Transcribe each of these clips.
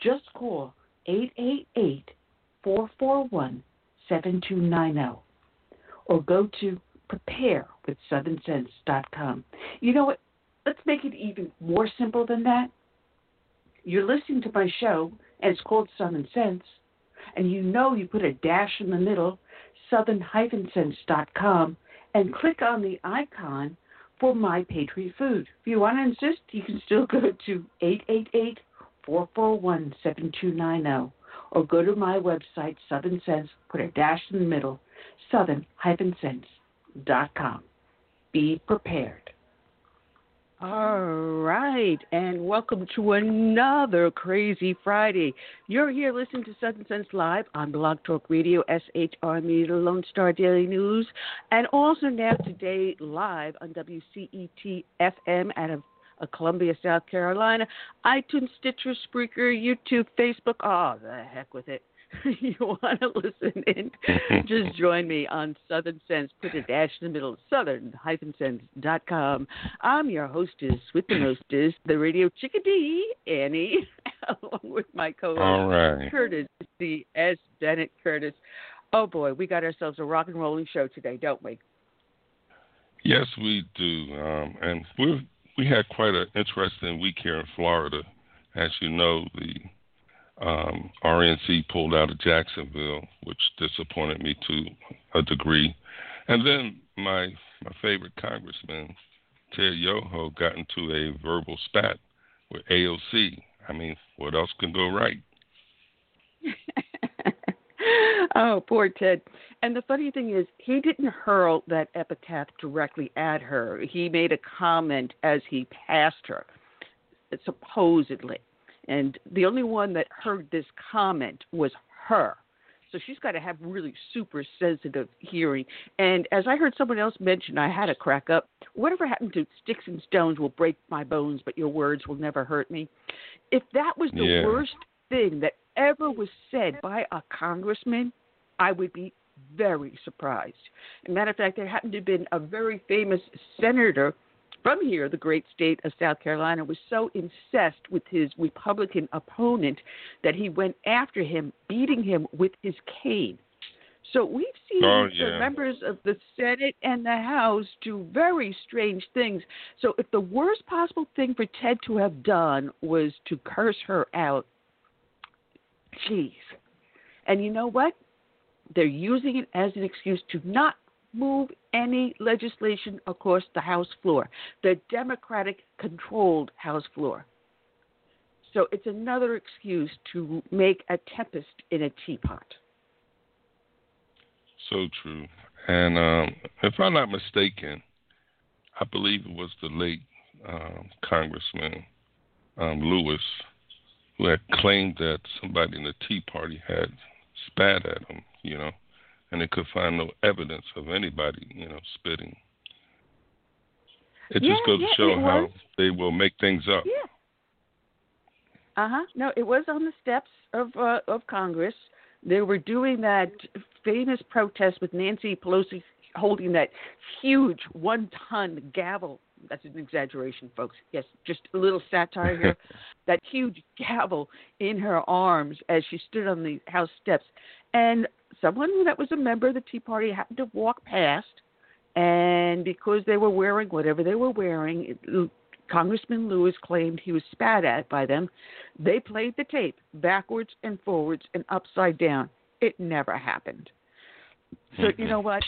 just call 888 441 7290 or go to preparewithsouthernsense.com. You know what? Let's make it even more simple than that. You're listening to my show, and it's called Southern Sense, and you know you put a dash in the middle, southern-sense.com, and click on the icon for My Patriot Food. If you want to insist, you can still go to 888 441 7290 or go to my website, Southern Sense, put a dash in the middle, southern-sense.com. Be prepared. All right, and welcome to another crazy Friday. You're here listening to Southern Sense Live on Blog Talk Radio, SHR Media, Lone Star Daily News, and also now today live on WCET FM out of uh, Columbia, South Carolina, iTunes, Stitcher, Spreaker, YouTube, Facebook. Oh, the heck with it. you want to listen in, just join me on Southern Sense. Put a dash in the middle, southern-sense.com. I'm your hostess with the mostest, the radio chickadee, Annie, along with my co-host, right. Curtis S. Bennett Curtis. Oh boy, we got ourselves a rock and rolling show today, don't we? Yes, we do, um, and we we had quite an interesting week here in Florida. As you know, the um, RNC pulled out of Jacksonville, which disappointed me to a degree, and then my my favorite congressman, Ted Yoho, got into a verbal spat with AOC. I mean, what else can go right? oh, poor Ted. And the funny thing is, he didn't hurl that epitaph directly at her. He made a comment as he passed her, supposedly. And the only one that heard this comment was her. So she's got to have really super sensitive hearing. And as I heard someone else mention, I had to crack up. Whatever happened to sticks and stones will break my bones, but your words will never hurt me. If that was the yeah. worst thing that ever was said by a congressman, I would be very surprised. As a matter of fact, there happened to have been a very famous senator from here, the great state of South Carolina, was so incensed with his Republican opponent that he went after him, beating him with his cane. So we've seen oh, yeah. members of the Senate and the House do very strange things. So if the worst possible thing for Ted to have done was to curse her out, geez. And you know what? They're using it as an excuse to not move any legislation across the House floor, the Democratic controlled House floor. So it's another excuse to make a tempest in a teapot. So true. And um, if I'm not mistaken, I believe it was the late um, Congressman um, Lewis who had claimed that somebody in the Tea Party had spat at him, you know and they could find no evidence of anybody, you know, spitting. It yeah, just goes yeah, to show how was. they will make things up. Yeah. Uh huh. No, it was on the steps of uh, of Congress. They were doing that famous protest with Nancy Pelosi holding that huge one ton gavel. That's an exaggeration, folks. Yes, just a little satire here. that huge gavel in her arms as she stood on the House steps. And someone that was a member of the Tea Party happened to walk past, and because they were wearing whatever they were wearing, it, Congressman Lewis claimed he was spat at by them. They played the tape backwards and forwards and upside down. It never happened. So, you mm-hmm. know what?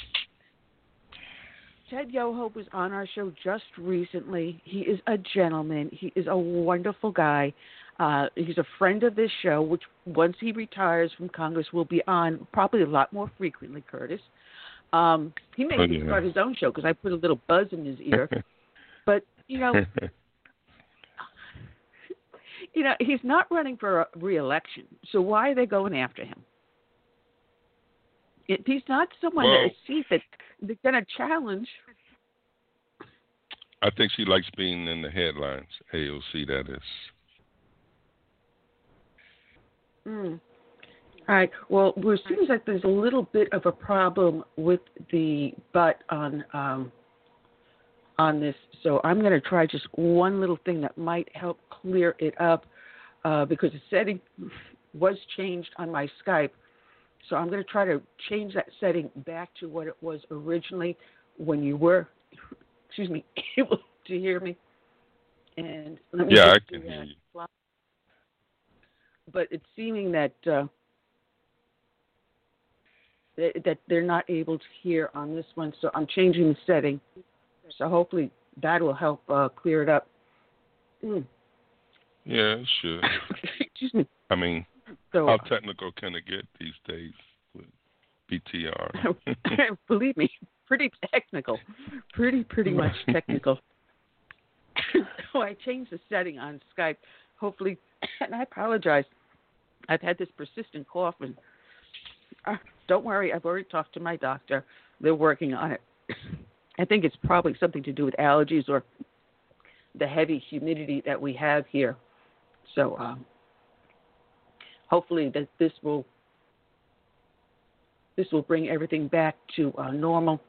Ted Yoho was on our show just recently. He is a gentleman. He is a wonderful guy. Uh, he's a friend of this show, which once he retires from Congress will be on probably a lot more frequently. Curtis, um, he may oh, yeah. start his own show because I put a little buzz in his ear. but you know, you know, he's not running for a reelection, so why are they going after him? It, he's not someone well, that sees that they're going to challenge. I think she likes being in the headlines. AOC, that is. Mm. All right. Well, it seems like there's a little bit of a problem with the butt on um, on this, so I'm going to try just one little thing that might help clear it up uh, because the setting was changed on my Skype. So I'm going to try to change that setting back to what it was originally when you were, excuse me, able to hear me. And let me yeah, I can hear you but it's seeming that uh, that they're not able to hear on this one. So I'm changing the setting. So hopefully that will help uh, clear it up. Mm. Yeah, it should. Excuse me. I mean, so, how technical can it get these days with BTR? Believe me, pretty technical. Pretty, pretty much technical. so I changed the setting on Skype. Hopefully, and I apologize. I've had this persistent cough, and uh, don't worry, I've already talked to my doctor. They're working on it. I think it's probably something to do with allergies or the heavy humidity that we have here. So um, hopefully that this will this will bring everything back to uh, normal.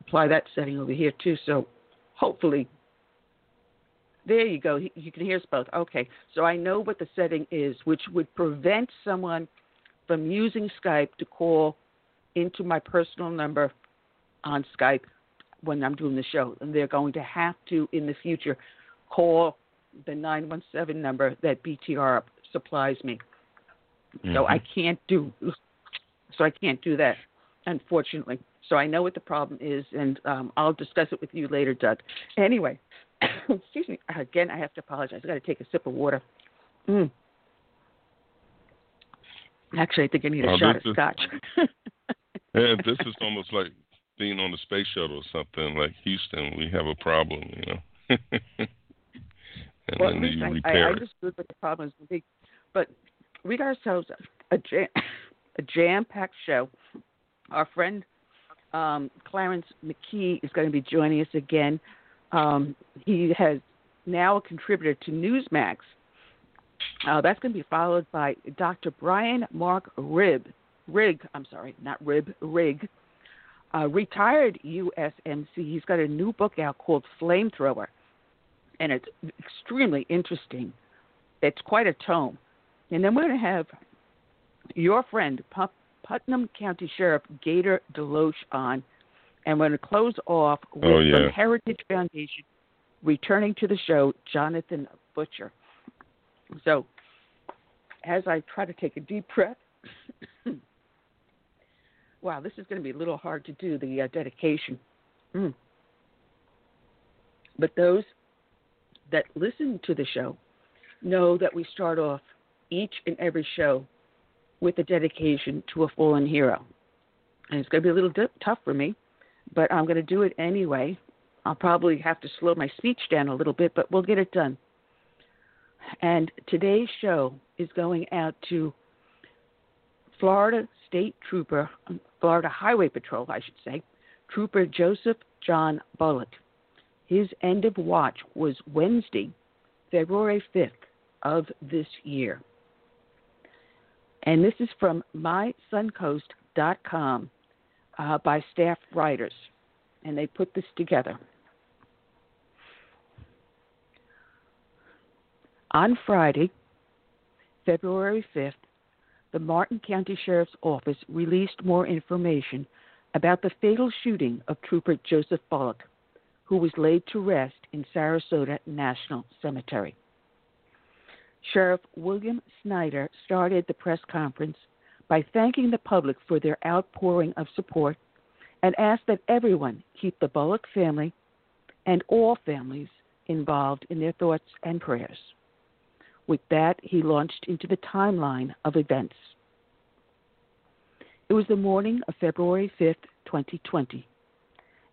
Apply that setting over here too. So hopefully there you go. You can hear us both. Okay. So I know what the setting is, which would prevent someone from using Skype to call into my personal number on Skype when I'm doing the show. And they're going to have to, in the future, call the 917 number that BTR supplies me. Mm-hmm. So I can't do so I can't do that, unfortunately. So I know what the problem is, and um, I'll discuss it with you later, Doug. Anyway, excuse me. Again, I have to apologize. I got to take a sip of water. Mm. Actually, I think I need a Oh, shot of is- scotch. Yeah, this is almost like being on the space shuttle or something. Like Houston, we have a problem, you know. and well, then least you I, I repair it. understood what the problem is. But we got ourselves a jam, a jam-packed show. Our friend um, Clarence McKee is going to be joining us again. Um, he has now a contributor to Newsmax. Uh, that's going to be followed by Dr. Bryan Mark Rib, Rigg. I'm sorry, not Rib, Rigg. Uh, retired USMC. He's got a new book out called Flamethrower, and it's extremely interesting. It's quite a tome. And then we're going to have your friend, Putnam County Sheriff Gator Deloach on, and we're going to close off with Oh, yeah. from Heritage Foundation, returning to the show, Jonathan Butcher. So, as I try to take a deep breath, wow, this is going to be a little hard to do the uh, dedication. Mm. But those that listen to the show know that we start off each and every show with a dedication to a fallen hero. And it's going to be a little di- tough for me, but I'm going to do it anyway. I'll probably have to slow my speech down a little bit, but we'll get it done. And today's show is going out to Florida State Trooper, Florida Highway Patrol, I should say, Trooper Joseph Jon Bullock. His end of watch was Wednesday, February 5th of this year. And this is from mysuncoast.com uh, by staff writers. And they put this together. On Friday, February 5th, the Martin County Sheriff's Office released more information about the fatal shooting of Trooper Joseph Bullock, who was laid to rest in Sarasota National Cemetery. Sheriff William Snyder started the press conference by thanking the public for their outpouring of support and asked that everyone keep the Bullock family and all families involved in their thoughts and prayers. With that, he launched into the timeline of events. It was the morning of February 5th, 2020,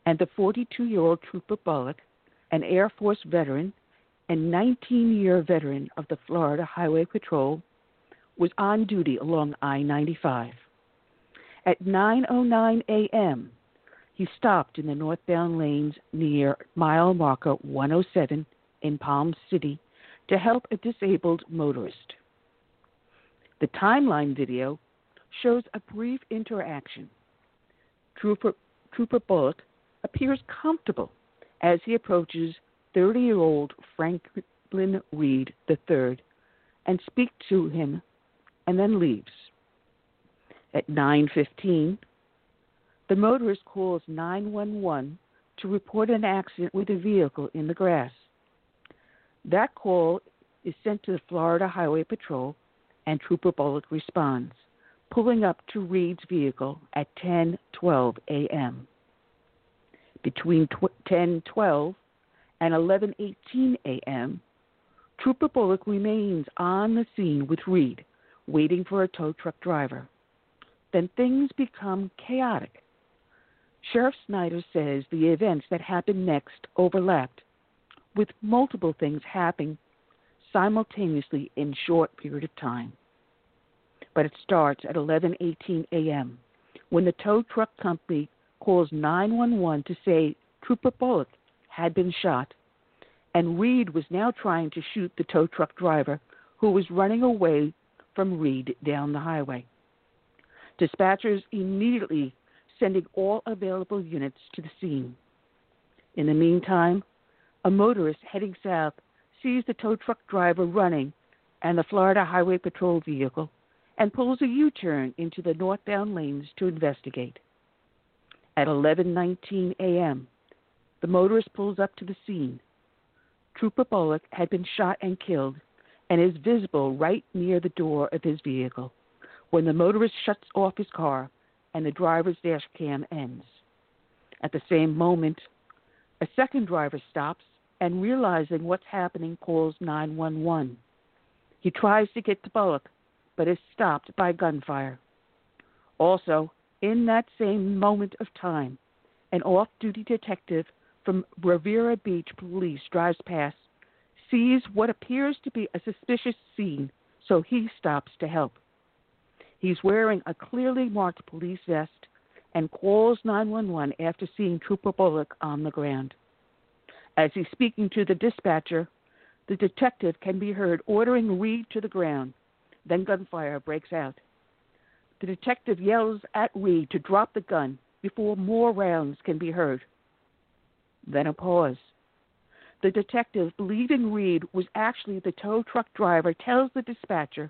and the 42 year old Trooper Bullock, an Air Force veteran and 19 year veteran of the Florida Highway Patrol, was on duty along I 95. At 9.09 a.m., he stopped in the northbound lanes near mile marker 107 in Palm City to help a disabled motorist. The timeline video shows a brief interaction. Trooper, Trooper Bullock appears comfortable as he approaches 30 year old Franklin Reed III and speaks to him and then leaves. At 9:15, the motorist calls 911 to report an accident with a vehicle in the grass. That call is sent to the Florida Highway Patrol, and Trooper Bullock responds, pulling up to Reed's vehicle at 10:12 a.m. Between 10:12 and 11:18 a.m., Trooper Bullock remains on the scene with Reed, waiting for a tow truck driver. Then things become chaotic. Sheriff Snyder says the events that happened next overlapped, with multiple things happening simultaneously in short period of time. But it starts at 11:18 a.m. when the tow truck company calls 911 to say Trooper Bullock had been shot, and Reed was now trying to shoot the tow truck driver who was running away from Reed down the highway. Dispatchers immediately sending all available units to the scene. In the meantime, a motorist heading south sees the tow truck driver running and the Florida Highway Patrol vehicle and pulls a U-turn into the northbound lanes to investigate. At 11:19 a.m., The motorist pulls up to the scene. Trooper Bullock had been shot and killed and is visible right near the door of his vehicle when the motorist shuts off his car and the driver's dash cam ends. At the same moment, a second driver stops and, realizing what's happening, calls 911. He tries to get to Bullock, but is stopped by gunfire. Also, in that same moment of time, an off duty detective from Riviera Beach Police drives past, sees what appears to be a suspicious scene, so he stops to help. He's wearing a clearly marked police vest and calls 911 after seeing Trooper Bullock on the ground. As he's speaking to the dispatcher, the detective can be heard ordering Reed to the ground. Then gunfire breaks out. The detective yells at Reed to drop the gun before more rounds can be heard. Then a pause. The detective, believing Reed was actually the tow truck driver, tells the dispatcher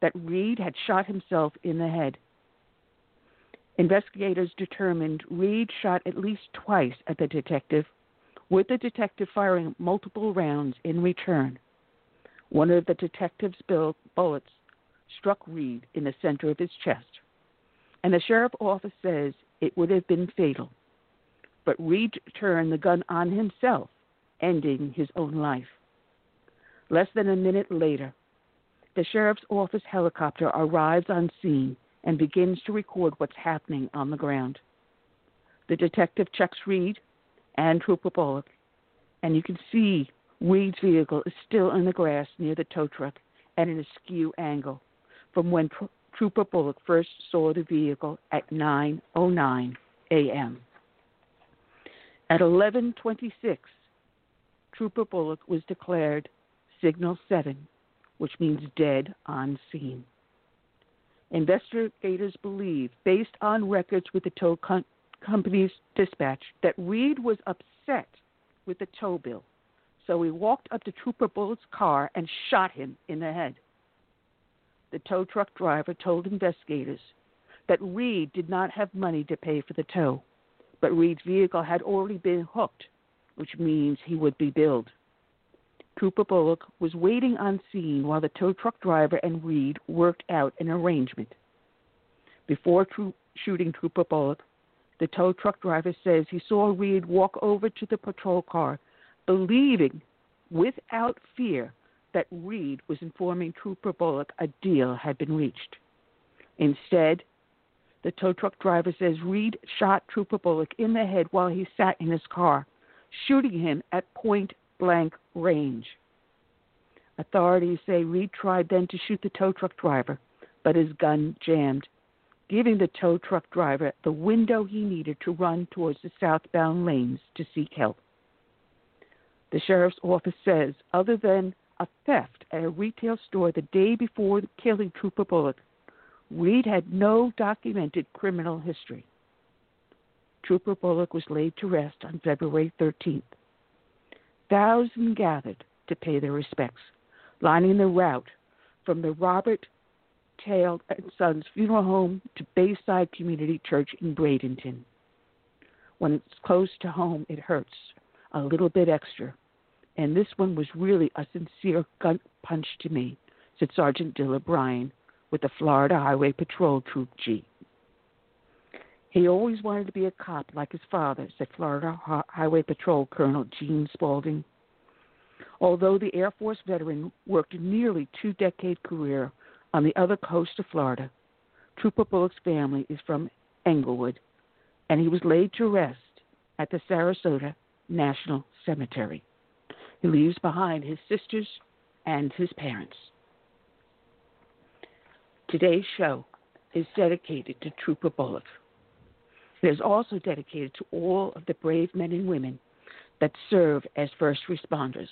that Reed had shot himself in the head. Investigators determined Reed shot at least twice at the detective, with the detective firing multiple rounds in return. One of the detective's bullets struck Reed in the center of his chest, and the sheriff's office says it would have been fatal. But Reed turned the gun on himself, ending his own life. Less than a minute later, the sheriff's office helicopter arrives on scene and begins to record what's happening on the ground. The detective checks Reed and Trooper Bullock, and you can see Reed's vehicle is still in the grass near the tow truck at an askew angle from when Tr- Trooper Bullock first saw the vehicle at 9:09 a.m. At 11:26, Trooper Bullock was declared Signal 7, which means dead on scene. Investigators believe, based on records with the tow com- company's dispatch, that Reed was upset with the tow bill, so he walked up to Trooper Bullock's car and shot him in the head. The tow truck driver told investigators that Reed did not have money to pay for the tow, but Reed's vehicle had already been hooked, which means he would be billed. Trooper Bullock was waiting on scene while the tow truck driver and Reed worked out an arrangement. Before tro- shooting Trooper Bullock, the tow truck driver says he saw Reed walk over to the patrol car, believing without fear that Reed was informing Trooper Bullock a deal had been reached. Instead, the tow truck driver says Reed shot Trooper Bullock in the head while he sat in his car, shooting him at point blank range. Authorities say Reed tried then to shoot the tow truck driver, but his gun jammed, giving the tow truck driver the window he needed to run towards the southbound lanes to seek help. The sheriff's office says, other than a theft at a retail store the day before killing Trooper Bullock, Reed had no documented criminal history. Trooper Bullock was laid to rest on February 13th. Thousands gathered to pay their respects, lining the route from the Robert Toale and Sons Funeral Home to Bayside Community Church in Bradenton. When it's close to home, it hurts a little bit extra and this one was really a sincere gut punch to me, said Sergeant Dilla Bryan with the Florida Highway Patrol Troop G. He always wanted to be a cop like his father, said Florida Highway Patrol Colonel Gene Spaulding. Although the Air Force veteran worked a nearly two decade career on the other coast of Florida, Trooper Bullock's family is from Englewood, and he was laid to rest at the Sarasota National Cemetery. He leaves behind his sisters and his parents. Today's show is dedicated to Trooper Bullock. It is also dedicated to all of the brave men and women that serve as first responders.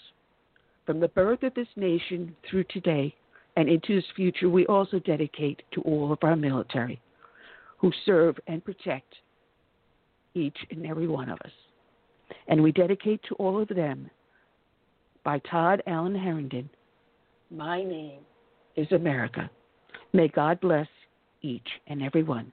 From the birth of this nation through today and into its future, we also dedicate to all of our military who serve and protect each and every one of us. And we dedicate to all of them by Todd Allen Herendeen. My name is America. May God bless each and every one.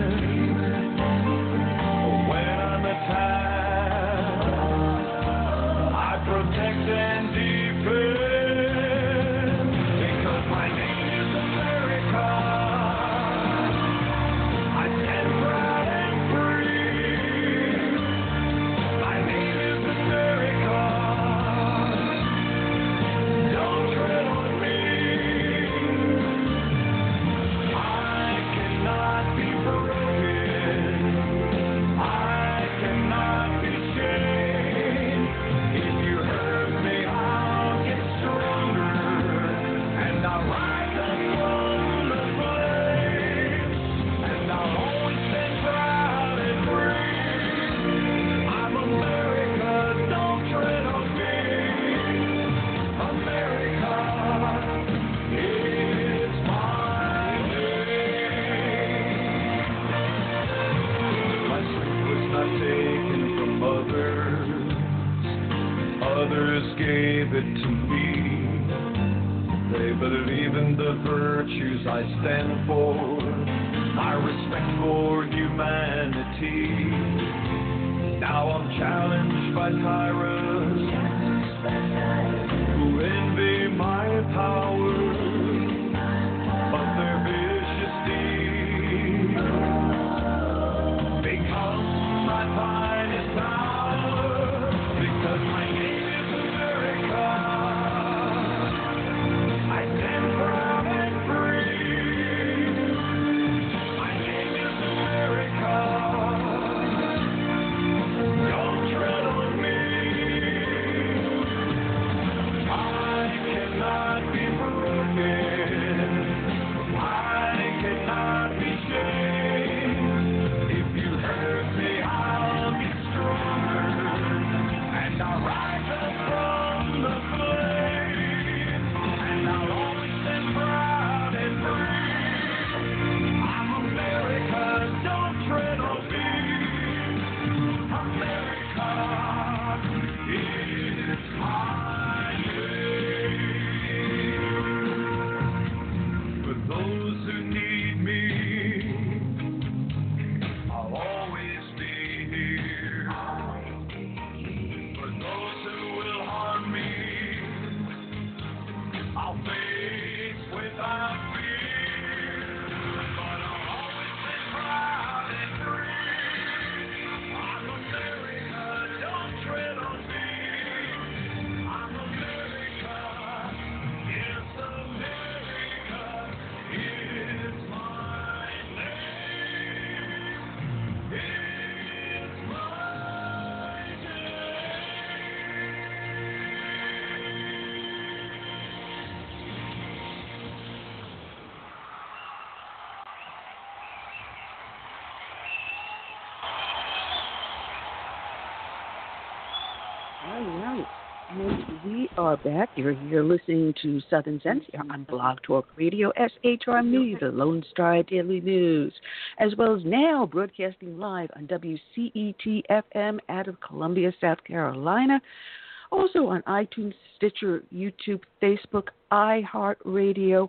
Virtues I stand for. My respect for humanity. Now I'm challenged by tyrants are back. You're here listening to Southern Sense here on Blog Talk Radio, SHRME, the Lone Star Daily News, as well as now broadcasting live on WCET FM out of Columbia, South Carolina. Also on iTunes, Stitcher, YouTube, Facebook, iHeartRadio,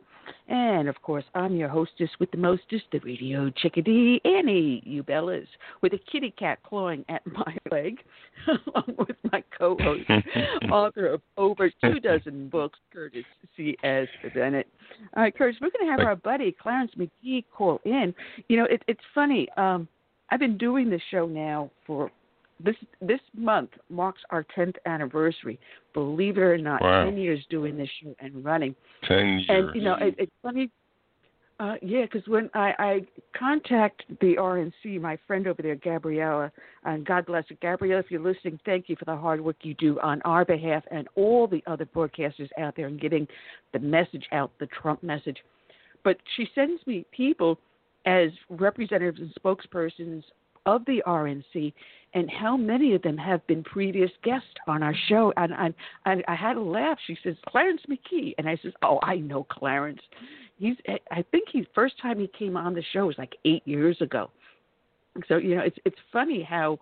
and of course, I'm your hostess with the mostest, the radio chickadee, Annie Ubelis, with a kitty cat clawing at my leg, along with my co-host, author of over two dozen books, Curtis C.S. Bennett. All right, Curtis, we're going to have our buddy Clarence McKee call in. You know, it, it's funny. Um, I've been doing this show now for this this month marks our 10th anniversary. Believe it or not, Wow. 10 years doing this show and running. Ten years. And you know, it, it's funny. Uh, yeah, because when I, I contact the RNC, my friend over there, Gabriella, and God bless her, Gabriella, if you're listening, thank you for the hard work you do on our behalf and all the other broadcasters out there and getting the message out, the Trump message. But she sends me people as representatives and spokespersons of the RNC, and how many of them have been previous guests on our show. And I, and I had a laugh. She says Clarence McKee, and I says, "Oh, I know Clarence. He's. Eh, I think he first time he came on the show was like eight years ago. So you know, it's it's funny how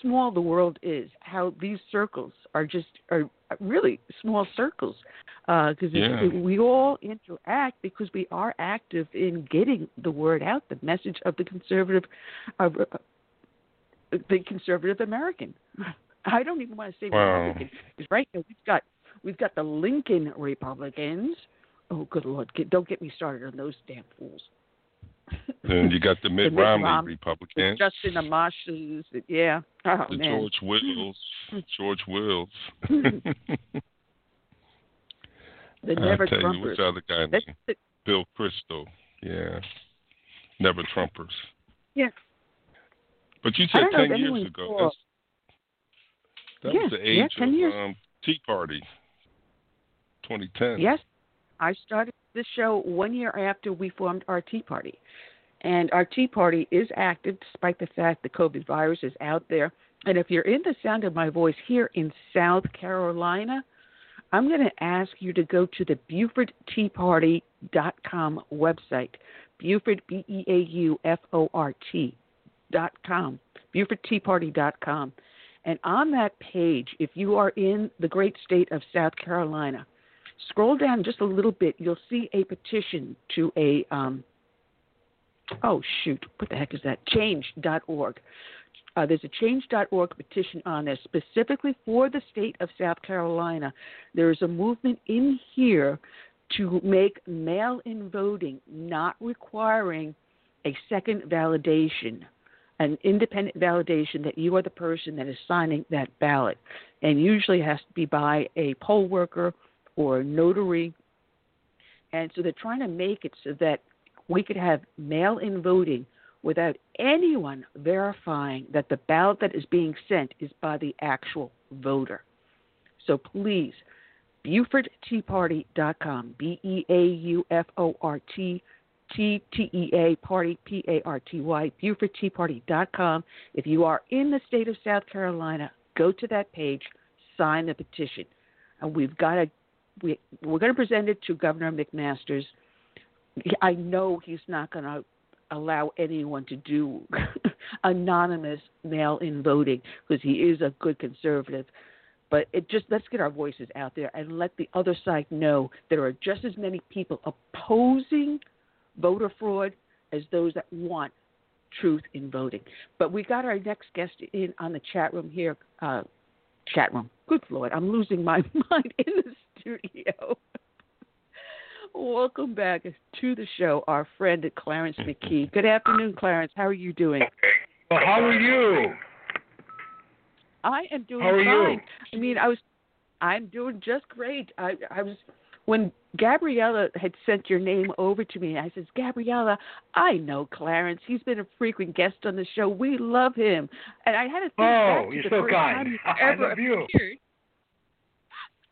small the world is. How these circles are just are uh, really small circles uh, because Yeah. we all interact because we are active in getting the word out, the message of the conservative, uh, the conservative American. I don't even want to say Wow. Republican because right now we've got we've got the Lincoln Republicans. Oh, good lord! Get, don't get me started on those damn fools. Then you got the Mitt Mitt Romney Romney, Republicans, Justin Amash's, yeah. Oh the man. George Wills, George Wills. the never tell you Trumpers. which other guy Bill Kristol. Yeah, never Trumpers. yeah. But you said don't know if ten years ago. That's, that Yeah, was the yeah, age 10 of years. um, Tea Party. 2010. Yes, I started this show one year after we formed our Tea Party. And our Tea Party is active despite the fact the COVID virus is out there. And if you're in the sound of my voice here in South Carolina, I'm going to ask you to go to the BeaufortTeaParty.com website. Beaufort, B E A U F O R T dot com. BeaufortTeaParty.com. And on that page, if you are in the great state of South Carolina, scroll down just a little bit. You'll see a petition to a um, oh shoot, what the heck is that? Change.org. Uh, there's a Change.org petition on there specifically for the state of South Carolina. There is a movement in here to make mail-in voting not requiring a second validation, an independent validation that you are the person that is signing that ballot, and usually it has to be by a poll worker or a notary. And so they're trying to make it so that we could have mail in voting without anyone verifying that the ballot that is being sent is by the actual voter. So please, BeaufortTeaParty.com, B E A U F O R T T T E A Party, P A R T Y, Beaufort Tea Party dot com. If you are in the state of South Carolina, go to that page, sign the petition. And we've got to, we, we're going to present it to Governor McMaster's. I know he's not going to allow anyone to do anonymous mail in voting because he is a good conservative. But it just let's get our voices out there and let the other side know there are just as many people opposing voter fraud as those that want truth in voting. But we got our next guest in on the chat room here. Uh, chat room. Good Lord, I'm losing my mind in the studio. Welcome back to the show, our friend Clarence McKee. Good afternoon, Clarence. How are you doing? Well, how are you? I am doing How are you? fine. I mean, I was, I'm doing just great. I, I was when Gabriella had sent your name over to me. I says, Gabriella, I know Clarence. He's been a frequent guest on the show. We love him. And I had to think Oh, back to you're the so first kind. time he I ever love you. appeared.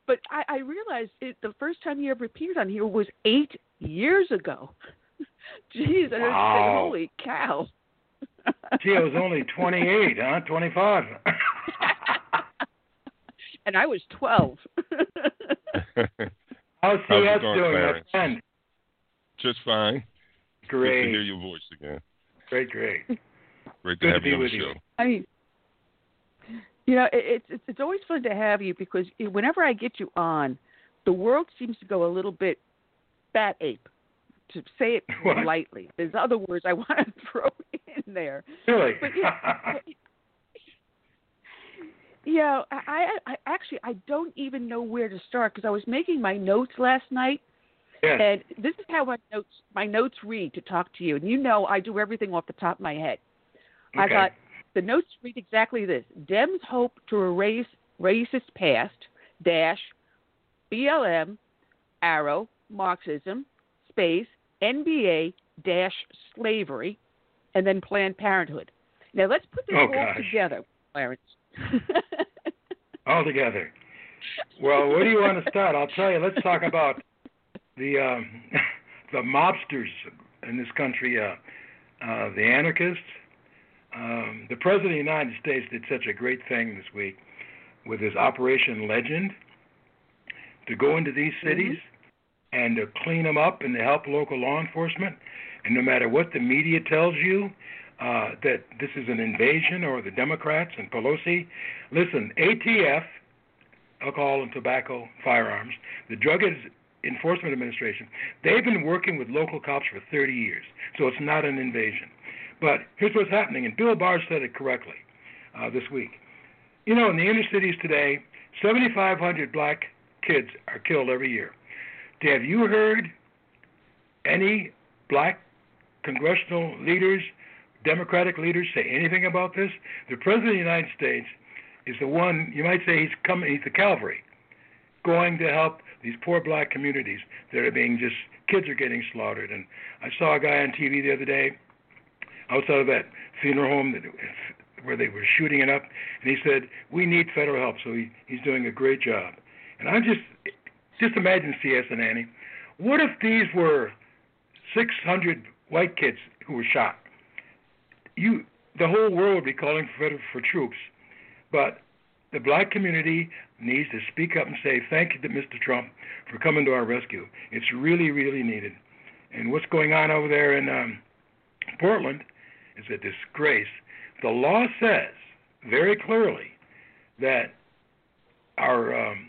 But I, I realized it, the first time he ever appeared on here was eight years ago. Jeez, and I was Wow. holy cow. Gee, I was only 28, huh? 25. and I was 12. How's How's CS it going, doing, my friend? Just fine. Good to hear Great, your voice again. great, great. Great Good to to have be you on the with you. show. I mean, you know, it's it's it's always fun to have you because whenever I get you on, the world seems to go a little bit bat ape, to say it What? lightly. There's other words I want to throw in there. Really? But yeah, yeah. I, I I actually I don't even know where to start because I was making my notes last night, yes. and this is how my notes my notes read to talk to you. And you know I do everything off the top of my head. I Okay. got the notes read exactly this: Dems hope to erase racist past dash BLM arrow Marxism space NBA dash slavery, and then Planned Parenthood. Now let's put this Oh, all gosh. together, Clarence. All together. Well, where do you want to start? I'll tell you. Let's talk about the um, the mobsters in this country, uh, uh, the anarchists, um, the President of the United States did such a great thing this week with his Operation Legend to go into these cities and to clean them up and to help local law enforcement. And no matter what the media tells you, uh, that this is an invasion or the Democrats and Pelosi, listen, ATF, alcohol and tobacco, firearms, the Drug Enforcement Administration, they've been working with local cops for 30 years, so it's not an invasion. But here's what's happening, and Bill Barr said it correctly uh, this week. You know, in the inner cities today, 7,500 black kids are killed every year. Have you heard any black congressional leaders, Democratic leaders say anything about this? The President of the United States is the one, you might say he's coming, he's the cavalry, going to help these poor black communities that are being just, kids are getting slaughtered. And I saw a guy on TV the other day outside of that funeral home that, where they were shooting it up, and he said, We need federal help. So he, he's doing a great job. And I'm just, just imagine CS and Annie. What if these were 600 white kids who were shot? You, the whole world would be calling for for troops, but the black community needs to speak up and say thank you to Mr. Trump for coming to our rescue. It's really, really needed. And what's going on over there in um, Portland is a disgrace. The law says very clearly that our um,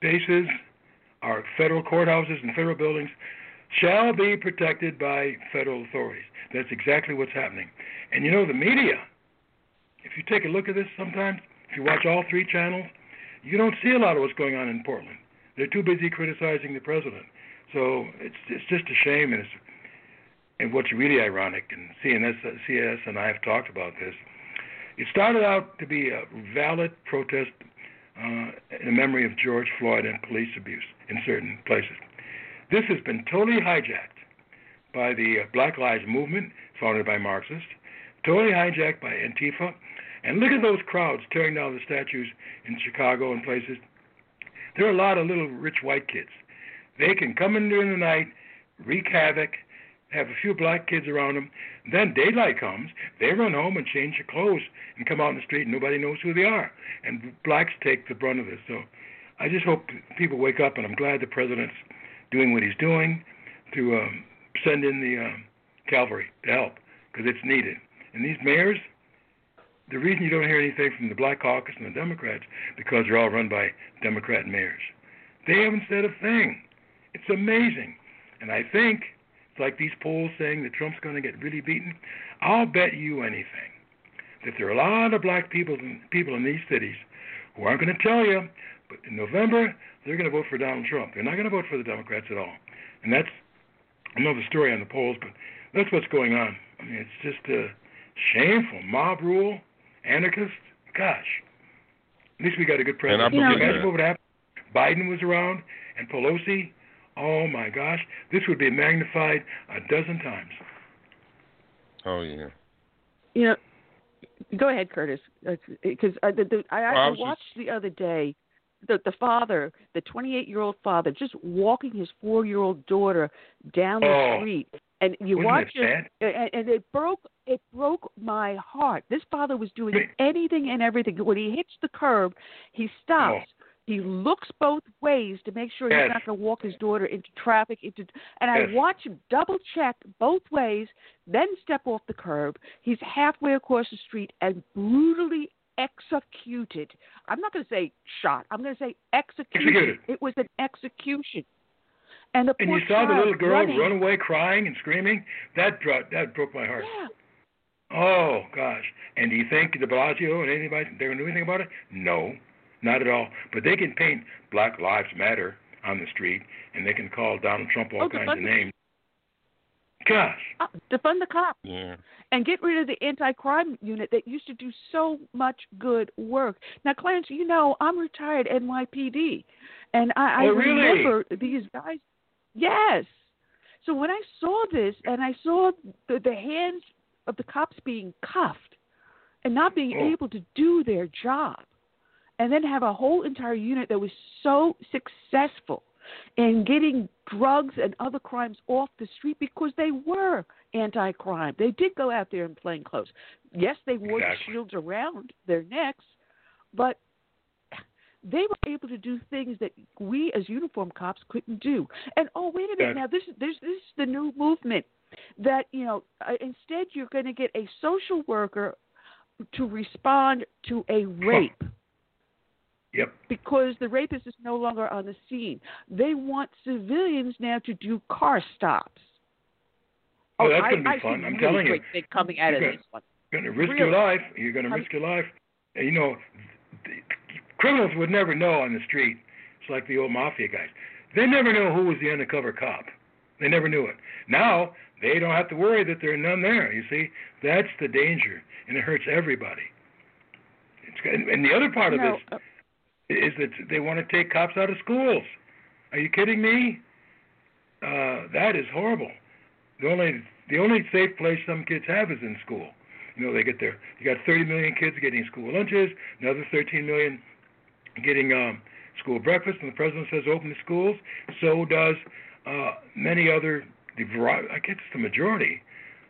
bases, our federal courthouses, and federal buildings shall be protected by federal authorities. That's exactly what's happening. And you know, the media, if you take a look at this sometimes, if you watch all three channels, you don't see a lot of what's going on in Portland. They're too busy criticizing the president. So it's it's just a shame, and it's and what's really ironic, and CNS, CS and I have talked about this. It started out to be a valid protest uh, in memory of George Floyd and police abuse in certain places. This has been totally hijacked by the uh, Black Lives Movement, founded by Marxists, totally hijacked by Antifa. And look at those crowds tearing down the statues in Chicago and places. There are a lot of little rich white kids. They can come in during the night, wreak havoc, have a few black kids around them. Then daylight comes, they run home and change their clothes and come out in the street, and nobody knows who they are. And blacks take the brunt of this. So I just hope people wake up, and I'm glad the president's doing what he's doing to um, send in the um, cavalry to help because it's needed. And these mayors, the reason you don't hear anything from the Black Caucus and the Democrats because they're all run by Democrat mayors. They haven't said a thing. It's amazing. And I think it's like these polls saying that Trump's going to get really beaten. I'll bet you anything that there are a lot of black people people in these cities who aren't going to tell you, but in November they're going to vote for Donald Trump. They're not going to vote for the Democrats at all. And that's another story on the polls, but that's what's going on. I mean, it's just a shameful mob rule, anarchist. Gosh, at least we got a good president. And I believe Imagine that. what would happen. if Biden was around and Pelosi. Oh my gosh, this would be magnified a dozen times. Oh yeah. You know, go ahead, Curtis, because uh, the, the, I, Well, I I was watched the other day the the father, the 28 year old father, just walking his four year old daughter down the Oh. street, and you watch it and, and it broke it broke my heart. This father was doing anything and everything. When he hits the curb, he stops. He looks both ways to make sure Oh. Yes. he's not going to walk his daughter into traffic. Into and Yes. I watch him double check both ways, then step off the curb. He's halfway across the street and brutally executed. I'm not going to say shot. I'm going to say executed. It was an execution. And the And poor you saw the little girl running. run away crying and screaming. That brought, that broke my heart. Yeah. Oh gosh! And do you think De Blasio and anybody they're gonna do anything about it? No, not at all. But they can paint Black Lives Matter on the street, and they can call Donald Trump all Oh, kinds of names. Gosh! Uh, defund the cops. Yeah. and get rid of the anti-crime unit that used to do so much good work. Now, Clarence, you know I'm retired NYPD, and I, I Oh, really? remember these guys. Yes. So when I saw this and I saw the, the hands of the cops being cuffed and not being Oh. able to do their job, and then have a whole entire unit that was so successful and getting drugs and other crimes off the street because they were anti crime. They did go out there in plain clothes. Yes, they wore Exactly. the shields around their necks, but they were able to do things that we as uniform cops couldn't do. And oh, wait a minute! Now this is this, this is the new movement that you know. Uh, instead, you're going to get a social worker to respond to a rape Yep. because the rapist is no longer on the scene. They want civilians now to do car stops. Oh, that's I, gonna be I fun. I'm really telling you. thing coming out of You're this one. You're going to risk Really? your life. You're going to risk your life. You know, the criminals would never know on the street. It's like the old mafia guys. They never know who was the undercover cop. They never knew it. Now they don't have to worry that there are none there. You see, that's the danger, and it hurts everybody. It's, and, and the other part of No, this uh, is that they want to take cops out of schools. Are you kidding me? Uh, that is horrible. The only the only safe place some kids have is in school. You know, they get their you got 30 million kids getting school lunches, another 13 million getting um, school breakfast, and the president says open the schools. So does uh, many other the I guess the majority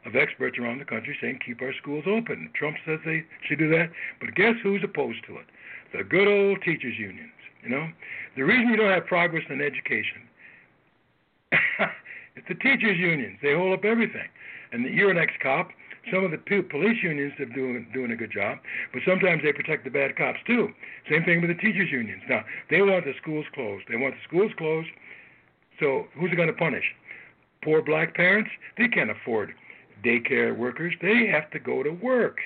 of experts around the country saying keep our schools open. Trump says they should do that, but guess who's opposed to it? The good old teachers unions. You know, the reason you don't have progress in education it's the teachers unions. They hold up everything. And you're an ex-cop. Some of the police unions are doing doing a good job, but sometimes they protect the bad cops too. Same thing with the teachers unions. Now they want the schools closed. They want the schools closed. So who's it going to punish? Poor black parents. They can't afford daycare workers. They have to go to work.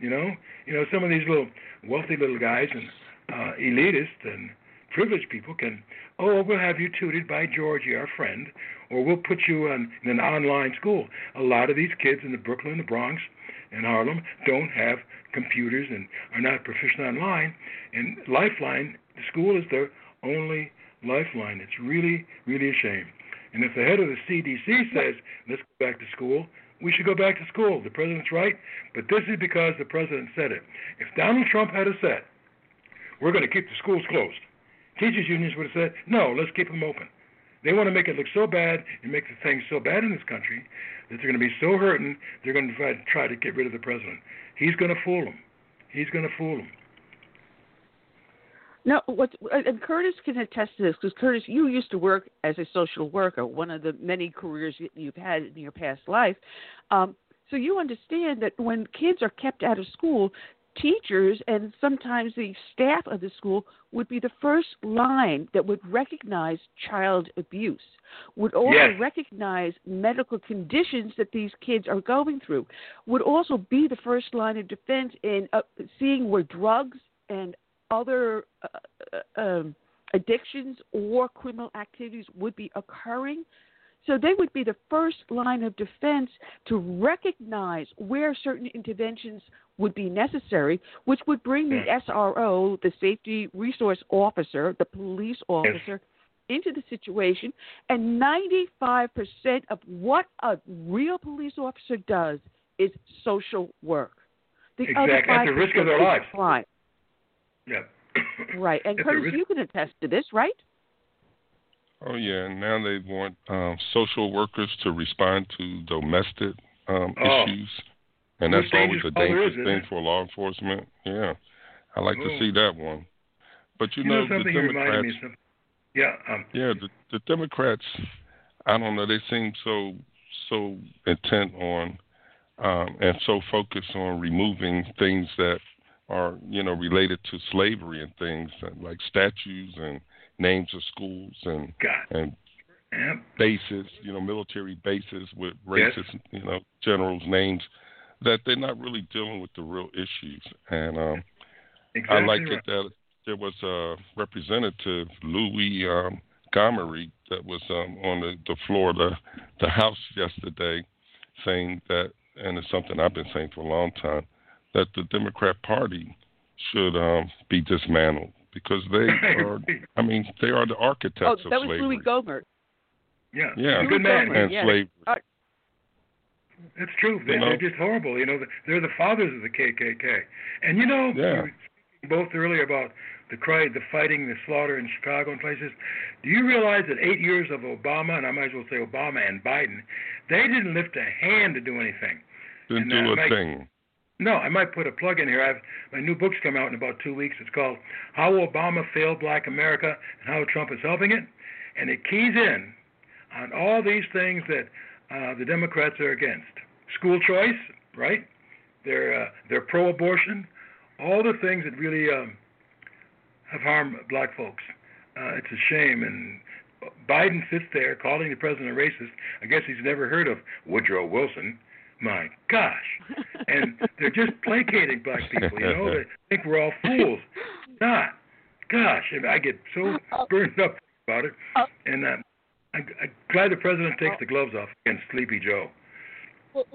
You know. You know some of these little wealthy little guys and uh, elitists and privileged people can. Oh, we'll have you tutored by Georgie, our friend, or we'll put you on, in an online school. A lot of these kids in the Brooklyn, the Bronx, and Harlem don't have computers and are not proficient online. And Lifeline, the school is their only lifeline. It's really, really a shame. And if the head of the CDC says, let's go back to school, we should go back to school. The president's right, but this is because the president said it. If Donald Trump had said, we're going to keep the schools closed, teachers unions would have said, no, let's keep them open. They want to make it look so bad and make the things so bad in this country that they're going to be so hurting, they're going to try, try to get rid of the president. He's going to fool them. He's going to fool them. No, what and Curtis can attest to this because Curtis, you used to work as a social worker, one of the many careers you've had in your past life. Um, so you understand that when kids are kept out of school, teachers and sometimes the staff of the school would be the first line that would recognize child abuse, would also Yes. recognize medical conditions that these kids are going through, would also be the first line of defense in uh, seeing where drugs and other uh, uh, um, addictions or criminal activities would be occurring. So they would be the first line of defense to recognize where certain interventions would be necessary, which would bring the SRO, the safety resource officer, the police officer, into the situation. And 95% of what a real police officer does is social work. The other Exactly, at the risk of their lives. Crime. Yeah. Right. And At Curtis, risk- you can attest to this, right? Oh yeah, and now they want um, social workers to respond to domestic um, Oh. issues, and Most that's always a dangerous is, thing for law enforcement. Yeah, I like Oh. to see that one. But you, You know know, the something? You reminded Democrats, me. Yeah. Um, yeah, the, the Democrats, I don't know, they seem so so intent on um, and so focused on removing things that are you know related to slavery and things like statues and names of schools and God. and bases, you know, military bases with Yes. racist, you know, generals' names, that they're not really dealing with the real issues. And um, Exactly I like right. it that there was a representative, Louis um, Gohmert, that was um, on the, the floor of the, the House yesterday saying that, and it's something I've been saying for a long time, that the Democrat Party should um, be dismantled because they are, I mean, they are the architects Oh, of that was. Louis Gohmert. Yeah. Yeah. Good man. and Yes. slavery. It's true. They, You know? They're just horrible. You know, they're the fathers of the KKK. And you know, Yeah. you're both earlier about the cry, the fighting, the slaughter in Chicago and places. Do you realize that eight years of Obama, and I might as well say Obama and Biden, they didn't lift a hand to do anything. Didn't And, do uh, a Mike- thing. No, I might put a plug in here. I've my new book's come out in about two weeks. It's called How Obama Failed Black America and How Trump is Helping It, and it keys in on all these things that uh, the Democrats are against: school choice, right? They're uh, they're pro-abortion, all the things that really um, have harmed black folks. Uh, it's a shame, and Biden sits there calling the president a racist. I guess he's never heard of Woodrow Wilson. My gosh. And they're just placating black people, you know. They think we're all fools. Not. Gosh, and I get so burned up about it. And uh, I'm, I'm glad the president takes the gloves off against Sleepy Joe. Well,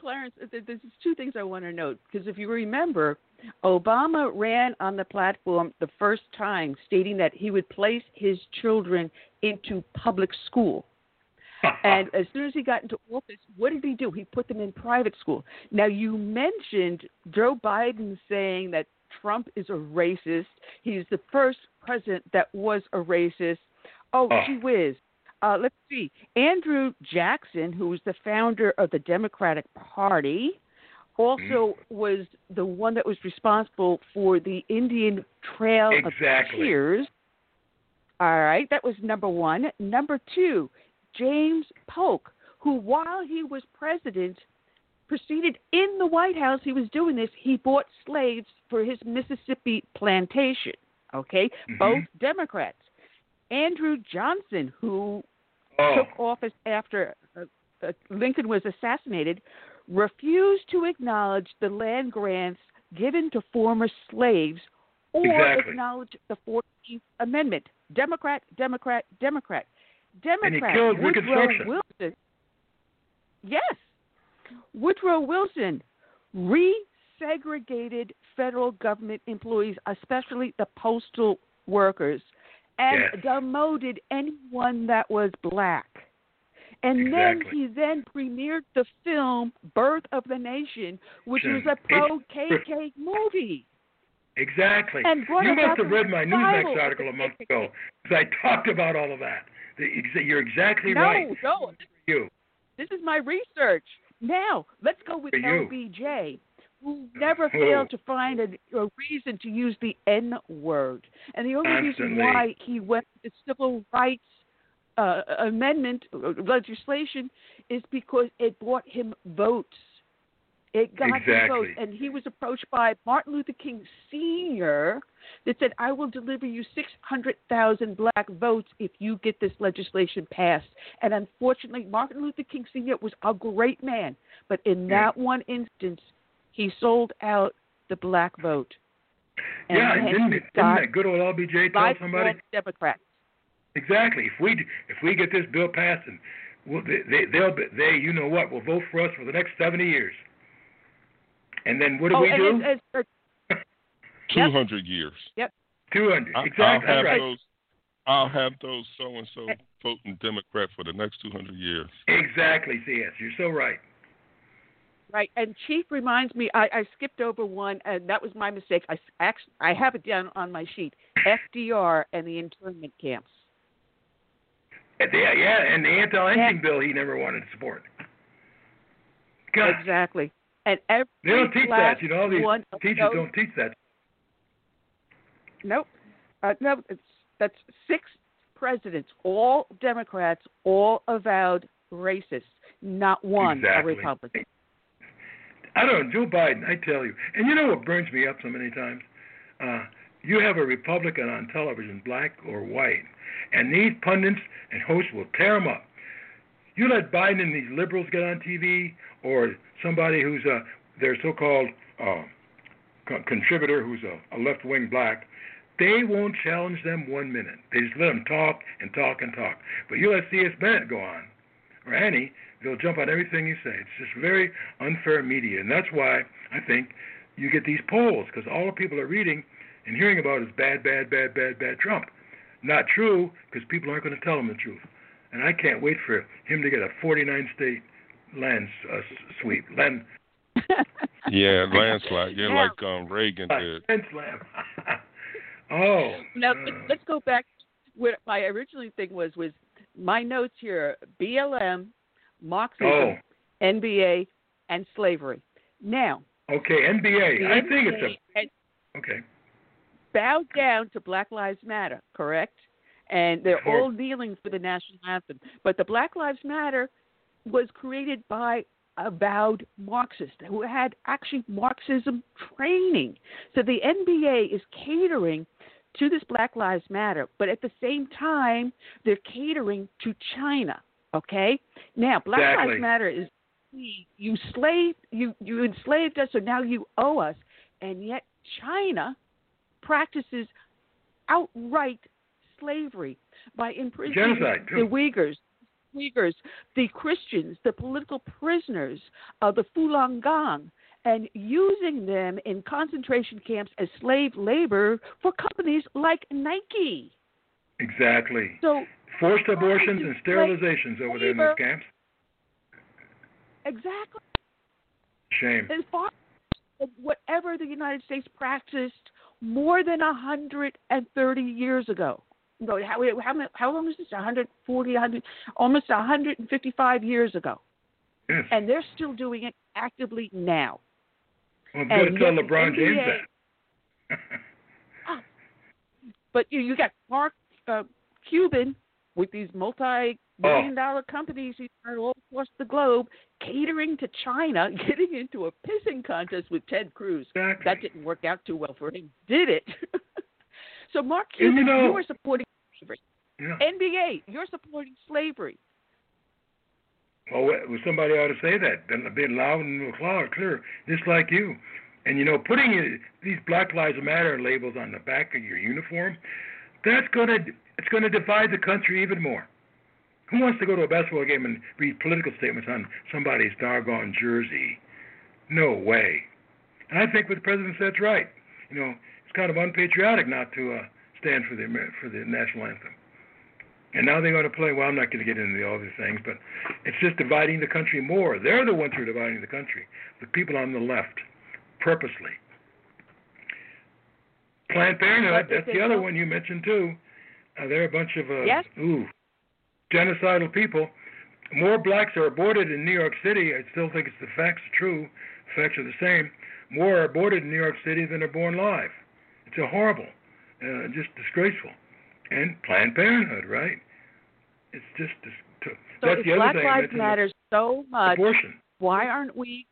Clarence, there's two things I want to note because if you remember, Obama ran on the platform the first time stating that he would place his children into public school. And as soon as he got into office, what did he do? He put them in private school. Now, you mentioned Joe Biden saying that Trump is a racist. He's the first president that was a racist. Oh, Oh. gee whiz. Uh, let's see. Andrew Jackson, who was the founder of the Democratic Party, also was the one that was responsible for the Indian Trail Exactly. of Tears. All right, that was number one. Number two, James Polk, who, while he was president, proceeded in the White House. He was doing this. He bought slaves for his Mississippi plantation. Okay, Mhm. both Democrats. Andrew Johnson, who Oh, took office after uh, uh, Lincoln was assassinated, refused to acknowledge the land grants given to former slaves or Exactly. acknowledge the 14th Amendment. Democrat, Democrat, Democrat. Democrat killed Woodrow Wilson. Yes. Woodrow Wilson resegregated federal government employees, especially the postal workers, and Yes. demoted anyone that was black. And then he then premiered the film Birth of the Nation, which was a pro KK movie. exactly. And You must have read my Newsmax article a month ago because I talked about all of that. You're exactly no, right. no, You. This is my research. Now, let's go with. LBJ, who never Oh. failed to find a, a reason to use the N word. And the only reason why he went to civil rights uh, amendment uh, legislation is because it brought him votes. It got him. Exactly. And he was approached by Martin Luther King Sr. that said, I will deliver you 600,000 black votes if you get this legislation passed. And unfortunately, Martin Luther King Sr. was a great man. But in Yeah. that one instance, he sold out the black vote. And yeah, hence didn't, it, didn't that good old LBJ tell somebody? Democrat. Exactly. If we if we get this bill passed and we'll, they, they they'll be- they you know what will vote for us for the next seventy years. And then what do oh, we do? As, as, Yep. 200 years. Two hundred. I, I'll Exactly. have right. those. I'll have those so and so voting Democrat for the next 200 years. Exactly. CS. You're so right. Right, and Chief reminds me. I, I skipped over one, and that was my mistake. I actually I have it down on my sheet. FDR and the internment camps. And yeah, and the anti-lynching bill he never wanted to support. God, Exactly. And every they don't teach that. You know, all these teachers don't teach that. Nope. Uh, no, it's, that's six presidents, all Democrats, all avowed racists. Not one Exactly. a Republican. I don't know, Joe Biden, I tell you. And you know what burns me up so many times? Uh, you have a Republican on television, black or white, and these pundits and hosts will tear him up. You let Biden and these liberals get on TV, or somebody who's a their so-called uh, co- contributor who's a, a left-wing black, they won't challenge them one minute. They just let them talk and talk and talk. But you let C.S. Bennett go on, or Annie, they'll jump on everything you say. It's just very unfair media, and that's why I think you get these polls because all the people are reading and hearing about is bad, bad, bad, bad, bad Trump. Not true because people aren't going to tell them the truth. And I can't wait for him to get a 49 state land uh, sweep, land Yeah, landslide. Yeah, Now- like um Reagan did. Grand slam. oh. Now uh, let's, let's go back. What my original thing was was my notes here: BLM, Marxism, Oh, NBA, and slavery. Now, okay. NBA. the I think it's NBA had a okay. Bow down to Black Lives Matter, correct? And they're all kneeling for the national anthem. But the Black Lives Matter was created by avowed Marxist who had actually Marxism training. So the NBA is catering to this Black Lives Matter, but at the same time, they're catering to China. Okay? Now, Black Exactly. Lives Matter is you slaved you you enslaved us, so now you owe us, and yet China practices outright slavery by imprisoning Genocide, the. Uyghurs, Uyghurs, the Christians, the political prisoners of the Falun Gong, and using them in concentration camps as slave labor for companies like Nike. Exactly. So Forced abortions and sterilizations over there in those camps. exactly Shame. as far as whatever the United States practiced more than 130 years ago. How, how, how long is this? 140, 100, almost 155 years ago. Yes. And they're still doing it actively now. Well, to tell LeBron James that. But you, you got Mark uh, Cuban with these multi-billion dollar companies he's got all across the globe catering to China, getting into a pissing contest with Ted Cruz. Exactly. That didn't work out too well for him, did it? so, Mark And you Cuban, know- you are supporting slavery. Yeah. NBA, you're supporting slavery. Well, well, somebody ought to say that, then being loud and clear, clear, just like you. And you know, putting these Black Lives Matter labels on the back of your uniform, that's gonna it's gonna divide the country even more. Who wants to go to a basketball game and read political statements on somebody's doggone jersey? No way. And I think what the president said's right. You know, kind of unpatriotic not to uh, stand for the Amer- for the national anthem. And now they're going to play. Well, I'm not going to get into all these things, but it's just dividing the country more. They're the ones who are dividing the country. The people on the left, purposely. Planned Parenthood. That's the other one you mentioned too. Uh, they're a bunch of uh, Yes. ooh, genocidal people. More blacks are aborted in New York City. I still think it's the facts are true. The facts are the same. More are aborted in New York City than are born live. It's a horrible, uh, just disgraceful. And Planned Parenthood, right? It's just dis- to, So that's if the other Black thing Lives Matter so much, abortion. why aren't we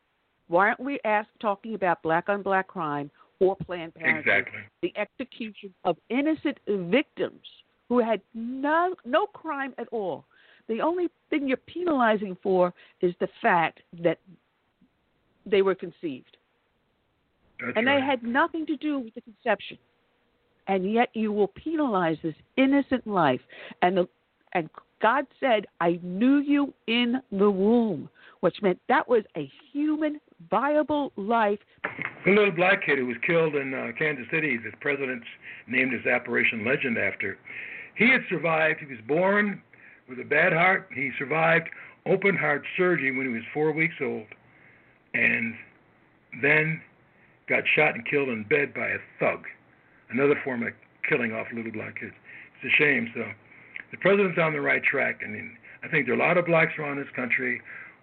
why aren't we asked talking about black on black crime or Planned Parenthood? Exactly. the execution of innocent victims who had no no crime at all. The only thing you're penalizing for is the fact that they were conceived, That's and right. they had nothing to do with the conception. And yet you will penalize this innocent life. And the and God said, "I knew you in the womb," which meant that was a human, viable life. The little black kid who was killed in uh, Kansas City, the president's named his Operation Legend after. He had survived. He was born with a bad heart. He survived open heart surgery when he was four weeks old, and then got shot and killed in bed by a thug. Another form of killing off little black kids. It's a shame. So the president's on the right track, and I think there are a lot of blacks around this country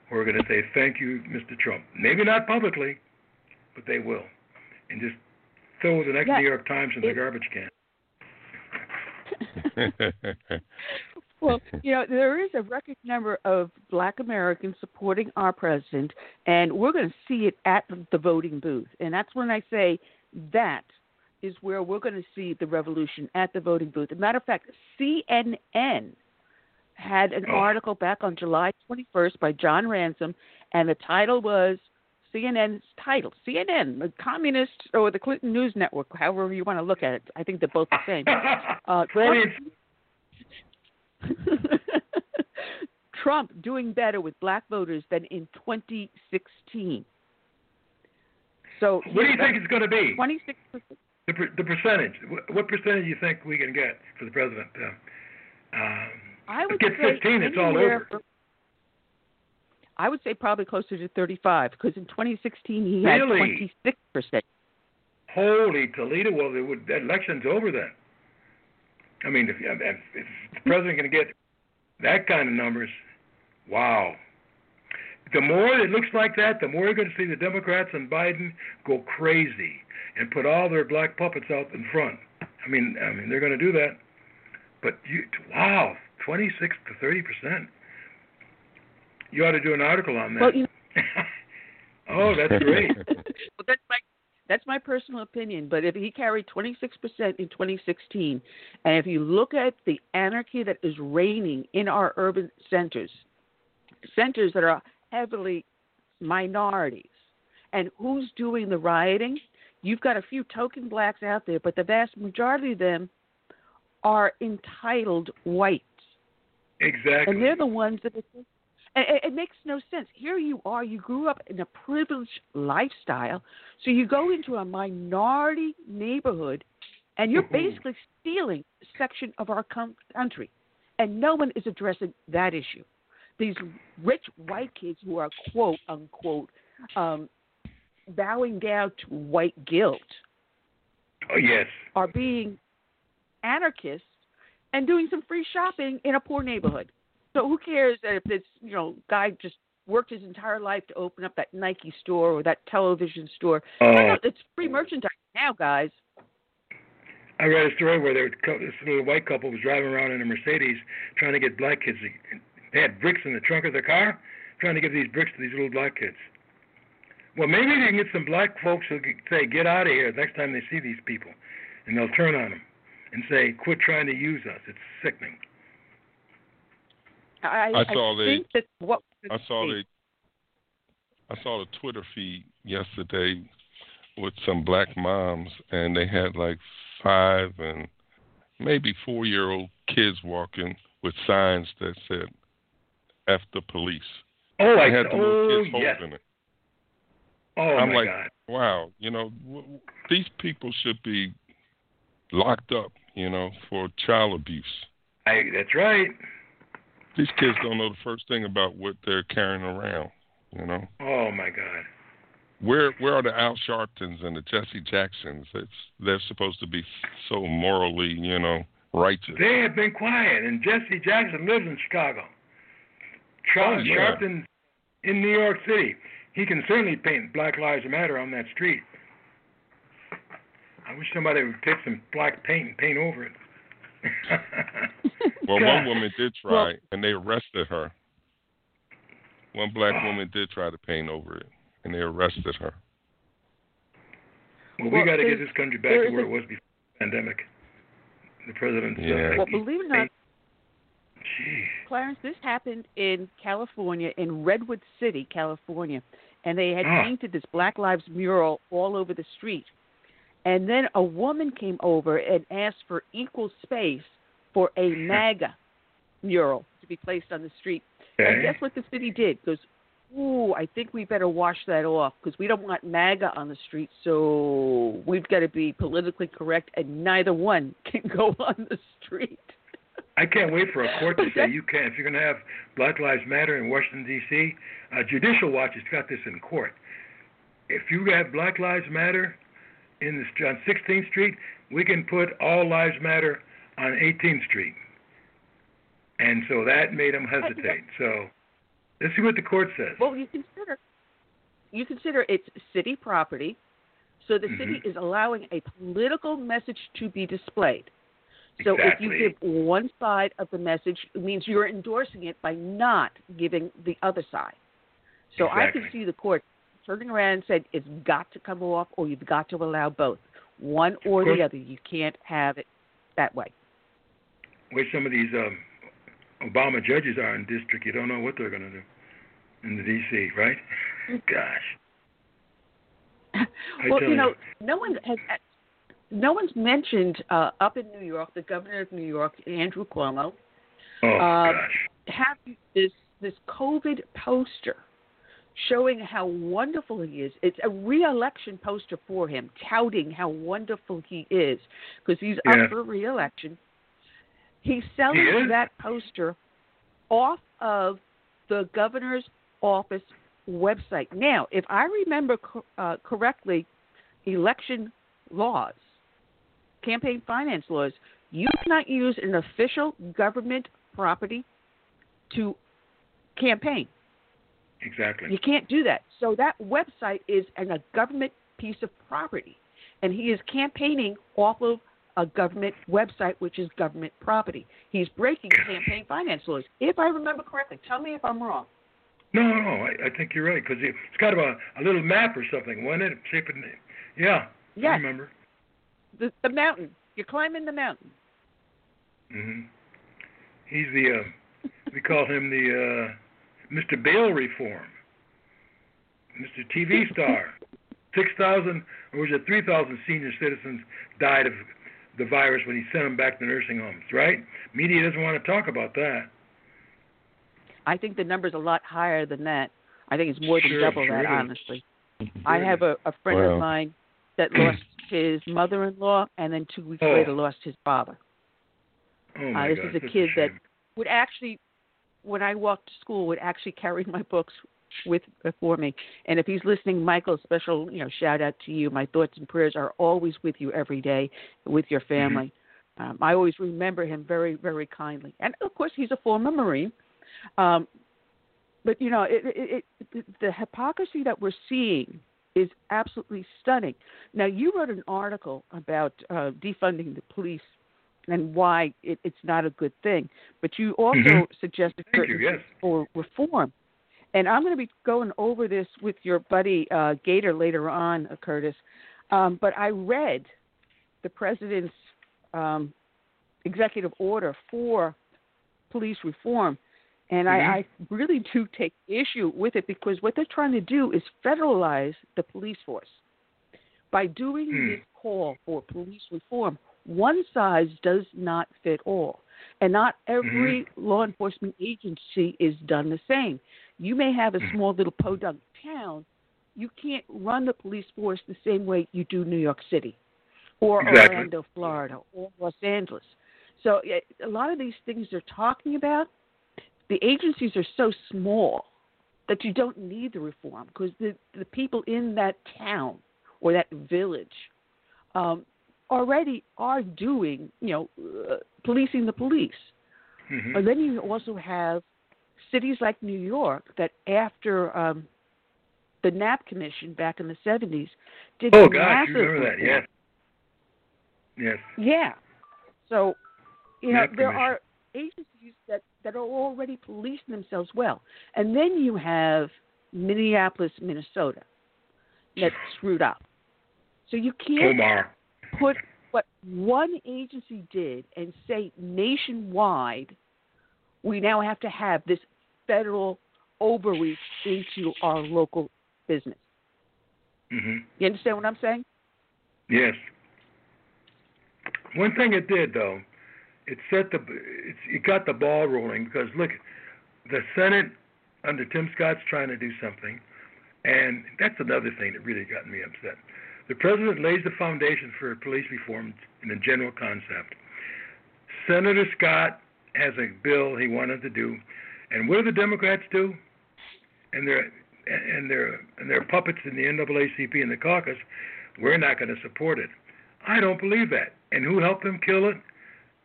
who are going to say thank you, Mr. Trump. Maybe not publicly, but they will, and just throw the next Yeah, New York Times in the garbage can. Well, you know, there is a record number of black Americans supporting our president, and we're going to see it at the voting booth. And that's when I say that is where we're going to see the revolution at the voting booth. As a matter of fact, CNN had an Oh. article back on July 21st by John Ransom, and the title was CNN's title. CNN, the communist or the Clinton News Network, however you want to look at it. I think they're both the same. Uh. Trump doing better with black voters than in 2016. So What do you think it's going to be? 26 The, per- the percentage. What, what percentage do you think we can get for the president? Uh, um, I would get say 15, it's all over. from- I would say probably closer to 35 because in 2016 he had 26 percent. Holy Toledo! Well, it would, that election's over then. I mean, if, if, if the president can get that kind of numbers, wow. The more it looks like that, the more you're going to see the Democrats and Biden go crazy and put all their black puppets out in front. I mean, I mean, they're going to do that. But you, wow, 26 to 30 percent. You ought to do an article on that. Well, you oh, that's great. that's my personal opinion. But if he carried 26 percent in 2016, and if you look at the anarchy that is reigning in our urban centers, centers that are heavily minorities, and who's doing the rioting? You've got a few token blacks out there, but the vast majority of them are entitled whites. Exactly. And they're the ones that. It, it, it makes no sense. Here you are. You grew up in a privileged lifestyle, so you go into a minority neighborhood, and you're Mhm. basically stealing a section of our com- country, and no one is addressing that issue. These rich white kids who are quote unquote um, bowing down to white guilt Oh yes. are being anarchists and doing some free shopping in a poor neighborhood. So who cares if this you know guy just worked his entire life to open up that Nike store or that television store? Oh. No, it's free merchandise now, guys. I read a story where there this little white couple was driving around in a Mercedes trying to get black kids. They had bricks in the trunk of their car, trying to give these bricks to these little black kids. Well, maybe they can get some black folks who say, "Get out of here!" next time they see these people, and they'll turn on them and say, "Quit trying to use us. It's sickening." I, I saw they- think that what I saw the I saw the Twitter feed yesterday with some black moms, and they had like five and maybe four year old kids walking with signs that said "F the police." Oh, they I had the little oh kids yes. holding it. Oh I'm my like, God. wow, you know, w- w- these people should be locked up, you know, for child abuse. I, that's right. These kids don't know the first thing about what they're carrying around, you know. Oh my God. Where where are the Al Sharptons and the Jesse Jacksons? It's they're supposed to be so morally, you know, righteous. They have been quiet, and Jesse Jackson lives in Chicago. Charles Oh, yeah. Sharpton in New York City. He can certainly paint Black Lives Matter on that street. I wish somebody would take some black paint and paint over it. Well, one woman did try, Well- and they arrested her. One black woman did try to paint over it, and they arrested her. Well, we Well, got to get this country back to where a- it was before the pandemic. The president's. Yeah. Uh, well, believe it or not, Gee. Clarence, this happened in California, in Redwood City, California, and they had Ah. painted this Black Lives mural all over the street. And then a woman came over and asked for equal space for a MAGA mural to be placed on the street. And guess what the city did? Goes, ooh, I think we better wash that off because we don't want MAGA on the street. So we've got to be politically correct, and neither one can go on the street. I can't wait for a court to say you can't. If you're going to have Black Lives Matter in Washington D.C., uh, Judicial Watch has got this in court. If you have Black Lives Matter in the, on 16th Street, we can put All Lives Matter on 18th Street. And so that made them hesitate. So let's see what the court says. Well, you consider you consider it's city property, so the city Mhm. is allowing a political message to be displayed. So if you give one side of the message, it means you're endorsing it by not giving the other side. So I can see the court turning around and said it's got to come off, or you've got to allow both, one or the other. You can't have it that way. Where some of these um, Obama judges are in district, you don't know what they're going to do in the D.C., right? Gosh. Well, you know, you. no one has. No one's mentioned uh, up in New York, the governor of New York, Andrew Cuomo, Oh, uh, have this this COVID poster showing how wonderful he is. It's a re-election poster for him, touting how wonderful he is because he's Yeah. up for re-election. He's selling that poster off of the governor's office website. Now, if I remember co- uh, correctly, election laws, campaign finance laws, you cannot use an official government property to campaign. Exactly. You can't do that. So that website is an, a government piece of property, and he is campaigning off of a government website, which is government property. He's breaking campaign finance laws, if I remember correctly. Tell me if I'm wrong. No, no, no. I, I think you're right because it's kind of a, a little map or something, wasn't it? Shape it. Yeah. I remember. the, the mountain. You're climbing the mountain. hmm He's the. Uh, we call him the uh, Mr. Bail Reform. Mr. TV star. Six thousand, or was it three thousand senior citizens died of the virus when he sent them back to nursing homes? Right? Media doesn't want to talk about that. I think the number's a lot higher than that. I think it's more than Sure, double sure that, it is. honestly. I have a, a friend Wow. of mine that lost his mother-in-law, and then two weeks Oh. later lost his father. Oh my uh, this God, is a such kid that would actually, when I walked to school, would actually carry my books with for me. And if he's listening, Michael, special you know shout out to you. My thoughts and prayers are always with you every day, with your family. Um, I always remember him very, very kindly. And of course, he's a former Marine. Um, but you know, it, it, it, the hypocrisy that we're seeing is absolutely stunning. Now, you wrote an article about uh, defunding the police and why it, it's not a good thing, but you also Mhm. suggested Thank you, yes. for reform. And I'm going to be going over this with your buddy uh, Gator later on, uh, Curtis. Um, but I read the president's um, executive order for police reform, and Mhm. I, I really do take issue with it because what they're trying to do is federalize the police force. By doing Hmm. this call for police reform, one size does not fit all. And not every law enforcement agency is done the same. You may have a Mhm. small little podunk town. You can't run the police force the same way you do New York City or Exactly. Orlando, Florida, or Los Angeles. So a lot of these things they're talking about, the agencies are so small that you don't need the reform because the the people in that town or that village um, already are doing, you know, uh, policing the police. Mhm. And then you also have cities like New York that after um, the Knapp Commission back in the 70s did Oh gosh, massive you remember that? reform. Yes. Yes. Yeah. So, you know, Knapp there Commission. are agencies that, that are already policing themselves well. And then you have Minneapolis, Minnesota that screwed up. So you can't Omar. Put what one agency did and say nationwide, we now have to have this federal overreach into our local business. Mhm. You understand what I'm saying? Yes. One thing it did though, it set the it's, it got the ball rolling because look, the Senate under Tim Scott's trying to do something, and that's another thing that really got me upset. The president lays the foundation for police reform in a general concept. Senator Scott has a bill he wanted to do, and what do the Democrats do? And their and their and their puppets in the NAACP and the caucus, we're not going to support it. I don't believe that. And who helped them kill it?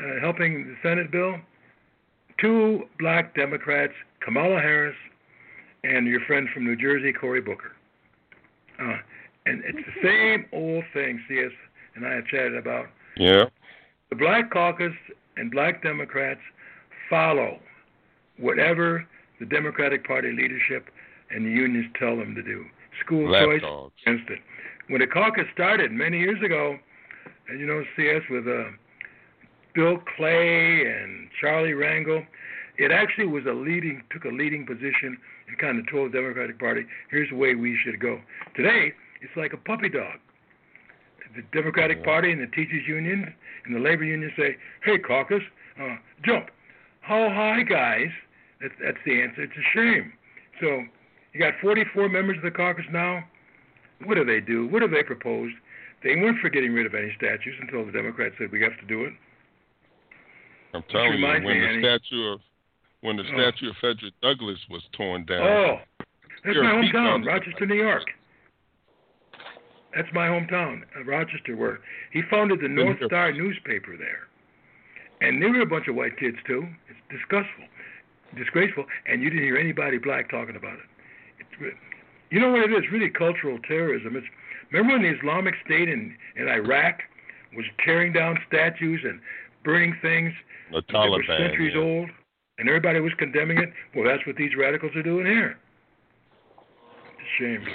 Uh, helping the Senate bill? Two black Democrats, Kamala Harris and your friend from New Jersey, Cory Booker. Uh, and it's the same old thing CS and I have chatted about. Yeah. The black caucus and black Democrats follow whatever the Democratic Party leadership and the unions tell them to do. School choice Lapdogs. it. When the caucus started many years ago, and you know, CS with uh, Bill Clay and Charlie Rangel, it actually was a leading, took a leading position and kind of told the Democratic Party, here's the way we should go. Today, it's like a puppy dog. The Democratic Yeah. Party and the teachers union and the labor union say, hey, caucus, uh, jump. How high, guys? That's, that's the answer. It's a shame. So you got 44 members of the caucus now. What do they do? What have they proposed? They weren't for getting rid of any statues until the Democrats said we have to do it. I'm telling you, when me, the Annie- statue of when the Oh. statue of Frederick Douglass was torn down, Oh, That's my hometown, Rochester, New York. That's my hometown, uh, Rochester, where he founded the North. Star newspaper there. And there were a bunch of white kids too. It's disgustful, disgraceful, and you didn't hear anybody black talking about it. It's, you know what it is? Really cultural terrorism. It's remember when the Islamic State in in Iraq was tearing down statues and burning things The that were centuries yeah. old, and everybody was condemning it. Well, that's what these radicals are doing here. It's a shame.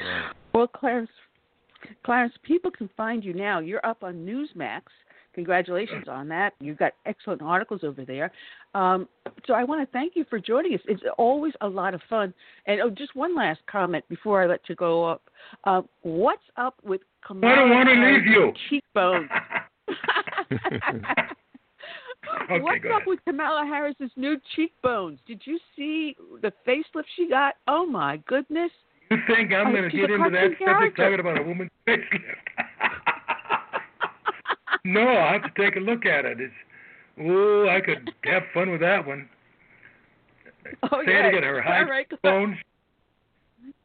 Well, Clarence, Clarence, people can find you now. You're up on Newsmax. Congratulations on that. You've got excellent articles over there. Um, so I want to thank you for joining us. It's always a lot of fun. And oh, just one last comment before I let you go up. Uh, what's up with Kamala I don't want to leave you. cheekbones? Okay, What's up with Kamala Harris's new cheekbones? Did you see the facelift she got? Oh my goodness! You think I'm Oh, going to get into that cartoon subject talking about a woman's facelift? no, I have to take a look at it. It's, oh, I could have fun with that one. Oh Say yeah. it again. Her high All right. bones.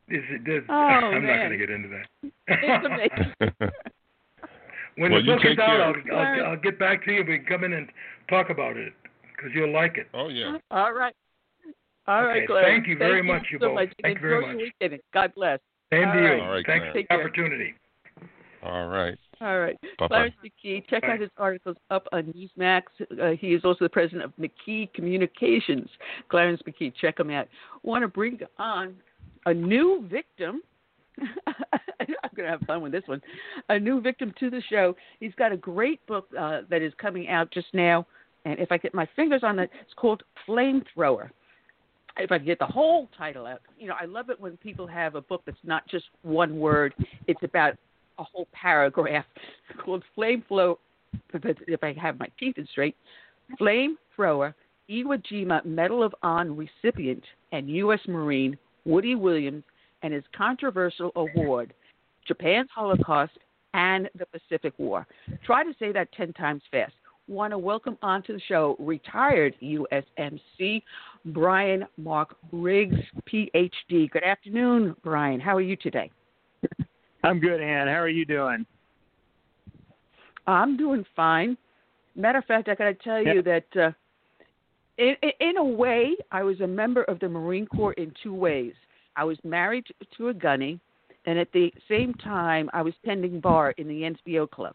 Is it? Does, Oh, I'm not going to get into that. It's amazing. when Well, the book is out. I'll, I'll, I'll get back to you. And we can come in and talk about it because you'll like it. oh yeah. All right. All right, Okay, Claire. thank you very much, you so both. much. Thank you Enjoy very much. weekend. God bless. Same All to you. right. All right, Thanks Clarence. for the opportunity. All right. All right. Bye bye. Clarence McKee, check out his articles up on Newsmax. Uh, he is also the president of McKee Communications. Clarence McKee, check him out. Want to bring on a new victim. I'm going to have fun with this one. A new victim to the show. He's got a great book uh, that is coming out just now. And if I get my fingers on it, it's called Flamethrower. If I get the whole title out, you know, I love it when people have a book that's not just one word, it's about a whole paragraph called Flame Flow. If I have my teeth in straight, Flamethrower, Iwo Jima Medal of Honor recipient and U.S. Marine Woody Williams and his controversial award, Japan's Holocaust and the Pacific War. Try to say that 10 times fast. Want to welcome onto the show retired USMC Bryan Mark Riggs, PhD. Good afternoon, Bryan. How are you today? I'm good, Ann. How are you doing? I'm doing fine. Matter of fact, I got to tell you that uh, in, in a way, I was a member of the Marine Corps in two ways. I was married to a gunny, and at the same time, I was tending bar in the NCO club.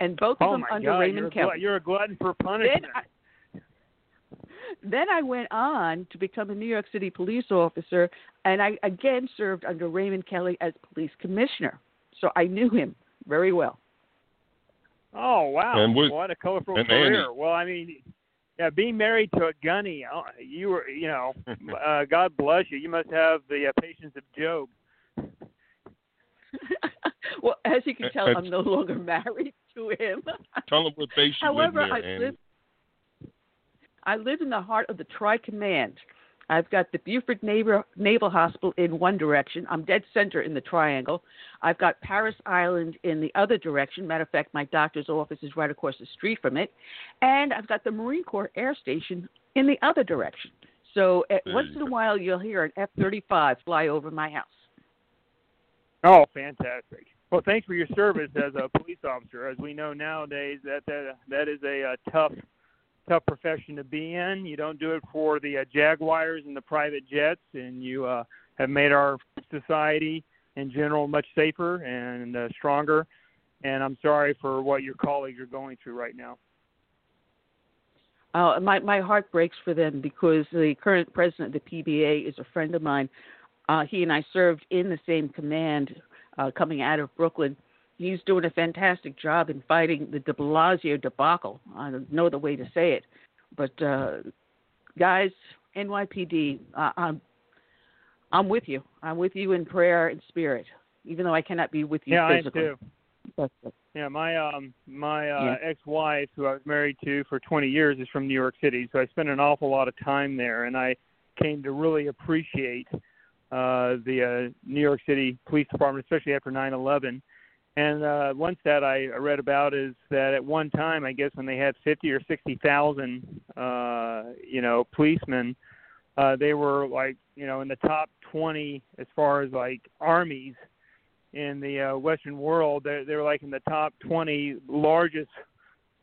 And both of Oh them my under God, Raymond you're Kelly. glut- you're a glutton for punishment. Then I, then I went on to become a New York City police officer, and I again served under Raymond Kelly as police commissioner. So I knew him very well. Oh wow, And we- what a colorful and career. Andy. Well, I mean, yeah, being married to a gunny, uh, you were, you know, uh, God bless you. You must have the uh, patience of Job. well, as you can tell, I'm no longer married to him. Tell them what base you However, live I near, Andy. live I live in the heart of the Tri Command. I've got the Beaufort Naval, Naval Hospital in one direction. I'm dead center in the triangle. I've got Parris Island in the other direction. Matter of fact, my doctor's office is right across the street from it. And I've got the Marine Corps Air Station in the other direction. So There once in a while, you'll hear an F 35 fly over my house. Oh, fantastic. Well, thanks for your service as a police officer. As we know nowadays, that that that is a, uh tough, tough profession to be in. You don't do it for the uh, Jaguars and the private jets, and you uh, have made our society in general much safer and uh, stronger. And I'm sorry for what your colleagues are going through right now. Uh, my my heart breaks for them because the current president of the PBA is a friend of mine. Uh, he and I served in the same command, uh, coming out of Brooklyn. He's doing a fantastic job in fighting the De Blasio debacle. I don't know the way to say it, but uh, guys, NYPD, uh, I'm I'm with you. I'm with you in prayer and spirit, even though I cannot be with you yeah, I physically. too. Yeah, my um my uh, Yeah. ex-wife, who I was married to for 20 years, is from New York City, so I spent an awful lot of time there, and I came to really appreciate the uh, New York City Police Department, especially after 9/11. And uh, one stat I read about is that at one time, I guess when they had 50 or 60 thousand, uh, you know, policemen, uh, they were like you know in the top 20 as far as like armies in the uh, Western world. They're they're like in the top 20 largest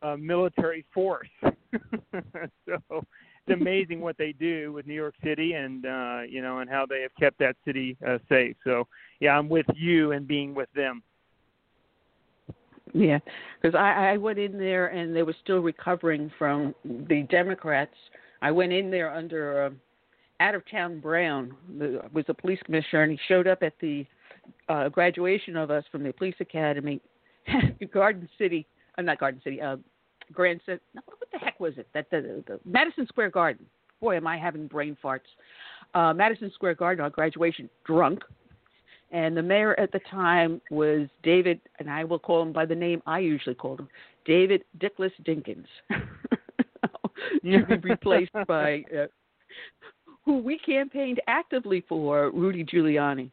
uh, military force. so it's amazing what they do with New York City and uh, you know and how they have kept that city uh, safe. So yeah, I'm with you and being with them. Yeah, because I, I went in there and they were still recovering from the Democrats. I went in there under uh, out of town Brown, the, was a police commissioner, and he showed up at the uh, graduation of us from the police academy, Garden City, uh, not Garden City, uh, Grand. No, what the heck was it? That the, the Madison Square Garden. Boy, am I having brain farts. Uh, Madison Square Garden, our graduation, drunk. And the mayor at the time was David, and I will call him by the name I usually called him, David Dickless Dinkins, to be replaced by uh, who we campaigned actively for, Rudy Giuliani.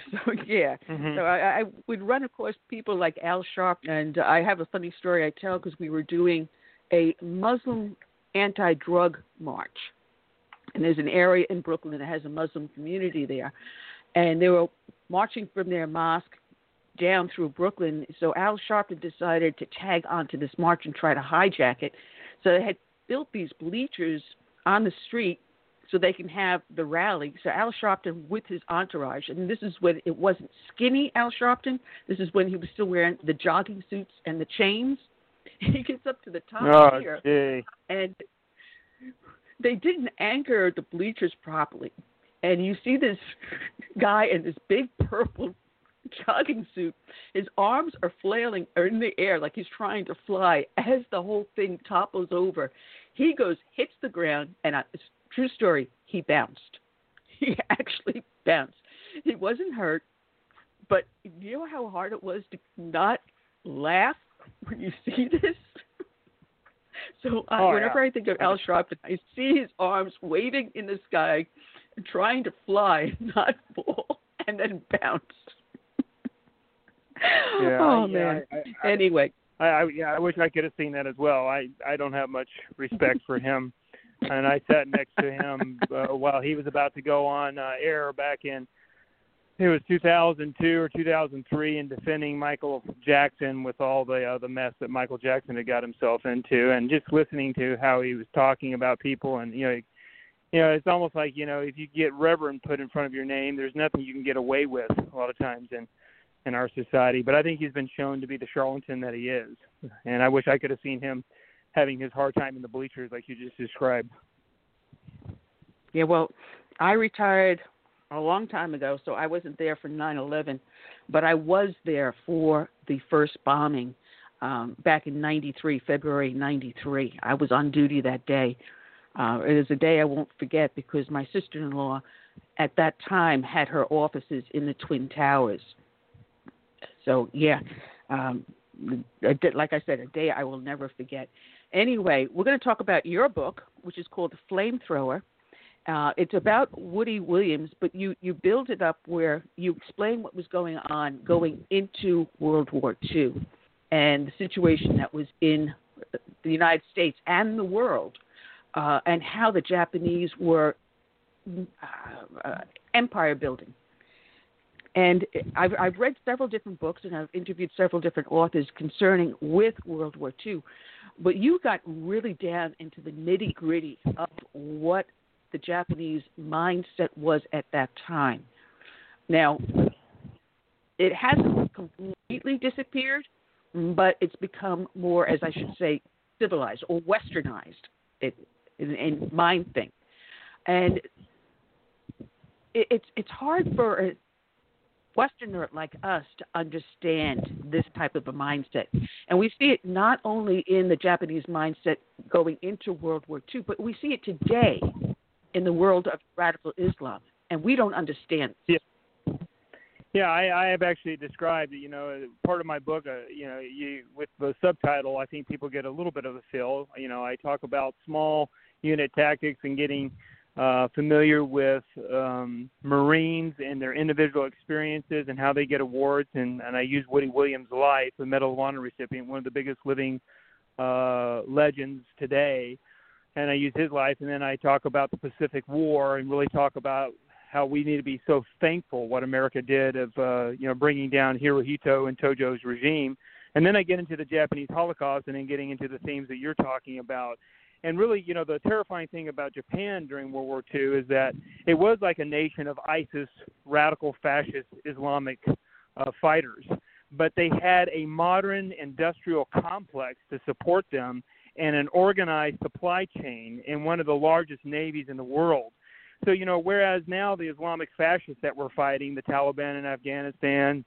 So yeah, Mhm. so I, I would run across people like Al Sharp, and I have a funny story I tell because we were doing a Muslim anti-drug march, and there's an area in Brooklyn that has a Muslim community there, and they were marching from their mosque down through Brooklyn. So Al Sharpton decided to tag onto this march and try to hijack it. So they had built these bleachers on the street so they can have the rally. So Al Sharpton with his entourage, and this is when it wasn't skinny Al Sharpton. This is when he was still wearing the jogging suits and the chains. He gets up to the top Oh, here, gee. and they didn't anchor the bleachers properly. And you see this guy in this big purple jogging suit. His arms are flailing in the air like he's trying to fly as the whole thing topples over. He goes, hits the ground, and I, true story, he bounced. He actually bounced. He wasn't hurt, but you know how hard it was to not laugh when you see this? So uh, Oh, whenever yeah. I think of Al Sharpton, I see his arms waving in the sky, trying to fly, not fall, and then bounce. Yeah, oh yeah, man. I- I- anyway, I, I yeah, I wish I could have seen that as well. I I don't have much respect for him, and I sat next to him uh, while he was about to go on uh, air back in it was 2002 or 2003 in defending Michael Jackson with all the uh, the mess that Michael Jackson had got himself into, and just listening to how he was talking about people, and you know. You know, it's almost like you know, if you get Reverend put in front of your name, there's nothing you can get away with a lot of times in in our society. But I think he's been shown to be the charlatan that he is, and I wish I could have seen him having his hard time in the bleachers like you just described. Yeah, well, I retired a long time ago, so I wasn't there for 9/11, but I was there for the first bombing um, back in '93, February '93. I was on duty that day. Uh, it is a day I won't forget because my sister-in-law, at that time, had her offices in the Twin Towers. So yeah, um, like I said, a day I will never forget. Anyway, we're going to talk about your book, which is called The Flamethrower. Uh, it's about Woody Williams, but you, you build it up where you explain what was going on going into World War II and the situation that was in the United States and the world, uh, and how the Japanese were uh, uh, empire building. And I've, I've read several different books and I've interviewed several different authors concerning with World War II, but you got really down into the nitty gritty of what the Japanese mindset was at that time. Now, it hasn't completely disappeared, but it's become more, as I should say, civilized or westernized it, in, in mind thing. And it, it's it's hard for Westerner like us to understand this type of a mindset. And we see it not only in the Japanese mindset going into World War II, but we see it today in the world of radical Islam. And we don't understand. Yeah. Yeah, I, I have actually described, you know, part of my book, uh, you know, you with the subtitle, I think people get a little bit of a feel. You know, I talk about small unit tactics and getting uh, familiar with um, Marines and their individual experiences and how they get awards. And, and I use Woody Williams' life, the Medal of Honor recipient, one of the biggest living uh, legends today, and I use his life, and then I talk about the Pacific War and really talk about how we need to be so thankful what America did of uh, you know bringing down Hirohito and Tojo's regime, and then I get into the Japanese Holocaust, and then getting into the themes that you're talking about. And really, you know, the terrifying thing about Japan during World War II is that it was like a nation of ISIS, radical fascist Islamic uh, fighters, but they had a modern industrial complex to support them and an organized supply chain and one of the largest navies in the world. So, you know, whereas now the Islamic fascists that we're fighting, the Taliban in Afghanistan,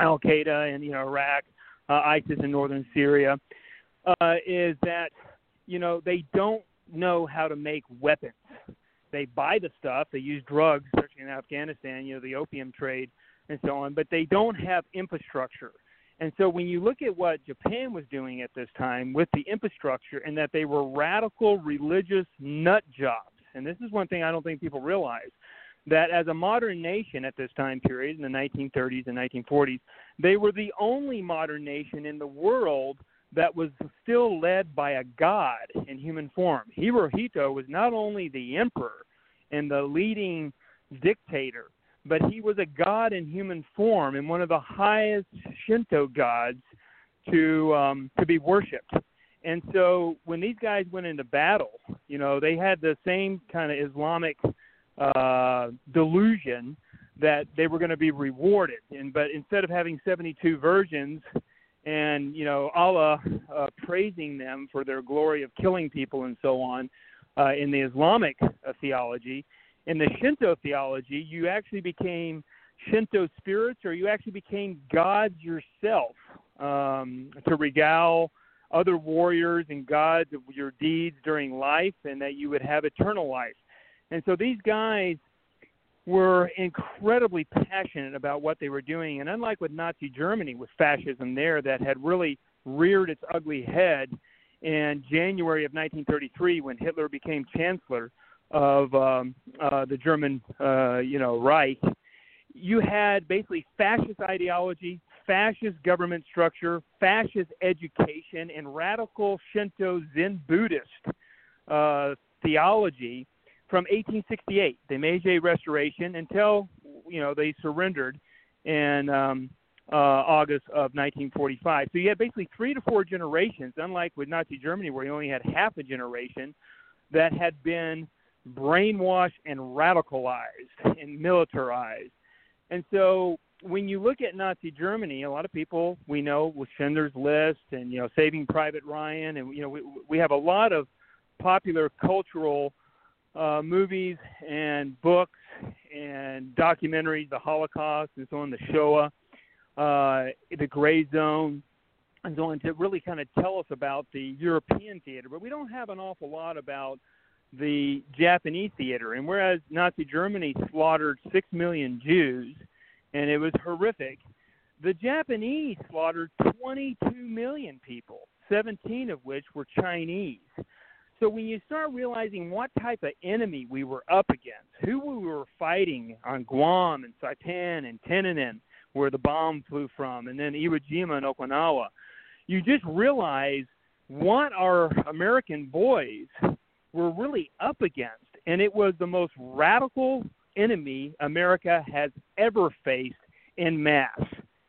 Al Qaeda in you know Iraq, uh, ISIS in northern Syria, uh, is that you know they don't know how to make weapons. They buy the stuff. They use drugs, especially in Afghanistan. You know the opium trade and so on, but they don't have infrastructure. And so when you look at what Japan was doing at this time with the infrastructure, and that they were radical religious nut jobs, and this is one thing I don't think people realize that as a modern nation at this time period in the 1930s and 1940s, they were the only modern nation in the world that was still led by a god in human form. Hirohito was not only the emperor and the leading dictator, but he was a god in human form and one of the highest Shinto gods to um, to be worshipped. And so when these guys went into battle, you know, they had the same kind of Islamic uh, delusion that they were going to be rewarded. And but instead of having 72 virgins and you know Allah uh, praising them for their glory of killing people and so on uh, in the Islamic uh, theology, in the Shinto theology, you actually became Shinto spirits, or you actually became gods yourself um, to regale other warriors and gods of your deeds during life, and that you would have eternal life. And so these guys were incredibly passionate about what they were doing. And unlike with Nazi Germany, with fascism there that had really reared its ugly head in January of 1933 when Hitler became chancellor of um, uh, the German, uh, you know, Reich, you had basically fascist ideology, fascist government structure, fascist education, and radical Shinto Zen Buddhist uh, theology from 1868, the Meiji Restoration, until you know they surrendered in um, uh, August of 1945. So you had basically three to four generations, unlike with Nazi Germany, where you only had half a generation that had been brainwashed and radicalized and militarized. And so when you look at Nazi Germany, a lot of people we know with Schindler's List and you know Saving Private Ryan, and you know we we have a lot of popular cultural uh, movies and books and documentaries, the Holocaust so on, the Shoah, uh, the Gray Zone, and so on, to really kind of tell us about the European theater. But we don't have an awful lot about the Japanese theater. And whereas Nazi Germany slaughtered six million Jews, and it was horrific, the Japanese slaughtered 22 million people, 17 of which were Chinese. So when you start realizing what type of enemy we were up against, who we were fighting on Guam and Saipan and Tinian, where the bomb flew from, and then Iwo Jima and Okinawa, you just realize what our American boys were really up against. And it was the most radical enemy America has ever faced in mass.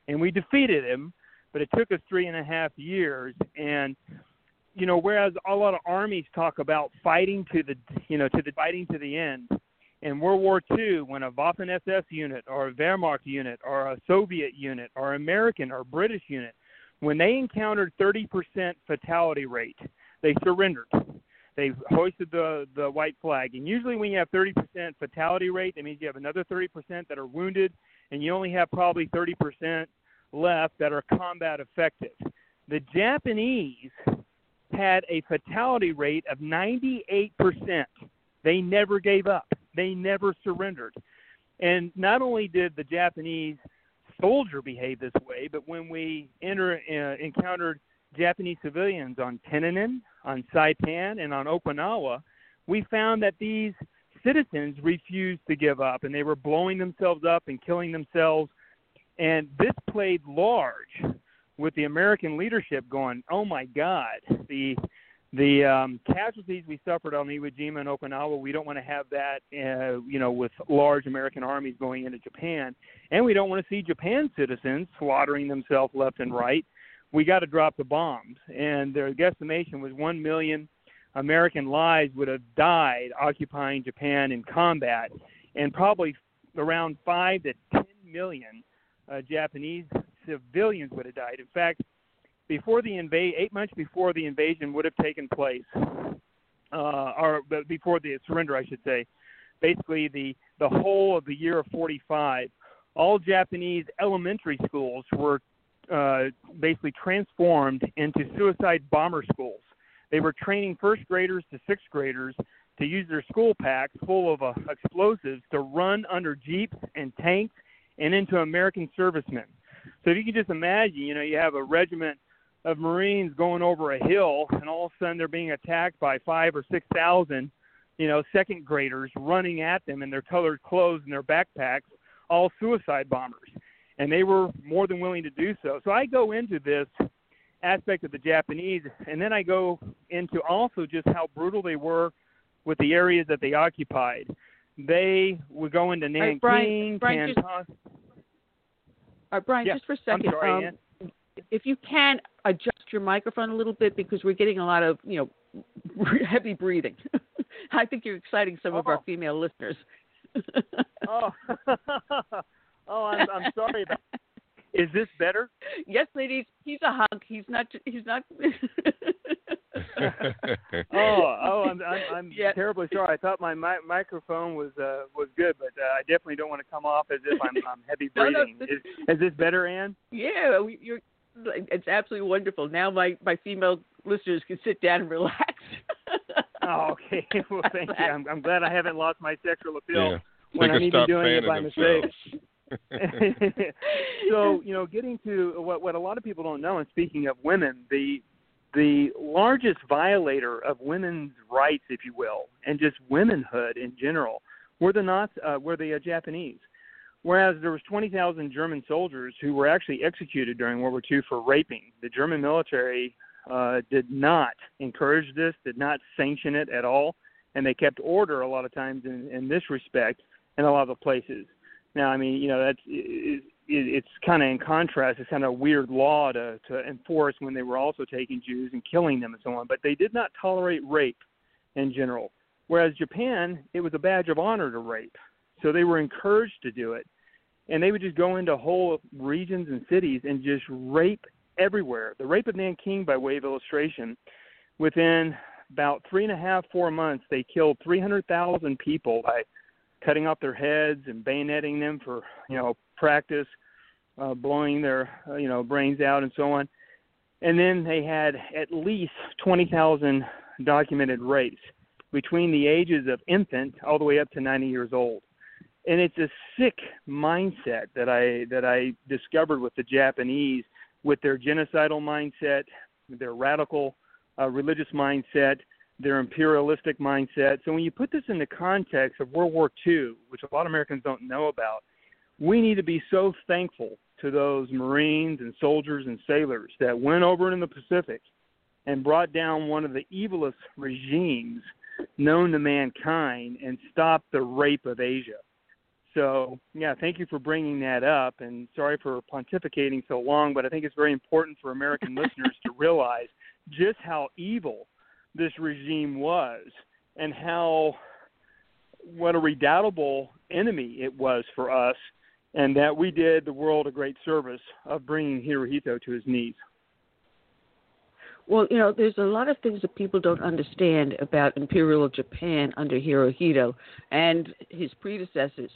And we defeated him, but it took us three and a half years. And you know, whereas a lot of armies talk about fighting to the, you know, to the fighting to the end. In World War II, when a Waffen SS unit or a Wehrmacht unit or a Soviet unit or American or British unit, when they encountered 30% fatality rate, they surrendered. They hoisted the the white flag. And usually, when you have 30% fatality rate, that means you have another 30% that are wounded, and you only have probably 30% left that are combat effective. The Japanese had a fatality rate of 98%. They never gave up. They never surrendered. And not only did the Japanese soldier behave this way, but when we enter, uh, encountered Japanese civilians on Tinian, on Saipan, and on Okinawa, we found that these citizens refused to give up and they were blowing themselves up and killing themselves. And this played large with the American leadership going, "Oh my God, the The um, casualties we suffered on Iwo Jima and Okinawa, we don't want to have that, uh, you know, with large American armies going into Japan, and we don't want to see Japan citizens slaughtering themselves left and right. We got to drop the bombs, and their guesstimation was one million American lives would have died occupying Japan in combat, and probably around five to ten million uh, Japanese civilians would have died. In fact, before the invade, eight months before the invasion would have taken place, uh, or before the surrender, I should say, basically the the whole of the year of 45, all Japanese elementary schools were uh, basically transformed into suicide bomber schools. They were training first graders to sixth graders to use their school packs full of uh, explosives to run under jeeps and tanks and into American servicemen. So if you can just imagine, you know, you have a regiment of Marines going over a hill, and all of a sudden they're being attacked by five or six thousand, you know, second graders running at them in their colored clothes and their backpacks, all suicide bombers, and they were more than willing to do so. So I go into this aspect of the Japanese, and then I go into also just how brutal they were with the areas that they occupied. They would go into Nanking, Bryan- Bryan, just- Canton. All right, Bryan, Yeah, just for a second. sorry, um, if you can adjust your microphone a little bit because we're getting a lot of you know heavy breathing. I think you're exciting some of our Oh. female listeners. oh, oh, I'm, I'm sorry about. Is this better? yes, ladies, he's a hunk. He's not. He's not. oh, oh, I'm I'm, I'm Yeah. terribly sorry. I thought my mi- microphone was uh, was good, but uh, I definitely don't want to come off as if I'm, I'm heavy No, no, breathing. is, is this better, Ann? Yeah, we- you're. It's absolutely wonderful. Now my my female listeners can sit down and relax. Oh, okay. Well, thank you. I'm, I'm glad I haven't lost my sexual appeal yeah. when I'm can even doing it fanning by mistake. so you know, getting to what what a lot of people don't know, and speaking of women, the the largest violator of women's rights, if you will, and just womanhood in general, were the not uh, were the uh, Japanese. Whereas there was 20,000 German soldiers who were actually executed during World War II for raping. The German military uh, did not encourage this, did not sanction it at all, and they kept order a lot of times in, in this respect in a lot of places. Now, I mean, you know, that's it, it, it's kind of in contrast. It's kind of a weird law to to enforce when they were also taking Jews and killing them and so on. But they did not tolerate rape in general. Whereas Japan, it was a badge of honor to rape, so they were encouraged to do it, and they would just go into whole regions and cities and just rape everywhere. The rape of Nanking, by way of illustration, within about three and a half, four months, they killed 300,000 people by cutting off their heads and bayoneting them for you know practice, uh, blowing their uh, you know brains out and so on. And then they had at least 20,000 documented rapes between the ages of infant all the way up to 90 years old. And it's a sick mindset that I that I discovered with the Japanese, with their genocidal mindset, their radical uh, religious mindset, their imperialistic mindset. So when you put this in the context of World War II, which a lot of Americans don't know about, we need to be so thankful to those Marines and soldiers and sailors that went over in the Pacific and brought down one of the evilest regimes known to mankind and stopped the rape of Asia. So, yeah, thank you for bringing that up. And sorry for pontificating so long, but I think it's very important for American listeners to realize just how evil this regime was and how what a redoubtable enemy it was for us and that we did the world a great service of bringing Hirohito to his knees. Well, you know, there's a lot of things that people don't understand about Imperial Japan under Hirohito and his predecessors,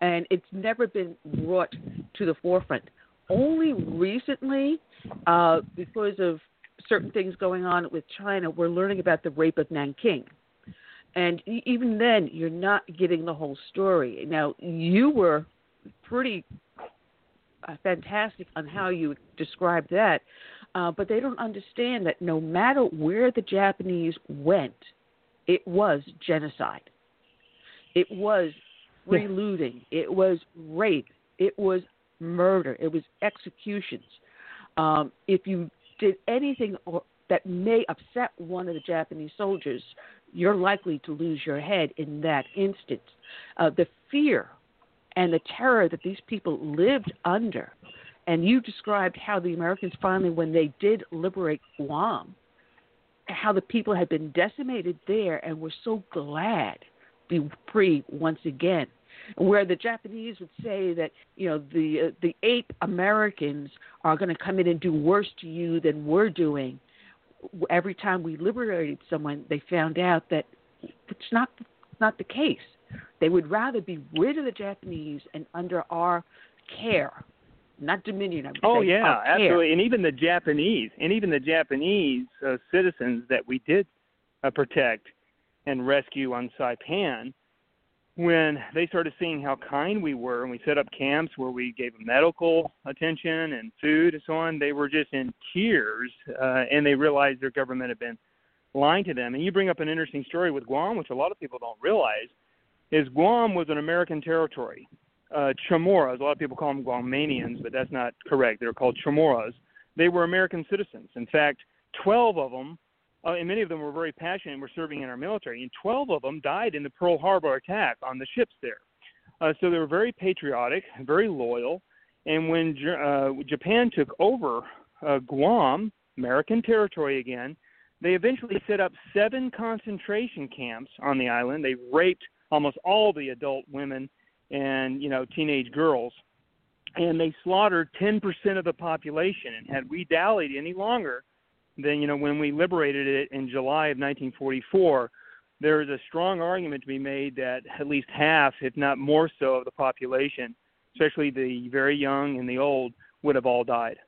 and it's never been brought to the forefront. Only recently, uh, because of certain things going on with China, we're learning about the rape of Nanking. And even then, you're not getting the whole story. Now, you were pretty uh, fantastic on how you described that, uh, but they don't understand that no matter where the Japanese went, it was genocide. It was free looting. It was rape. It was murder. It was executions. Um, if you did anything or, that may upset one of the Japanese soldiers, you're likely to lose your head in that instance. Uh, the fear and the terror that these people lived under, and you described how the Americans finally, when they did liberate Guam, how the people had been decimated there and were so glad to be free once again. Where the Japanese would say that you know the uh, the ape Americans are going to come in and do worse to you than we're doing. Every time we liberated someone, they found out that it's not not the case. They would rather be rid of the Japanese and under our care, not dominion. I would Oh say, yeah, our care. absolutely. And even the Japanese, and even the Japanese uh, citizens that we did uh, protect and rescue on Saipan, when they started seeing how kind we were, and we set up camps where we gave them medical attention and food and so on, they were just in tears, uh, and they realized their government had been lying to them. And you bring up an interesting story with Guam, which a lot of people don't realize, is Guam was an American territory uh, Chamorros. A lot of people call them Guamanians, but that's not correct. They're called Chamorros. They were American citizens. In fact, 12 of them, uh, and many of them were very passionate and were serving in our military, and 12 of them died in the Pearl Harbor attack on the ships there. Uh, so they were very patriotic, very loyal. And when uh, Japan took over uh, Guam, American territory again, they eventually set up seven concentration camps on the island. They raped almost all the adult women and you know teenage girls and they slaughtered 10% of the population and had we dallied any longer then you know when we liberated it in July of 1944 there is a strong argument to be made that at least half if not more so of the population especially the very young and the old would have all died.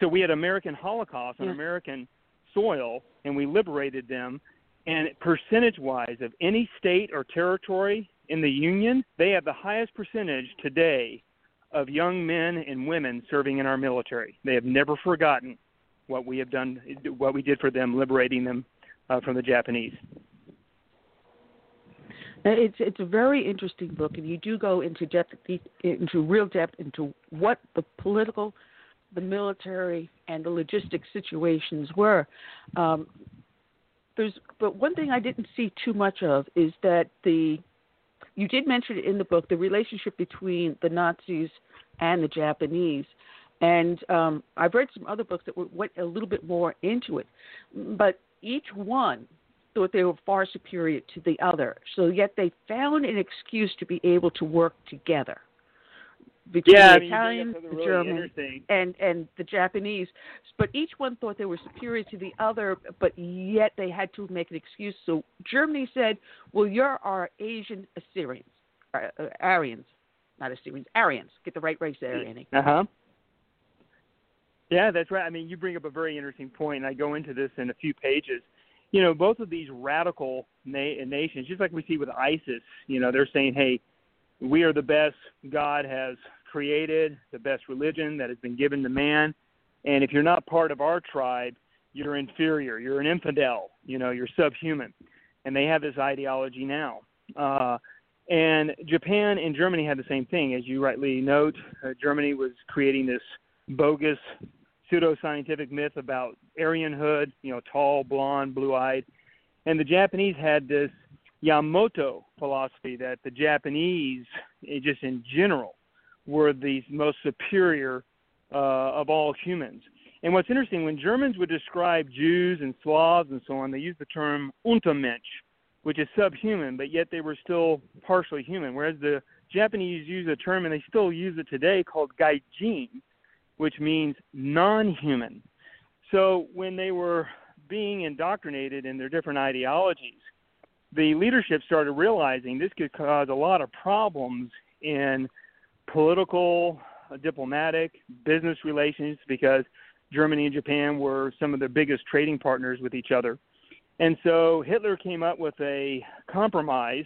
So we had American Holocaust on Yeah. American soil and we liberated them. And percentage wise of any state or territory in the union they have the highest percentage today of young men and women serving in our military. They have never forgotten what we have done what we did for them liberating them uh, from the japanese It's it's a very interesting book, and you do go into depth into real depth into what the political, the military, and the logistic situations were. Um, there's but one thing I didn't see too much of is that the you did mention it in the book the relationship between the Nazis and the Japanese. And um, I've read some other books that were, went a little bit more into it, but each one thought they were far superior to the other. So yet they found an excuse to be able to work together between Yeah, I the mean, you bring up Italians, the really Germans, and and the Japanese. But each one thought they were superior to the other, but yet they had to make an excuse. So Germany said, "Well, you're our Asian Assyrians, uh, uh, Aryans, not Assyrians, Aryans. Get the right race there, Annie." Uh huh. Yeah, that's right. I mean, you bring up a very interesting point, and I go into this in a few pages. You know, both of these radical na- nations, just like we see with ISIS, you know, they're saying, hey, we are the best God has created, the best religion that has been given to man. And if you're not part of our tribe, you're inferior, you're an infidel, you know, you're subhuman. And they have this ideology now. Uh, and Japan and Germany had the same thing. As you rightly note, uh, Germany was creating this bogus pseudoscientific myth about Aryanhood, you know, tall, blonde, blue-eyed, and the Japanese had this Yamamoto philosophy that the Japanese, eh, just in general, were the most superior uh, of all humans. And what's interesting, when Germans would describe Jews and Slavs and so on, they used the term Untermensch, which is subhuman, but yet they were still partially human. Whereas the Japanese use a term, and they still use it today, called gaijin, which means non-human. So when they were being indoctrinated in their different ideologies, the leadership started realizing this could cause a lot of problems in political, diplomatic, business relations because Germany and Japan were some of their biggest trading partners with each other. And so Hitler came up with a compromise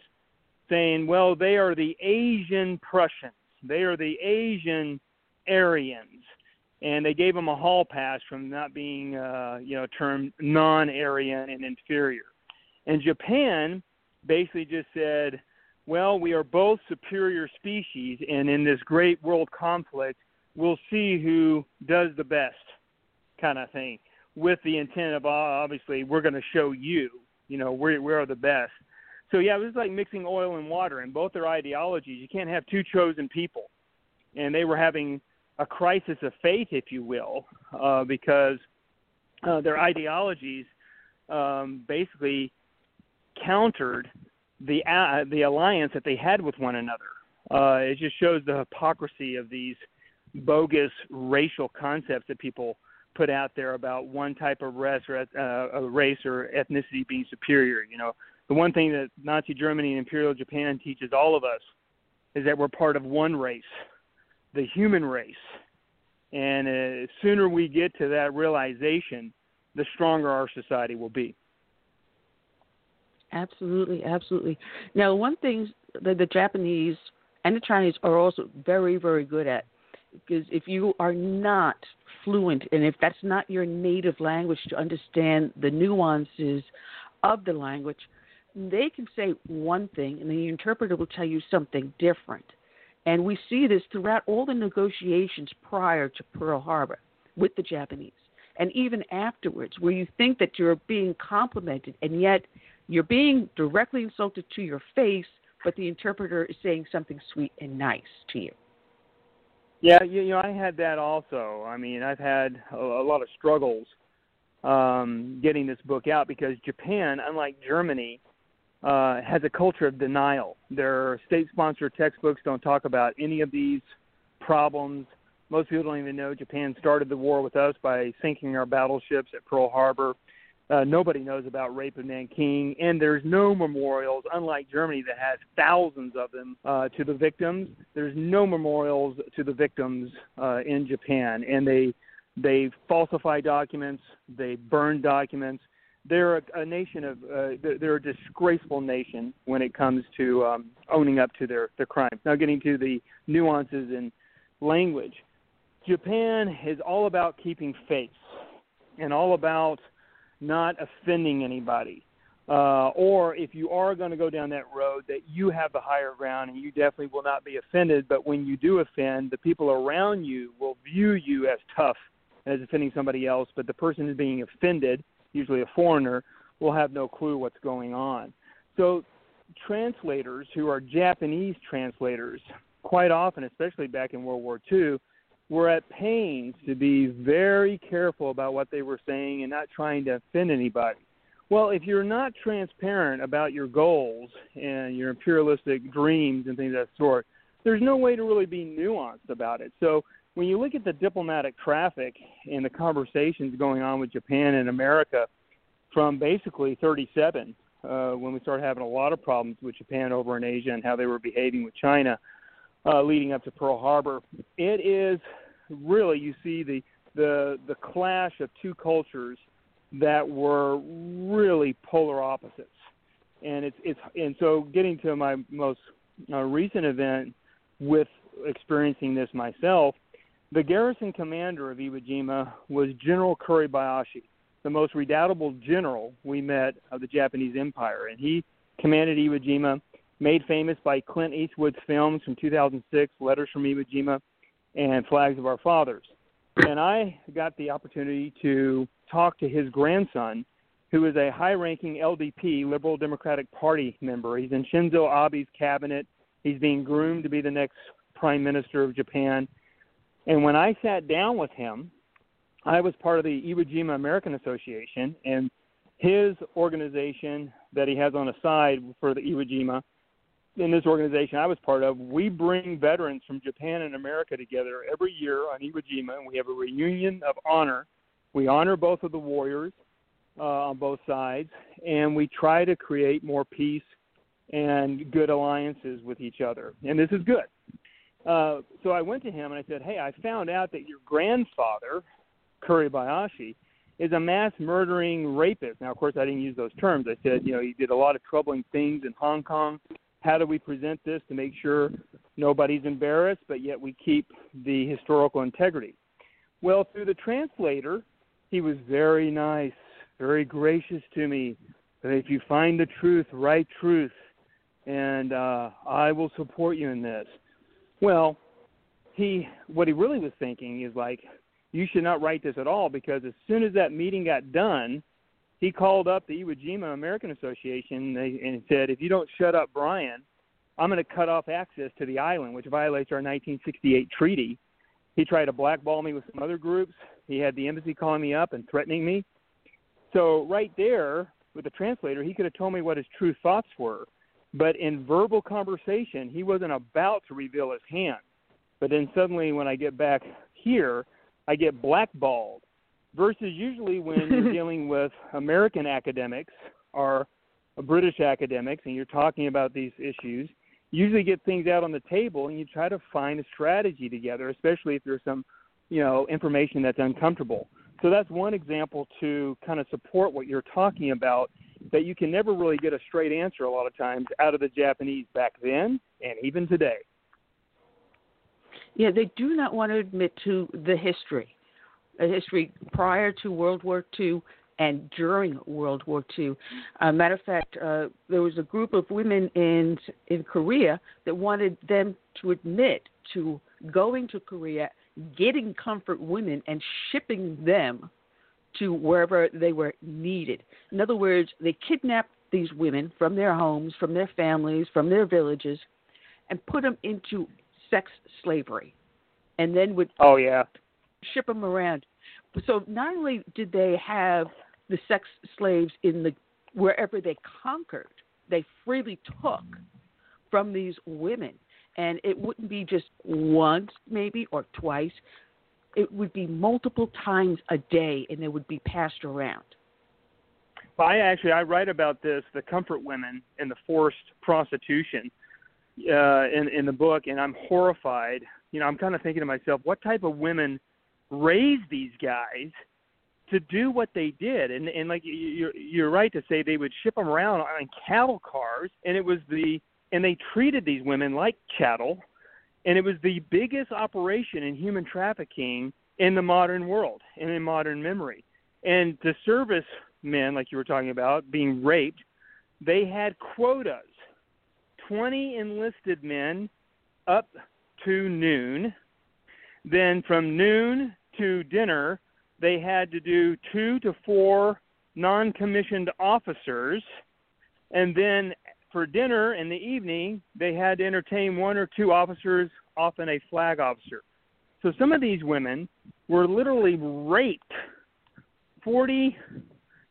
saying, well, they are the Asian Prussians. They are the Asian Aryans. And they gave them a hall pass from not being, uh, you know, termed non-Aryan and inferior. And Japan basically just said, well, we are both superior species, and in this great world conflict, we'll see who does the best, kind of thing. with the intent of uh, obviously we're going to show you, you know, we're, we are the best. So yeah, it was like mixing oil and water, and both their ideologies. You can't have two chosen people, and they were having a crisis of faith, if you will, uh, because uh, their ideologies um, basically countered the uh, the alliance that they had with one another. Uh, it just shows the hypocrisy of these bogus racial concepts that people put out there about one type of race or uh, race or ethnicity being superior. You know, the one thing that Nazi Germany and Imperial Japan teaches all of us is that we're part of one race, the human race. And uh, sooner we get to that realization, the stronger our society will be. Absolutely, absolutely. Now, one thing that the Japanese and the Chinese are also very, very good at because if you are not fluent and if that's not your native language to understand the nuances of the language, they can say one thing and the interpreter will tell you something different. And we see this throughout all the negotiations prior to Pearl Harbor with the Japanese. And even afterwards, where you think that you're being complimented and yet you're being directly insulted to your face, but the interpreter is saying something sweet and nice to you. Yeah, you, you know, I had that also. I mean, I've had a, a lot of struggles um, getting this book out because Japan, unlike Germany, uh, has a culture of denial. Their state-sponsored textbooks don't talk about any of these problems. Most people don't even know Japan started the war with us by sinking our battleships at Pearl Harbor. Uh, nobody knows about rape of Nanking, and there's no memorials. Unlike Germany, that has thousands of them uh, to the victims, there's no memorials to the victims uh, in Japan, and they they falsify documents, they burn documents. They're a, a nation of uh, they're a disgraceful nation when it comes to um, owning up to their their crimes. Now, getting to the nuances in language, Japan is all about keeping faith and all about not offending anybody. Uh, or if you are going to go down that road, that you have the higher ground and you definitely will not be offended. But when you do offend, the people around you will view you as tough as offending somebody else. But the person who's being offended, usually a foreigner, will have no clue what's going on. So translators who are Japanese translators, quite often, especially back in World War II, were at pains to be very careful about what they were saying and not trying to offend anybody. Well, if you're not transparent about your goals and your imperialistic dreams and things of that sort, there's no way to really be nuanced about it. So when you look at the diplomatic traffic and the conversations going on with Japan and America from basically 37, uh, when we started having a lot of problems with Japan over in Asia and how they were behaving with China, uh, leading up to Pearl Harbor. It is really you see the the the clash of two cultures that were really polar opposites, and it's it's and so getting to my most uh, recent event with experiencing this myself, the garrison commander of Iwo Jima was General Kuribayashi, the most redoubtable general we met of the Japanese Empire, and he commanded Iwo Jima made famous by Clint Eastwood's films from 2006, Letters from Iwo Jima and Flags of Our Fathers. And I got the opportunity to talk to his grandson, who is a high ranking LDP, Liberal Democratic Party member. He's in Shinzo Abe's cabinet. He's being groomed to be the next prime minister of Japan. And when I sat down with him, I was part of the Iwo Jima American Association, and his organization that he has on the side for the Iwo Jima in this organization I was part of, we bring veterans from Japan and America together every year on Iwo Jima, and we have a reunion of honor. We honor both of the warriors uh, on both sides, and we try to create more peace and good alliances with each other. And this is good. Uh, so I went to him and I said, "Hey, I found out that your grandfather, Kuribayashi, is a mass murdering rapist." Now, of course, I didn't use those terms. I said, you know, he did a lot of troubling things in Hong Kong how do we present this to make sure nobody's embarrassed, but yet we keep the historical integrity? Well, through the translator, he was very nice, very gracious to me. That if you find the truth, write truth, and uh, I will support you in this. Well, he what he really was thinking is like, you should not write this at all because as soon as that meeting got done, he called up the Iwo Jima American Association and said, if you don't shut up Bryan, I'm going to cut off access to the island, which violates our 1968 treaty. He tried to blackball me with some other groups. He had the embassy calling me up and threatening me. So right there with the translator, he could have told me what his true thoughts were. But in verbal conversation, he wasn't about to reveal his hand. But then suddenly, when I get back here, I get blackballed. Versus usually when you're dealing with American academics or British academics and you're talking about these issues, usually get things out on the table and you try to find a strategy together, especially if there's some, you know, information that's uncomfortable. So that's one example to kind of support what you're talking about that you can never really get a straight answer a lot of times out of the Japanese back then and even today. Yeah, they do not want to admit to the history, a history prior to World War II and during World War II. Uh, matter of fact, uh, there was a group of women in in Korea that wanted them to admit to going to Korea, getting comfort women, and shipping them to wherever they were needed. In other words, they kidnapped these women from their homes, from their families, from their villages, and put them into sex slavery, and then would oh yeah ship them around. So not only did they have the sex slaves in the wherever they conquered, they freely took from these women, and it wouldn't be just once maybe or twice. It would be multiple times a day, and they would be passed around. Well, I actually I write about this, the comfort women and the forced prostitution, uh, in in the book, and I'm horrified. You know, I'm kind of thinking to myself, what type of women raise these guys to do what they did? And and like you're you're right to say they would ship them around on cattle cars, and it was the and they treated these women like chattel, and it was the biggest operation in human trafficking in the modern world and in modern memory. And the service men, like you were talking about, being raped, they had quotas 20 enlisted men up to noon. Then from noon to dinner, they had to do two to four non commissioned officers. And then for dinner in the evening, they had to entertain one or two officers, often a flag officer. So some of these women were literally raped 40,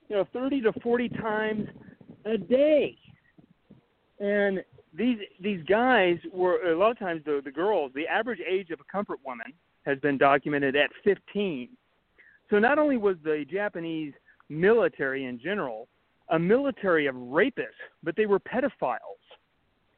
you know, 30 to 40 times a day. And these these guys were a lot of times the the girls. The average age of a comfort woman has been documented at 15. So not only was the Japanese military in general a military of rapists, but they were pedophiles,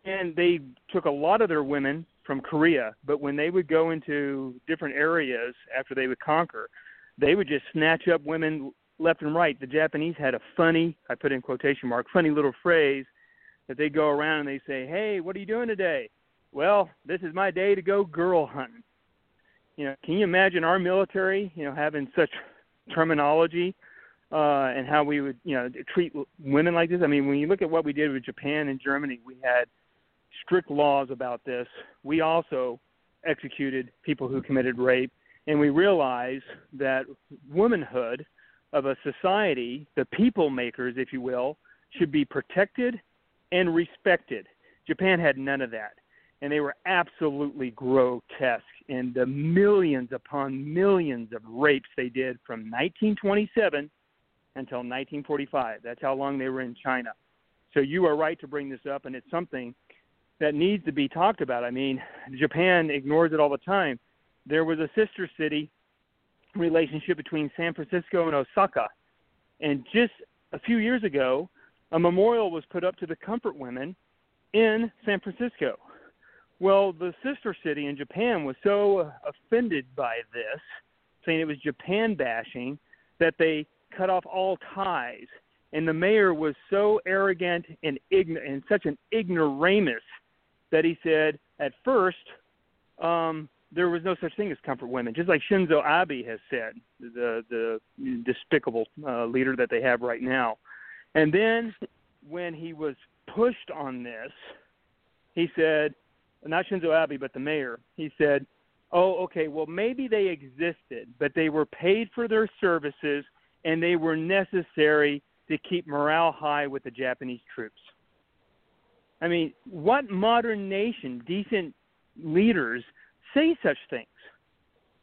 and they took a lot of their women from Korea. But when they would go into different areas after they would conquer, they would just snatch up women left and right. The Japanese had a funny, I put in quotation mark, funny little phrase that they go around and they say, "Hey, what are you doing today?" Well, this is my day to go girl hunting. You know, can you imagine our military, you know, having such terminology uh, and how we would, you know, treat women like this? I mean, when you look at what we did with Japan and Germany, we had strict laws about this. We also executed people who committed rape, and we realized that womanhood of a society, the people makers, if you will, should be protected and respected. Japan had none of that. And they were absolutely grotesque in the millions upon millions of rapes they did from 1927 until 1945. That's how long they were in China. So you are right to bring this up, and it's something that needs to be talked about. I mean, Japan ignores it all the time. There was a sister city relationship between San Francisco and Osaka. And just a few years ago, a memorial was put up to the comfort women in San Francisco. Well, the sister city in Japan was so offended by this, saying it was Japan bashing, that they cut off all ties. And the mayor was so arrogant and ignorant and such an ignoramus that he said at first um, there was no such thing as comfort women, just like Shinzo Abe has said, the the despicable uh, leader that they have right now. And then when he was pushed on this, he said, not Shinzo Abe, but the mayor, he said, oh, okay, well, maybe they existed, but they were paid for their services and they were necessary to keep morale high with the Japanese troops. I mean, what modern nation, decent leaders, say such things?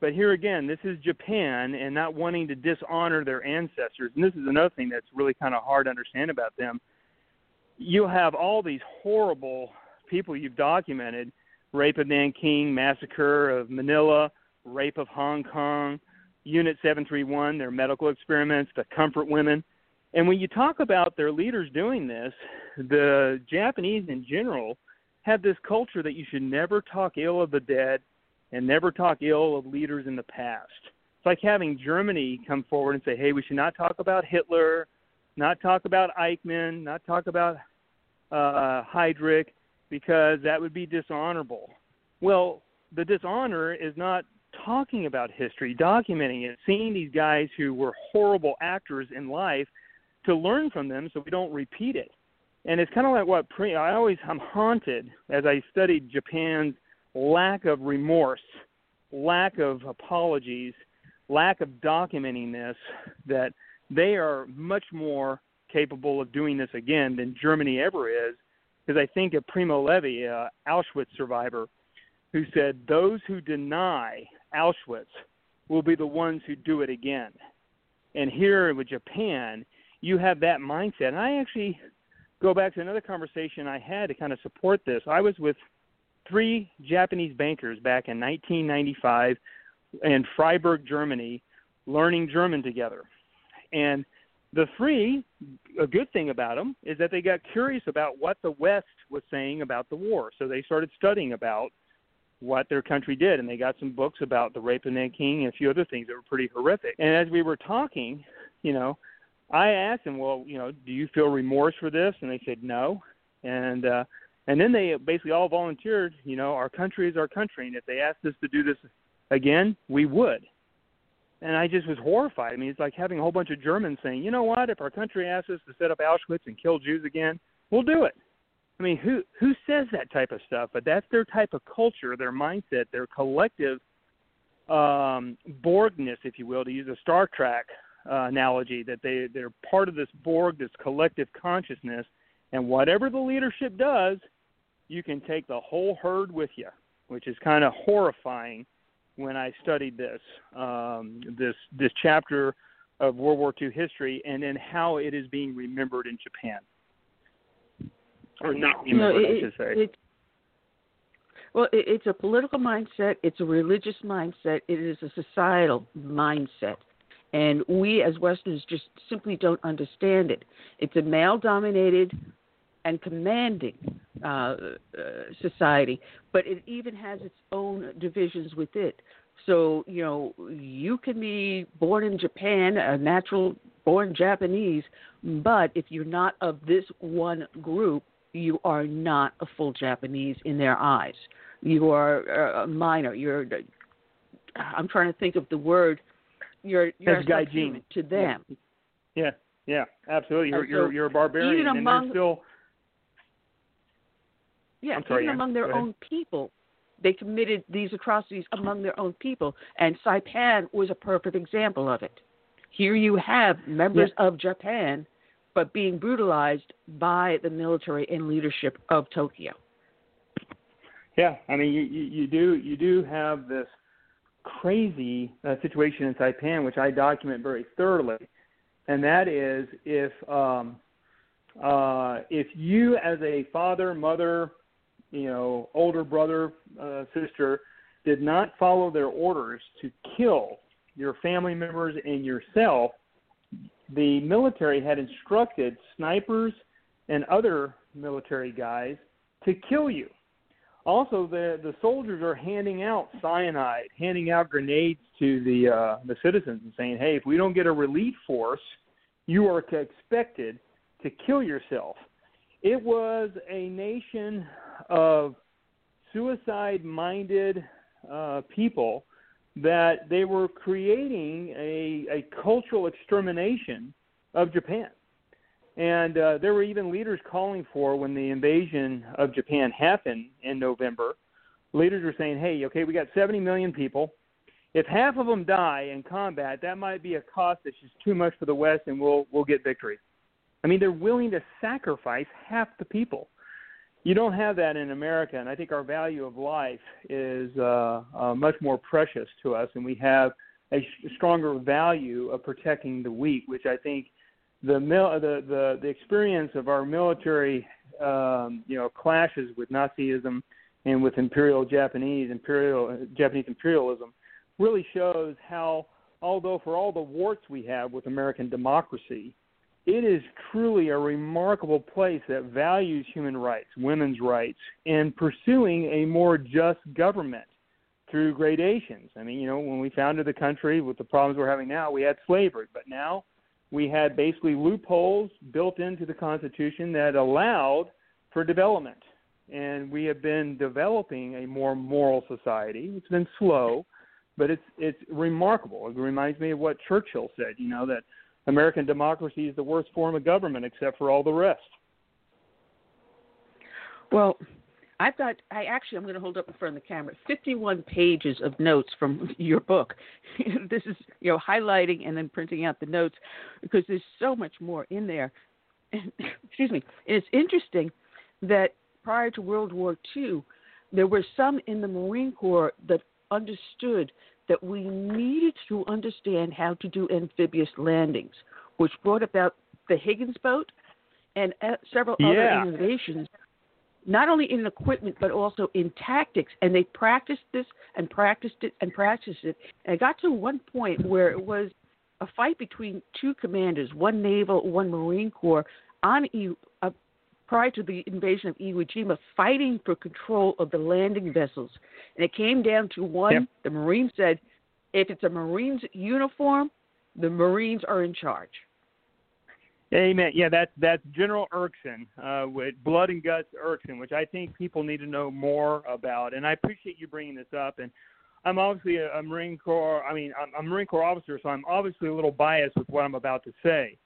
But here again, this is Japan and not wanting to dishonor their ancestors. And this is another thing that's really kind of hard to understand about them. You have all these horrible people you've documented rape of Nanking, massacre of Manila, rape of Hong Kong, Unit 731, their medical experiments, the comfort women. And when you talk about their leaders doing this, the Japanese in general have this culture that you should never talk ill of the dead and never talk ill of leaders in the past. It's like having Germany come forward and say, hey, we should not talk about Hitler, not talk about Eichmann, not talk about uh, Heydrich, because that would be dishonorable. Well, the dishonor is not talking about history, documenting it, seeing these guys who were horrible actors in life to learn from them so we don't repeat it. And it's kind of like what pre- I always I'm haunted as I studied Japan's lack of remorse, lack of apologies, lack of documenting this that they are much more capable of doing this again than Germany ever is because I think of Primo Levi, uh, Auschwitz survivor, who said, Those who deny Auschwitz will be the ones who do it again. And here with Japan, you have that mindset. And I actually go back to another conversation I had to kind of support this. I was with three Japanese bankers back in 1995 in Freiburg, Germany, learning German together. And the three, a good thing about them is that they got curious about what the West was saying about the war. So they started studying about what their country did, and they got some books about the rape of Nanking and a few other things that were pretty horrific. And as we were talking, you know, I asked them, well, you know, do you feel remorse for this? And they said no. And uh, and then they basically all volunteered. You know, our country is our country, and if they asked us to do this again, we would and I just was horrified. I mean, it's like having a whole bunch of Germans saying, "You know what? If our country asks us to set up Auschwitz and kill Jews again, we'll do it." I mean, who who says that type of stuff? But that's their type of culture, their mindset, their collective um, Borgness, if you will, to use a Star Trek uh, analogy. That they they're part of this Borg, this collective consciousness, and whatever the leadership does, you can take the whole herd with you, which is kind of horrifying when I studied this um, this this chapter of World War II history, and then how it is being remembered in Japan, or not remembered, no, it, I should say. It, well, it, it's a political mindset. It's a religious mindset. It is a societal mindset. And we as Westerners just simply don't understand it. It's a male dominated and commanding uh, uh, society, but it even has its own divisions with it. So, you know, you can be born in Japan, a natural born Japanese, but if you're not of this one group, you are not a full Japanese in their eyes. You are uh, a minor. You're, I'm trying to think of the word. You're, you're subhuman to them. Yeah, yeah, absolutely. You're And you're you're a barbarian, even and among- they're still. Yeah, sorry, even among their own people, they committed these atrocities among their own people, and Saipan was a perfect example of it. Here you have members of Japan, but being brutalized by the military and leadership of Tokyo. Yeah, I mean, you, you, do you do have this crazy uh, situation in Saipan, which I document very thoroughly, and that is if um, uh, if you as a father, mother, you know, older brother, uh, sister, did not follow their orders to kill your family members and yourself, the military had instructed snipers and other military guys to kill you. Also, the the soldiers are handing out cyanide, handing out grenades to the uh, the citizens, and saying, "Hey, if we don't get a relief force, you are expected to kill yourself." It was a nation of suicide-minded uh, people that they were creating a, a cultural extermination of Japan. And uh, there were even leaders calling for when the invasion of Japan happened in November, leaders were saying, "Hey, okay, we got 70 million people. If half of them die in combat, that might be a cost that's just too much for the West, and we'll we'll get victory." I mean, they're willing to sacrifice half the people. You don't have that in America, and I think our value of life is uh, uh, much more precious to us, and we have a sh- stronger value of protecting the weak, which I think the mil- the, the the experience of our military, um, you know, clashes with Nazism and with imperial Japanese imperial Japanese imperialism really shows how, although for all the warts we have with American democracy, it is truly a remarkable place that values human rights, women's rights, and pursuing a more just government through gradations. I mean, you know, when we founded the country with the problems we're having now, we had slavery, but now we had basically loopholes built into the Constitution that allowed for development. And we have been developing a more moral society. It's been slow, but it's it's remarkable. It reminds me of what Churchill said, you know, that American democracy is the worst form of government except for all the rest. Well, I've got. I actually, I'm going to hold up in front of the camera. 51 pages of notes from your book. this is, you know, highlighting and then printing out the notes because there's so much more in there. And, excuse me. And it's interesting that prior to World War II, there were some in the Marine Corps that understood that we needed to understand how to do amphibious landings, which brought about the Higgins boat and uh, several Yeah. other innovations not only in equipment but also in tactics. And they practiced this and practiced it and practiced it. And it got to one point where it was a fight between two commanders, one naval, one Marine Corps, on prior to the invasion of Iwo Jima, fighting for control of the landing vessels. And it came down to one. Yep. The Marine said, if it's a Marine's uniform, the Marines are in charge. Amen. Yeah, that's that's General Erskine uh, with Blood and Guts Erskine, which I think people need to know more about. And I appreciate you bringing this up. And I'm obviously a, a Marine Corps. I mean, I'm, I'm a Marine Corps officer, so I'm obviously a little biased with what I'm about to say.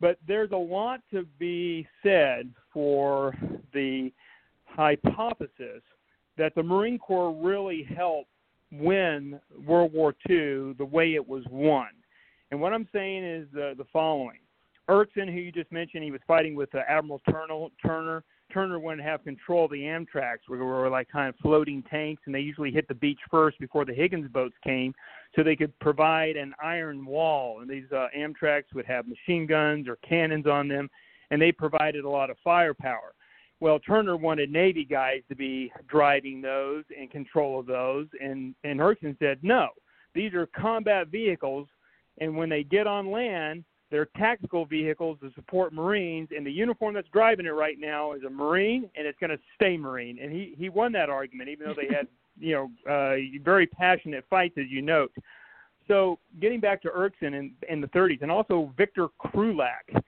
But there's a lot to be said for the hypothesis that the Marine Corps really helped win World War II the way it was won. And what I'm saying is the, the following. Erskine, who you just mentioned, he was fighting with uh, Admiral Turner. Turner. Turner wanted to have control of the Amtracs, where were like kind of floating tanks, and they usually hit the beach first before the Higgins boats came, so they could provide an iron wall. And these uh, Amtracs would have machine guns or cannons on them, and they provided a lot of firepower. Well, Turner wanted Navy guys to be driving those and control of those, and and Erskine said no. These are combat vehicles, and when they get on land, they're tactical vehicles to support Marines, and the uniform that's driving it right now is a Marine, and it's going to stay Marine. And he he won that argument, even though they had you know uh, very passionate fights, as you note. So getting back to Erskine in in the 30s, and also Victor Krulak,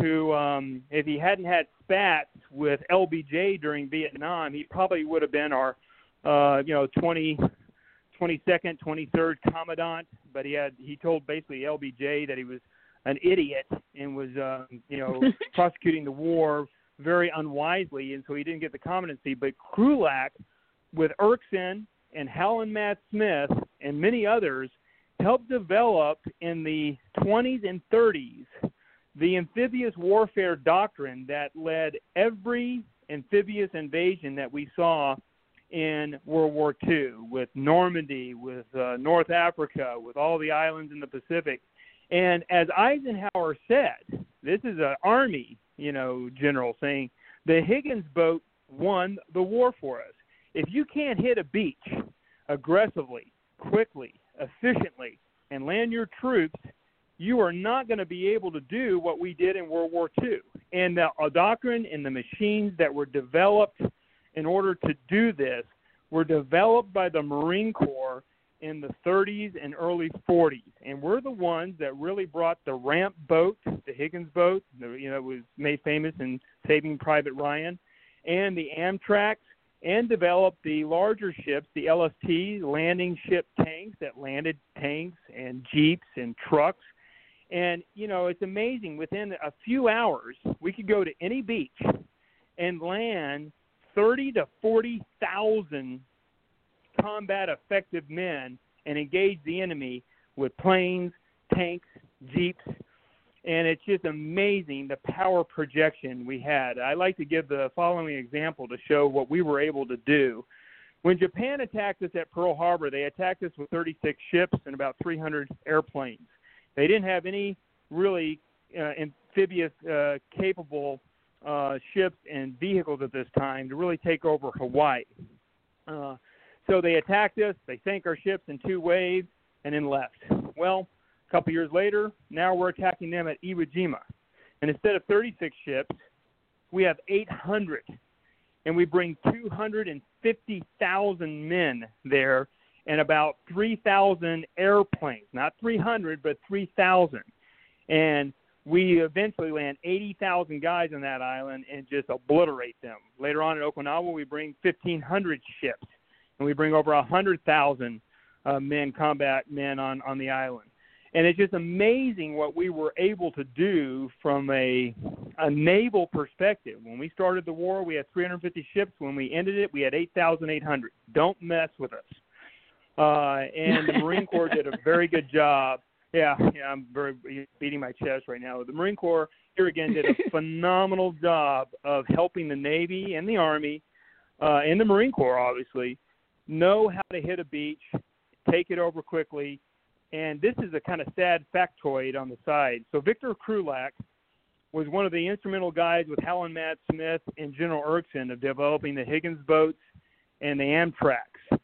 who um, if he hadn't had spats with LBJ during Vietnam, he probably would have been our uh, you know 20 22nd, 23rd commandant. But he had he told basically LBJ that he was an idiot and was uh, you know prosecuting the war very unwisely, and so he didn't get the commandancy. But Krulak, with Erskine and Howlin' Mad Smith and many others, helped develop in the 20s and 30s the amphibious warfare doctrine that led every amphibious invasion that we saw in World War II, with Normandy, with uh, North Africa, with all the islands in the Pacific. And as Eisenhower said, this is an army, you know, general saying the Higgins boat won the war for us. If you can't hit a beach aggressively, quickly, efficiently, and land your troops, you are not going to be able to do what we did in World War II. And the uh, doctrine and the machines that were developed in order to do this were developed by the Marine Corps in the 30s and early 40s, and we're the ones that really brought the ramp boat, the Higgins boat, you know, was made famous in Saving Private Ryan, and the Amtrac, and developed the larger ships, the LST, landing ship tanks that landed tanks and jeeps and trucks. And you know, it's amazing. Within a few hours, we could go to any beach and land thirty to forty thousand combat effective men and engage the enemy with planes, tanks, jeeps, and it's just amazing the power projection we had. I like to give the following example to show what we were able to do. When Japan attacked us at Pearl Harbor, they attacked us with 36 ships and about 300 airplanes. They didn't have any really uh, amphibious uh, capable uh, ships and vehicles at this time to really take over Hawaii. Uh, so they attacked us, they sank our ships in two waves, and then left. Well, a couple years later, now we're attacking them at Iwo Jima. And instead of 36 ships, we have 800. And we bring 250,000 men there and about 3,000 airplanes. Not 300, but 3,000. And we eventually land 80,000 guys on that island and just obliterate them. Later on in Okinawa, we bring 1,500 ships, and we bring over a 100,000 uh, men, combat men, on on the island. And it's just amazing what we were able to do from a a naval perspective. When we started the war, we had 350 ships. When we ended it, we had 8,800. Don't mess with us. Uh, and the Marine Corps did a very good job yeah, yeah, I'm very beating my chest right now. The Marine Corps here again did a phenomenal job of helping the Navy and the Army uh, and the Marine Corps, obviously, know how to hit a beach, take it over quickly. And this is a kind of sad factoid on the side. So Victor Krulak was one of the instrumental guys with Howlin' Mad Smith and General Erskine of developing the Higgins boats and the Amtracs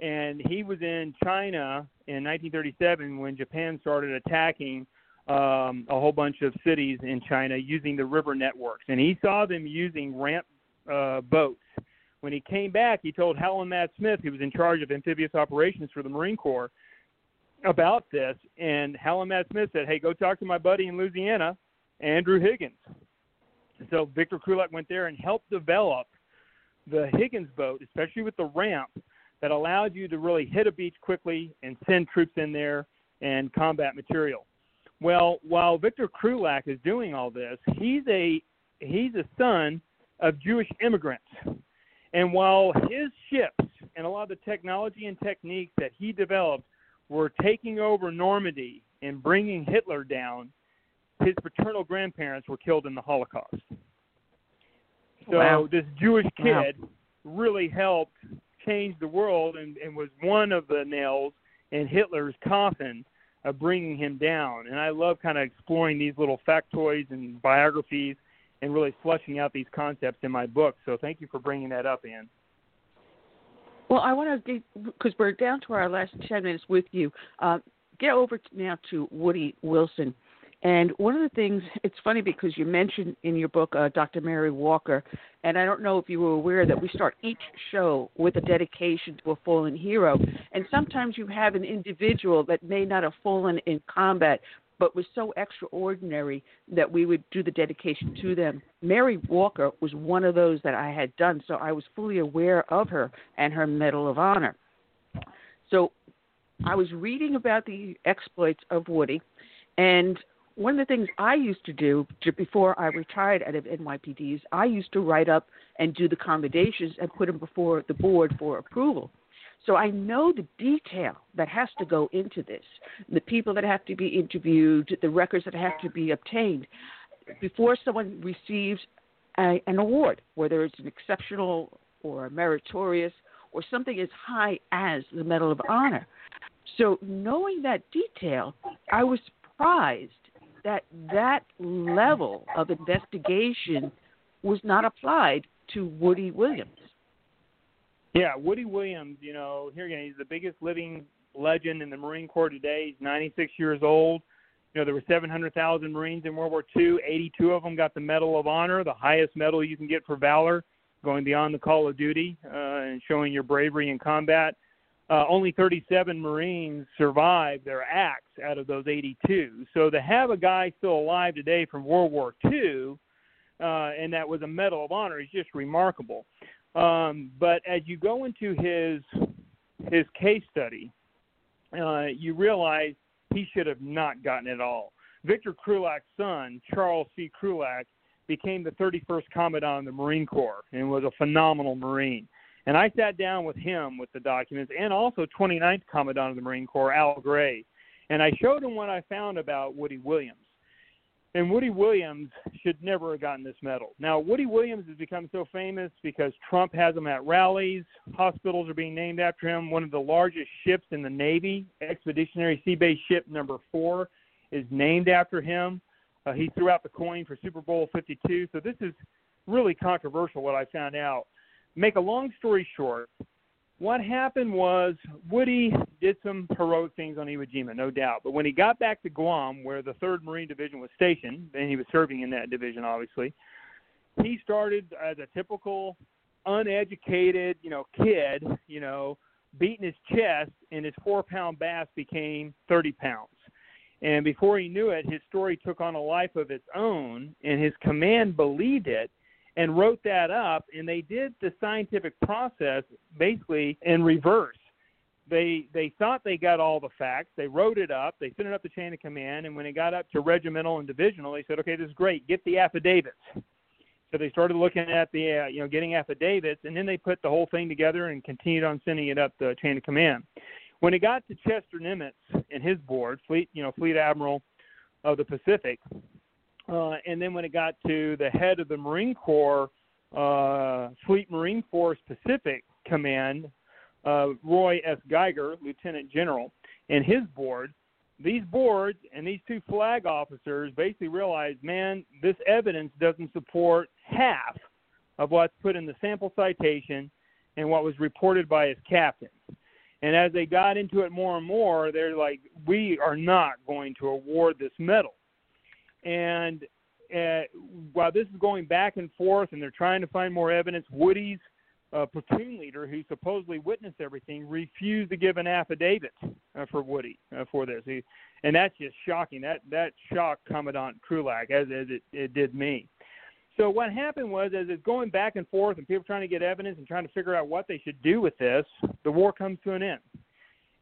and he was in China in 1937 when Japan started attacking um, a whole bunch of cities in China using the river networks, and he saw them using ramp uh, boats. When he came back, he told Howlin' Mad Smith, who was in charge of amphibious operations for the Marine Corps, about this. And Howlin' Mad Smith said, "Hey, go talk to my buddy in Louisiana, Andrew Higgins." So Victor Krulak went there and helped develop the Higgins boat, especially with the ramp that allowed you to really hit a beach quickly and send troops in there and combat material. Well, while Victor Krulak is doing all this, he's a he's a son of Jewish immigrants. And while his ships and a lot of the technology and techniques that he developed were taking over Normandy and bringing Hitler down, his paternal grandparents were killed in the Holocaust. So Wow. this Jewish Wow. kid really helped change the world and, and was one of the nails in Hitler's coffin of bringing him down. And I love kind of exploring these little factoids and biographies and really fleshing out these concepts in my book. So thank you for bringing that up, Ann. Well, I want to because we're down to our last ten minutes with you. Uh, get over now to Woody Wilson, and one of the things it's funny because you mentioned in your book uh, Dr. Mary Walker, and I don't know if you were aware that we start each show with a dedication to a fallen hero, and sometimes you have an individual that may not have fallen in combat, but was so extraordinary that we would do the dedication to them. Mary Walker was one of those that I had done, so I was fully aware of her and her Medal of Honor. So I was reading about the exploits of Woody, and one of the things I used to do before I retired out of NYPDs, I used to write up and do the commendations and put them before the board for approval. So I know the detail that has to go into this, the people that have to be interviewed, the records that have to be obtained before someone receives a, an award, whether it's an exceptional or meritorious or something as high as the Medal of Honor. So knowing that detail, I was surprised that that level of investigation was not applied to Woody Williams. Yeah, Woody Williams, you know, here again, he's the biggest living legend in the Marine Corps today. He's 96 years old. You know, there were 700,000 Marines in World War II. 82 of them got the Medal of Honor, the highest medal you can get for valor, going beyond the call of duty uh, and showing your bravery in combat. Uh, only 37 Marines survived their acts out of those 82. So to have a guy still alive today from World War II, uh, and that was a Medal of Honor, is just remarkable. Um, but as you go into his his case study, uh, you realize he should have not gotten it all. Victor Krulak's son, Charles C. Krulak, became the 31st Commandant of the Marine Corps and was a phenomenal Marine. And I sat down with him with the documents and also 29th Commandant of the Marine Corps, Al Gray, and I showed him what I found about Woody Williams. And Woody Williams should never have gotten this medal. Now, Woody Williams has become so famous because Trump has him at rallies. Hospitals are being named after him. One of the largest ships in the Navy, Expeditionary Sea Base Ship Number Four, is named after him. Uh, he threw out the coin for Super Bowl 52. So this is really controversial. What I found out. Make a long story short, what happened was Woody did some heroic things on Iwo Jima, no doubt. But when he got back to Guam, where the Third Marine Division was stationed, and he was serving in that division, obviously, he started as a typical uneducated, you know, kid, you know, beating his chest, and his four-pound bass became 30 pounds. And before he knew it, his story took on a life of its own, and his command believed it and wrote that up. And they did the scientific process basically in reverse. They they thought they got all the facts. They wrote it up. They sent it up the chain of command. And when it got up to regimental and divisional, they said, "Okay, this is great. Get the affidavits." So they started looking at the uh, you know getting affidavits, and then they put the whole thing together and continued on sending it up the chain of command. When it got to Chester Nimitz and his board, fleet you know fleet admiral of the Pacific, uh, and then when it got to the head of the Marine Corps uh, Fleet Marine Force Pacific Command, uh, Roy S. Geiger, Lieutenant General, and his board, these boards and these two flag officers basically realized, man, this evidence doesn't support half of what's put in the sample citation and what was reported by his captains. And as they got into it more and more, they're like, we are not going to award this medal. And uh, while this is going back and forth and they're trying to find more evidence, Woody's uh, platoon leader, who supposedly witnessed everything, refused to give an affidavit uh, for Woody uh, for this. He, and that's just shocking. That that shocked Commandant Krulak as, as it, it did me. So what happened was, as it's going back and forth, and people trying to get evidence and trying to figure out what they should do with this, the war comes to an end.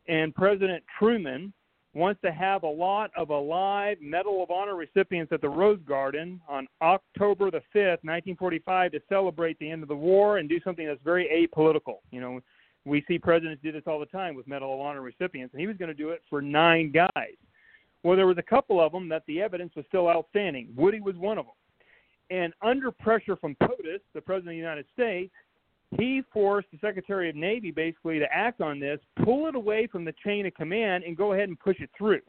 And President Truman wants to have a lot of alive Medal of Honor recipients at the Rose Garden on October the 5th, 1945, to celebrate the end of the war and do something that's very apolitical. You know, we see presidents do this all the time with Medal of Honor recipients, and he was going to do it for nine guys. Well, there was a couple of them that the evidence was still outstanding. Woody was one of them. And under pressure from POTUS, the President of the United States, he forced the Secretary of Navy basically to act on this, pull it away from the chain of command, and go ahead and push it through.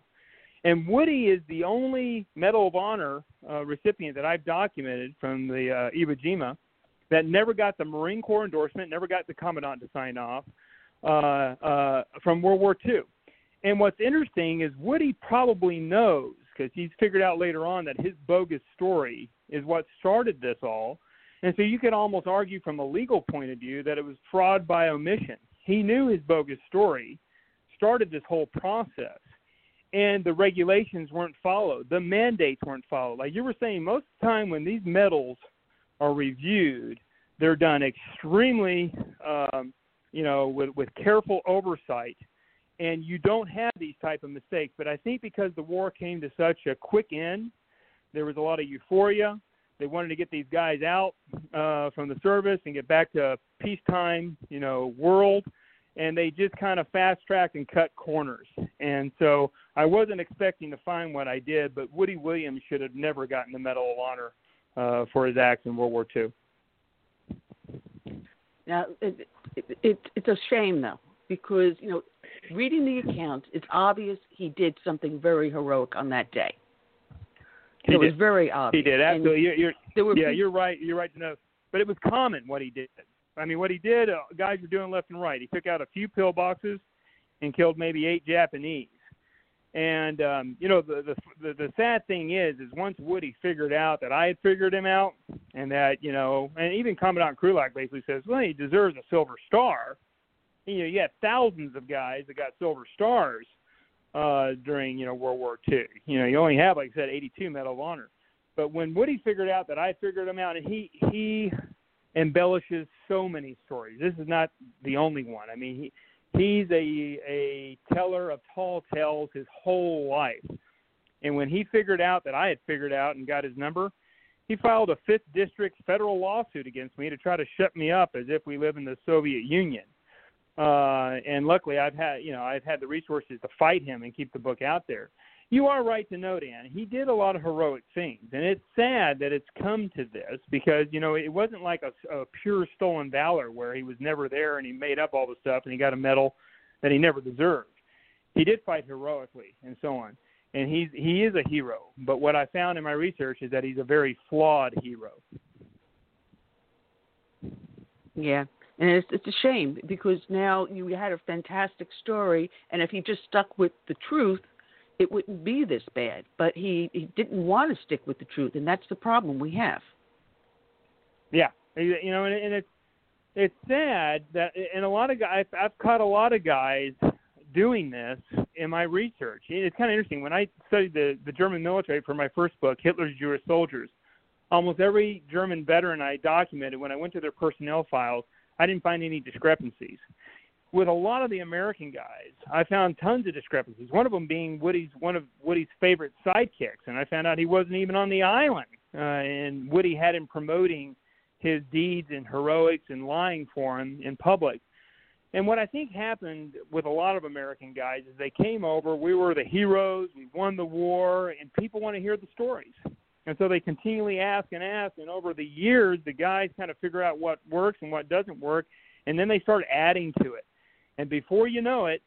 And Woody is the only Medal of Honor uh, recipient that I've documented from the uh, Iwo Jima that never got the Marine Corps endorsement, never got the Commandant to sign off uh, uh, from World War II. And what's interesting is Woody probably knows because he's figured out later on that his bogus story is what started this all and so you could almost argue from a legal point of view that it was fraud by omission. He knew his bogus story started this whole process, and the regulations weren't followed. The mandates weren't followed. Like you were saying, most of the time when these medals are reviewed, they're done extremely, um, you know, with, with careful oversight, and you don't have these type of mistakes. But I think because the war came to such a quick end, there was a lot of euphoria they wanted to get these guys out uh, from the service and get back to peacetime, you know, world. And they just kind of fast tracked and cut corners. And so I wasn't expecting to find what I did, but Woody Williams should have never gotten the Medal of Honor uh, for his acts in World War II. Now, it, it, it, it's a shame, though, because, you know, reading the account, it's obvious he did something very heroic on that day. He it did. was very obvious. He did absolutely. You're, you're, yeah, people- you're right. You're right to know. But it was common what he did. I mean, what he did, uh, guys were doing left and right. He took out a few pillboxes and killed maybe eight Japanese. And um, you know, the, the the the sad thing is, is once Woody figured out that I had figured him out, and that you know, and even Commandant Krulak basically says, well, he deserves a silver star. You know, you had thousands of guys that got silver stars uh, during you know World War II. You know, you only have like I said 82 Medal of Honor. But when Woody figured out that I figured him out, and he he embellishes so many stories. This is not the only one. I mean, he he's a a teller of tall tales his whole life. And when he figured out that I had figured out and got his number, he filed a fifth district federal lawsuit against me to try to shut me up as if we live in the Soviet Union. Uh, and luckily, I've had you know I've had the resources to fight him and keep the book out there. You are right to note, Ann. He did a lot of heroic things, and it's sad that it's come to this because you know it wasn't like a, a pure stolen valor where he was never there and he made up all the stuff and he got a medal that he never deserved. He did fight heroically and so on and he's he is a hero. But what I found in my research is that he's a very flawed hero. Yeah, and it's it's a shame because now you had a fantastic story, and if he just stuck with the truth, it wouldn't be this bad. But he he didn't want to stick with the truth, and that's the problem we have. Yeah, you know, and, it's it's sad that, and a lot of guys, I've caught a lot of guys doing this in my research. It's kind of interesting. When I studied the, the German military for my first book, Hitler's Jewish Soldiers, almost every German veteran I documented, when I went to their personnel files, I didn't find any discrepancies. With a lot of the American guys, I found tons of discrepancies. One of them being Woody's one of Woody's favorite sidekicks, and I found out he wasn't even on the island. Uh, and Woody had him promoting his deeds and heroics and lying for him in public. And what I think happened with a lot of American guys is they came over, we were the heroes, we won the war, and people want to hear the stories. And so they continually ask and ask, and over the years, the guys kind of figure out what works and what doesn't work, and then they start adding to it. And before you know it,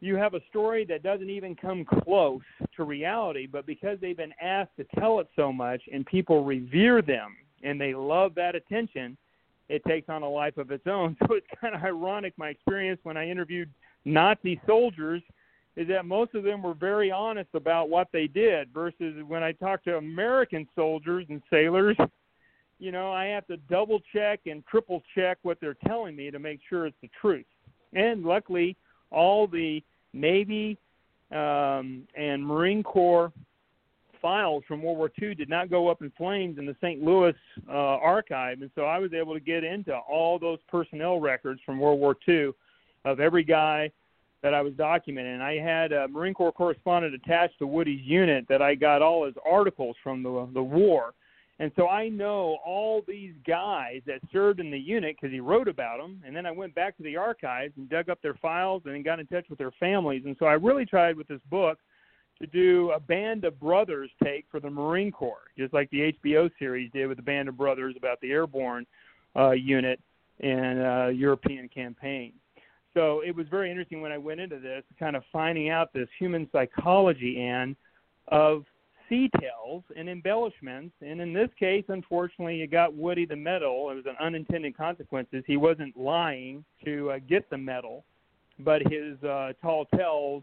you have a story that doesn't even come close to reality, but because they've been asked to tell it so much and people revere them and they love that attention, it takes on a life of its own. So it's kind of ironic. My experience when I interviewed Nazi soldiers is that most of them were very honest about what they did, versus when I talk to American soldiers and sailors, you know, I have to double check and triple check what they're telling me to make sure it's the truth. And luckily, all the Navy um, and Marine Corps files from World War II did not go up in flames in the St. Louis uh, archive, and so I was able to get into all those personnel records from World War II of every guy that I was documenting. And I had a Marine Corps correspondent attached to Woody's unit that I got all his articles from the the war. And so I know all these guys that served in the unit because he wrote about them. And then I went back to the archives and dug up their files and got in touch with their families. And so I really tried with this book to do a Band of Brothers take for the Marine Corps, just like the HBO series did with the Band of Brothers about the airborne uh, unit and uh, European campaign. So it was very interesting when I went into this, kind of finding out this human psychology and of sea tales and embellishments. And in this case, unfortunately, you got Woody the medal. It was an unintended consequences. He wasn't lying to uh, get the medal, but his uh, tall tales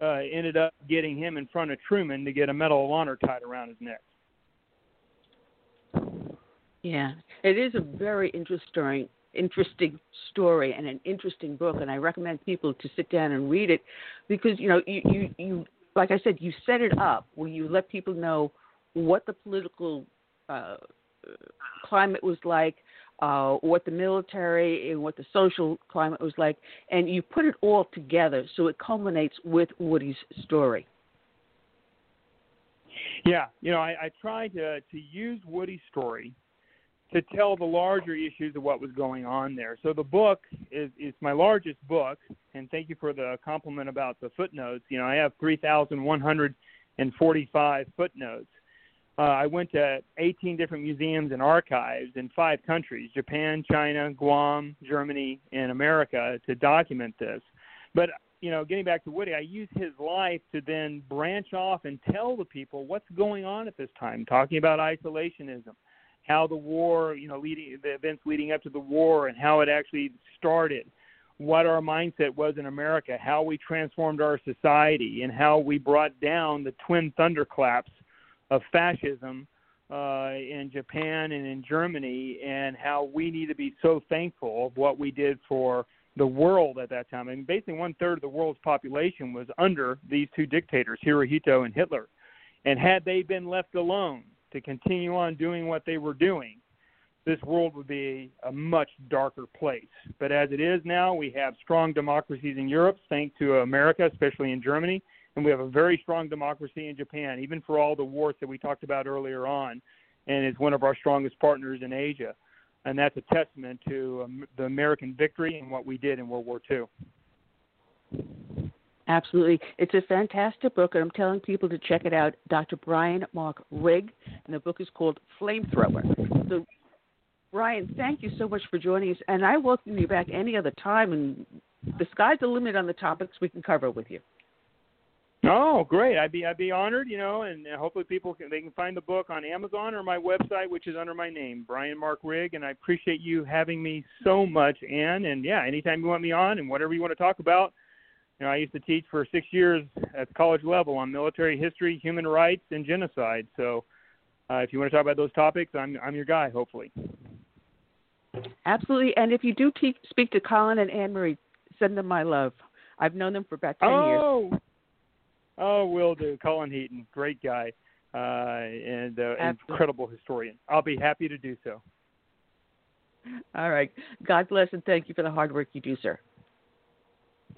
uh, ended up getting him in front of Truman to get a Medal of Honor tied around his neck. Yeah, it is a very interesting interesting story and an interesting book and I recommend people to sit down and read it because you know you you, you like I said you set it up where you let people know what the political uh, climate was like, uh, what the military and what the social climate was like, and you put it all together so it culminates with Woody's story. Yeah, you know, I, I tried to to use Woody's story to tell the larger issues of what was going on there. So the book is is my largest book, and thank you for the compliment about the footnotes. You know, I have three thousand one hundred and forty five footnotes uh, I went to 18 different museums and archives in five countries Japan, China, Guam, Germany, and America to document this. But, you know, getting back to Woody, I used his life to then branch off and tell the people what's going on at this time, talking about isolationism, how the war, you know, leading the events leading up to the war and how it actually started what our mindset was in America, how we transformed our society, and how we brought down the twin thunderclaps of fascism uh, in Japan and in Germany, and how we need to be so thankful of what we did for the world at that time. I mean, basically, one third of the world's population was under these two dictators, Hirohito and Hitler. And had they been left alone to continue on doing what they were doing, this world would be a much darker place. But as it is now, we have strong democracies in Europe, thanks to America, especially in Germany and we have a very strong democracy in Japan, even for all the wars that we talked about earlier on. and is one of our strongest partners in Asia. And that's a testament to um, the American victory and what we did in World War II. Absolutely. It's a fantastic book, and I'm telling people to check it out. Dr. Bryan Mark Rigg, and the book is called Flamethrower. So, Bryan, thank you so much for joining us, and I welcome you back any other time. And the sky's the limit on the topics we can cover with you. Oh, great! I'd be I'd be honored, you know, and hopefully people can they can find the book on Amazon or my website, which is under my name, Bryan Mark Rigg. And I appreciate you having me so much, Ann. And yeah, anytime you want me on and whatever you want to talk about, you know, I used to teach for six years at the college level on military history, human rights, and genocide. So, uh, if you want to talk about those topics, I'm I'm your guy. Hopefully. Absolutely. And if you do te- speak to Colin and Anne Marie, send them my love. I've known them for about ten oh. years. Oh, will do. Colin Heaton, great guy, uh, and uh, incredible historian. I'll be happy to do so. All right. God bless and thank you for the hard work you do, sir.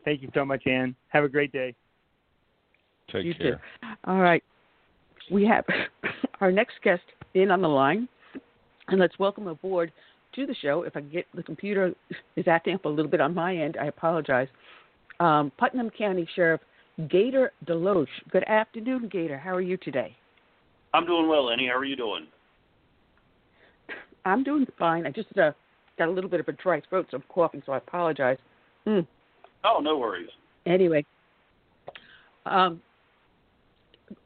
Thank you so much, Ann. Have a great day. Take you care. too. All right. We have our next guest in on the line, and let's welcome aboard to the show. If I get the computer is acting up a little bit on my end, I apologize. Um, Putnam County Sheriff Gator Deloach. Good afternoon, Gator. How are you today? I'm doing well, Annie. How are you doing? I'm doing fine. I just uh, got a little bit of a dry throat, so I'm coughing, so I apologize. Hmm. Oh, no worries. Anyway, um,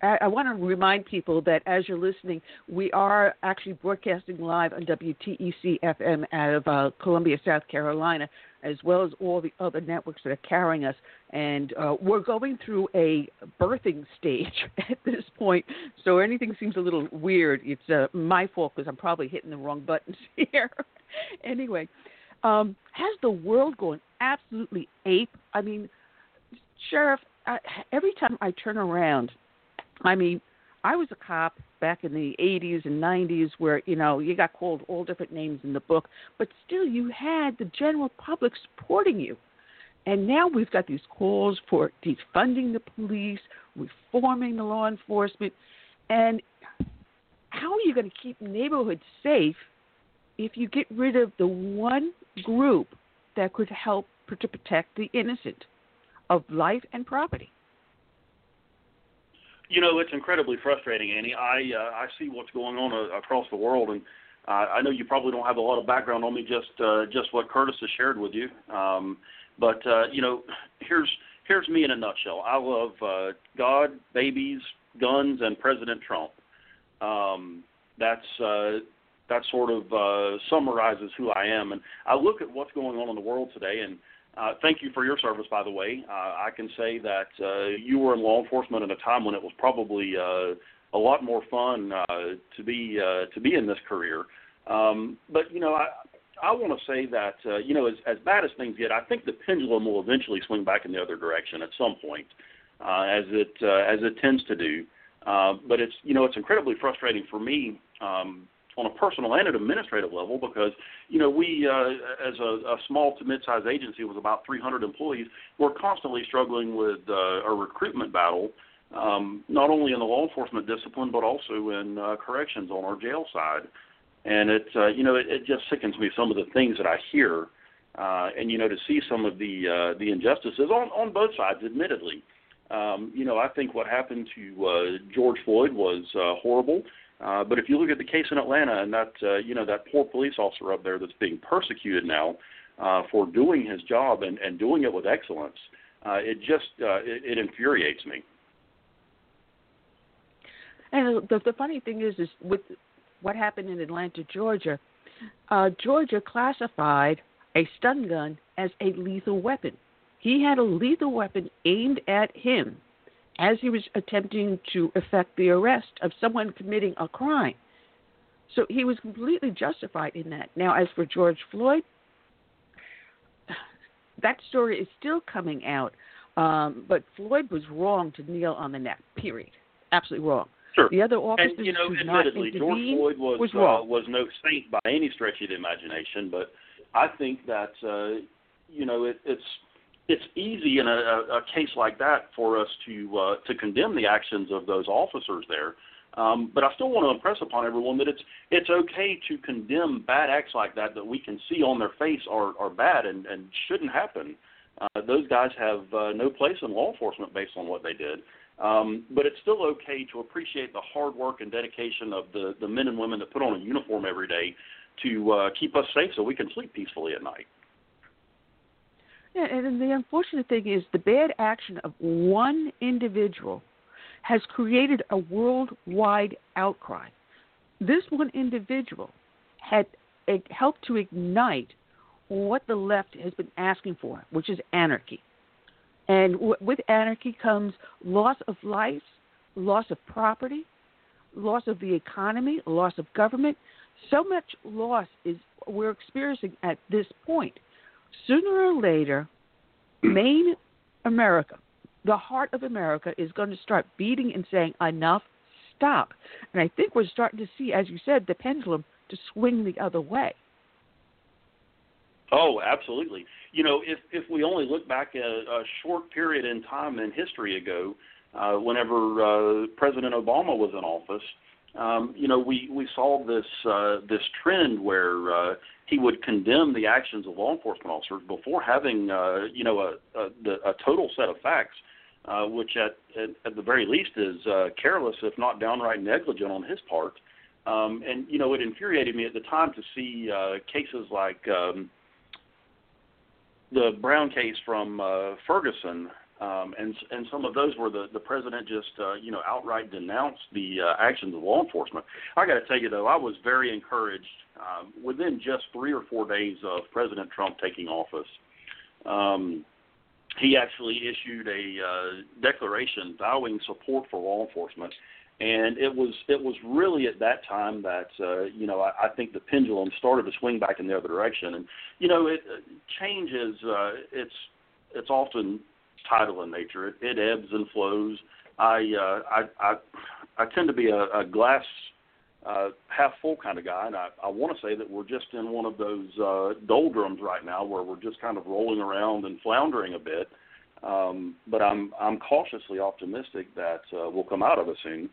I, I want to remind people that as you're listening, we are actually broadcasting live on WTEC FM out of uh, Columbia, South Carolina, as well as all the other networks that are carrying us. And uh, we're going through a birthing stage at this point, so anything seems a little weird. It's uh, my fault because I'm probably hitting the wrong buttons here. anyway, um, has the world gone absolutely ape? I mean, Sheriff, I, every time I turn around, I mean, I was a cop back in the 80s and 90s where, you know, you got called all different names in the book, but still you had the general public supporting you. And now we've got these calls for defunding the police, reforming the law enforcement. And how are you going to keep neighborhoods safe if you get rid of the one group that could help to protect the innocent of life and property? You know, it's incredibly frustrating, Annie. I uh, I see what's going on uh, across the world, and uh, I know you probably don't have a lot of background on me, just uh, just what Curtis has shared with you. Um, but uh, you know, here's here's me in a nutshell. I love uh, God, babies, guns, and President Trump. Um, that's uh, that sort of uh, summarizes who I am. And I look at what's going on in the world today, and uh, thank you for your service, by the way. Uh, I can say that uh, you were in law enforcement at a time when it was probably uh, a lot more fun uh, to be uh, to be in this career. Um, but you know, I I want to say that uh, you know, as as bad as things get, I think the pendulum will eventually swing back in the other direction at some point, uh, as it uh, as it tends to do. Uh, but it's you know, it's incredibly frustrating for me. Um, on a personal and an administrative level because you know we uh, as a, a small to mid-sized agency with about 300 employees we're constantly struggling with uh, a recruitment battle um, not only in the law enforcement discipline but also in uh, corrections on our jail side. And it uh, you know it, it just sickens me some of the things that I hear uh, and you know to see some of the uh, the injustices on on both sides admittedly. Um, you know I think what happened to uh, George Floyd was uh, horrible uh, but if you look at the case in Atlanta and that uh, you know that poor police officer up there that's being persecuted now uh, for doing his job and, and doing it with excellence, uh, it just uh, it, it infuriates me. And the, the funny thing is, is with what happened in Atlanta, Georgia, uh, Georgia classified a stun gun as a lethal weapon. He had a lethal weapon aimed at him as he was attempting to effect the arrest of someone committing a crime. So he was completely justified in that. Now, as for George Floyd, that story is still coming out. Um, but Floyd was wrong to kneel on the neck. Period. Absolutely wrong. Sure. The other officers and you know, admittedly, George Floyd was was uh, was no saint by any stretch of the imagination, but I think that uh, you know it, it's it's easy in a, a, case like that for us to uh, to condemn the actions of those officers there. Um, but I still want to impress upon everyone that it's it's okay to condemn bad acts like that that we can see on their face are are bad and and shouldn't happen. Uh, those guys have uh, no place in law enforcement based on what they did. Um, but it's still okay to appreciate the hard work and dedication of the the men and women that put on a uniform every day to uh, keep us safe so we can sleep peacefully at night. Yeah, and the unfortunate thing is the bad action of one individual has created a worldwide outcry. This one individual had helped to ignite what the left has been asking for, which is anarchy. And with anarchy comes loss of life, loss of property, loss of the economy, loss of government. So much loss is we're experiencing at this point. Sooner or later, main America, the heart of America, is going to start beating and saying, enough, stop. And I think we're starting to see, as you said, the pendulum to swing the other way. Oh, absolutely. You know, if if we only look back a, a short period in time in history ago, uh, whenever uh, President Obama was in office, um, you know, we we saw this uh, this trend where uh, he would condemn the actions of law enforcement officers before having uh, you know a, a, a total set of facts, uh, which at, at at the very least is uh, careless, if not downright negligent on his part. Um, and you know, it infuriated me at the time to see uh, cases like. Um, the Brown case from uh, Ferguson, um, and and some of those where the the president just uh, you know outright denounced the uh, actions of law enforcement. I got to tell you though, I was very encouraged um, within just three or four days of President Trump taking office. Um, he actually issued a uh, declaration vowing support for law enforcement and it was it was really at that time that uh, you know I, I think the pendulum started to swing back in the other direction, and you know it uh, change is uh, it's it's often tidal in nature. It, it ebbs and flows. I uh, I, I I tend to be a, a glass uh, half full kind of guy, and I, I want to say that we're just in one of those uh, doldrums right now where we're just kind of rolling around and floundering a bit. Um, but I'm I'm cautiously optimistic that uh, we'll come out of it soon.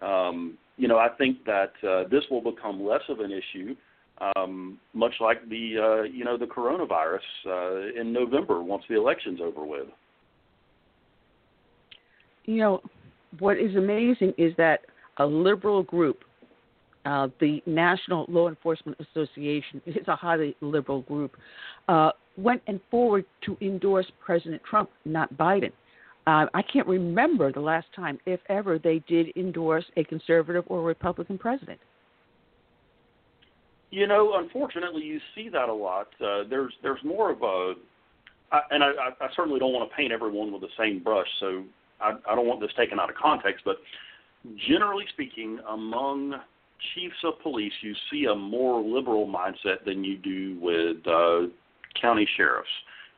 Um, you know, I think that uh, this will become less of an issue, um, much like the uh, you know the coronavirus uh, in November once the election's over with. You know, what is amazing is that a liberal group, uh, the National Law Enforcement Association, is a highly liberal group, uh, went and forward to endorse President Trump, not Biden. Uh, I can't remember the last time, if ever, they did endorse a conservative or Republican president. You know, unfortunately, you see that a lot. Uh, there's there's more of a, I, and I, I certainly don't want to paint everyone with the same brush, so I, I don't want this taken out of context. But generally speaking, among chiefs of police, you see a more liberal mindset than you do with uh, county sheriffs.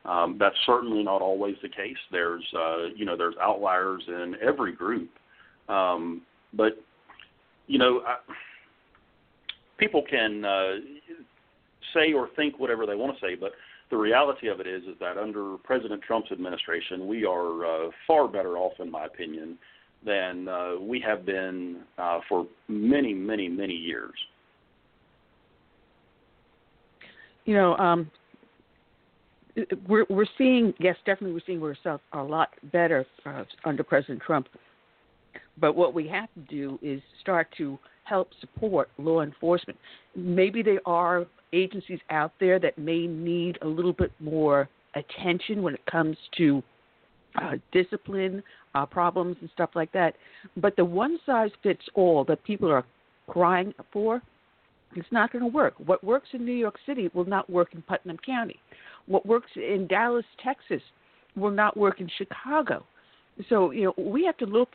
Um, that's certainly not always the case. There's uh, you know there's outliers in every group, um, but you know I, people can uh, say or think whatever they want to say, but the reality of it is is that under President Trump's administration, we are uh, far better off, in my opinion, than uh, we have been uh, for many, many, many years. You know, um, we're we're seeing yes, definitely we're seeing ourselves a lot better uh, under President Trump. But what we have to do is start to help support law enforcement. Maybe they are agencies out there that may need a little bit more attention when it comes to uh, discipline uh, problems and stuff like that. But the one size fits all that people are crying for, it's not going to work. What works in New York City will not work in Putnam County. What works in Dallas, Texas, will not work in Chicago. So you know we have to look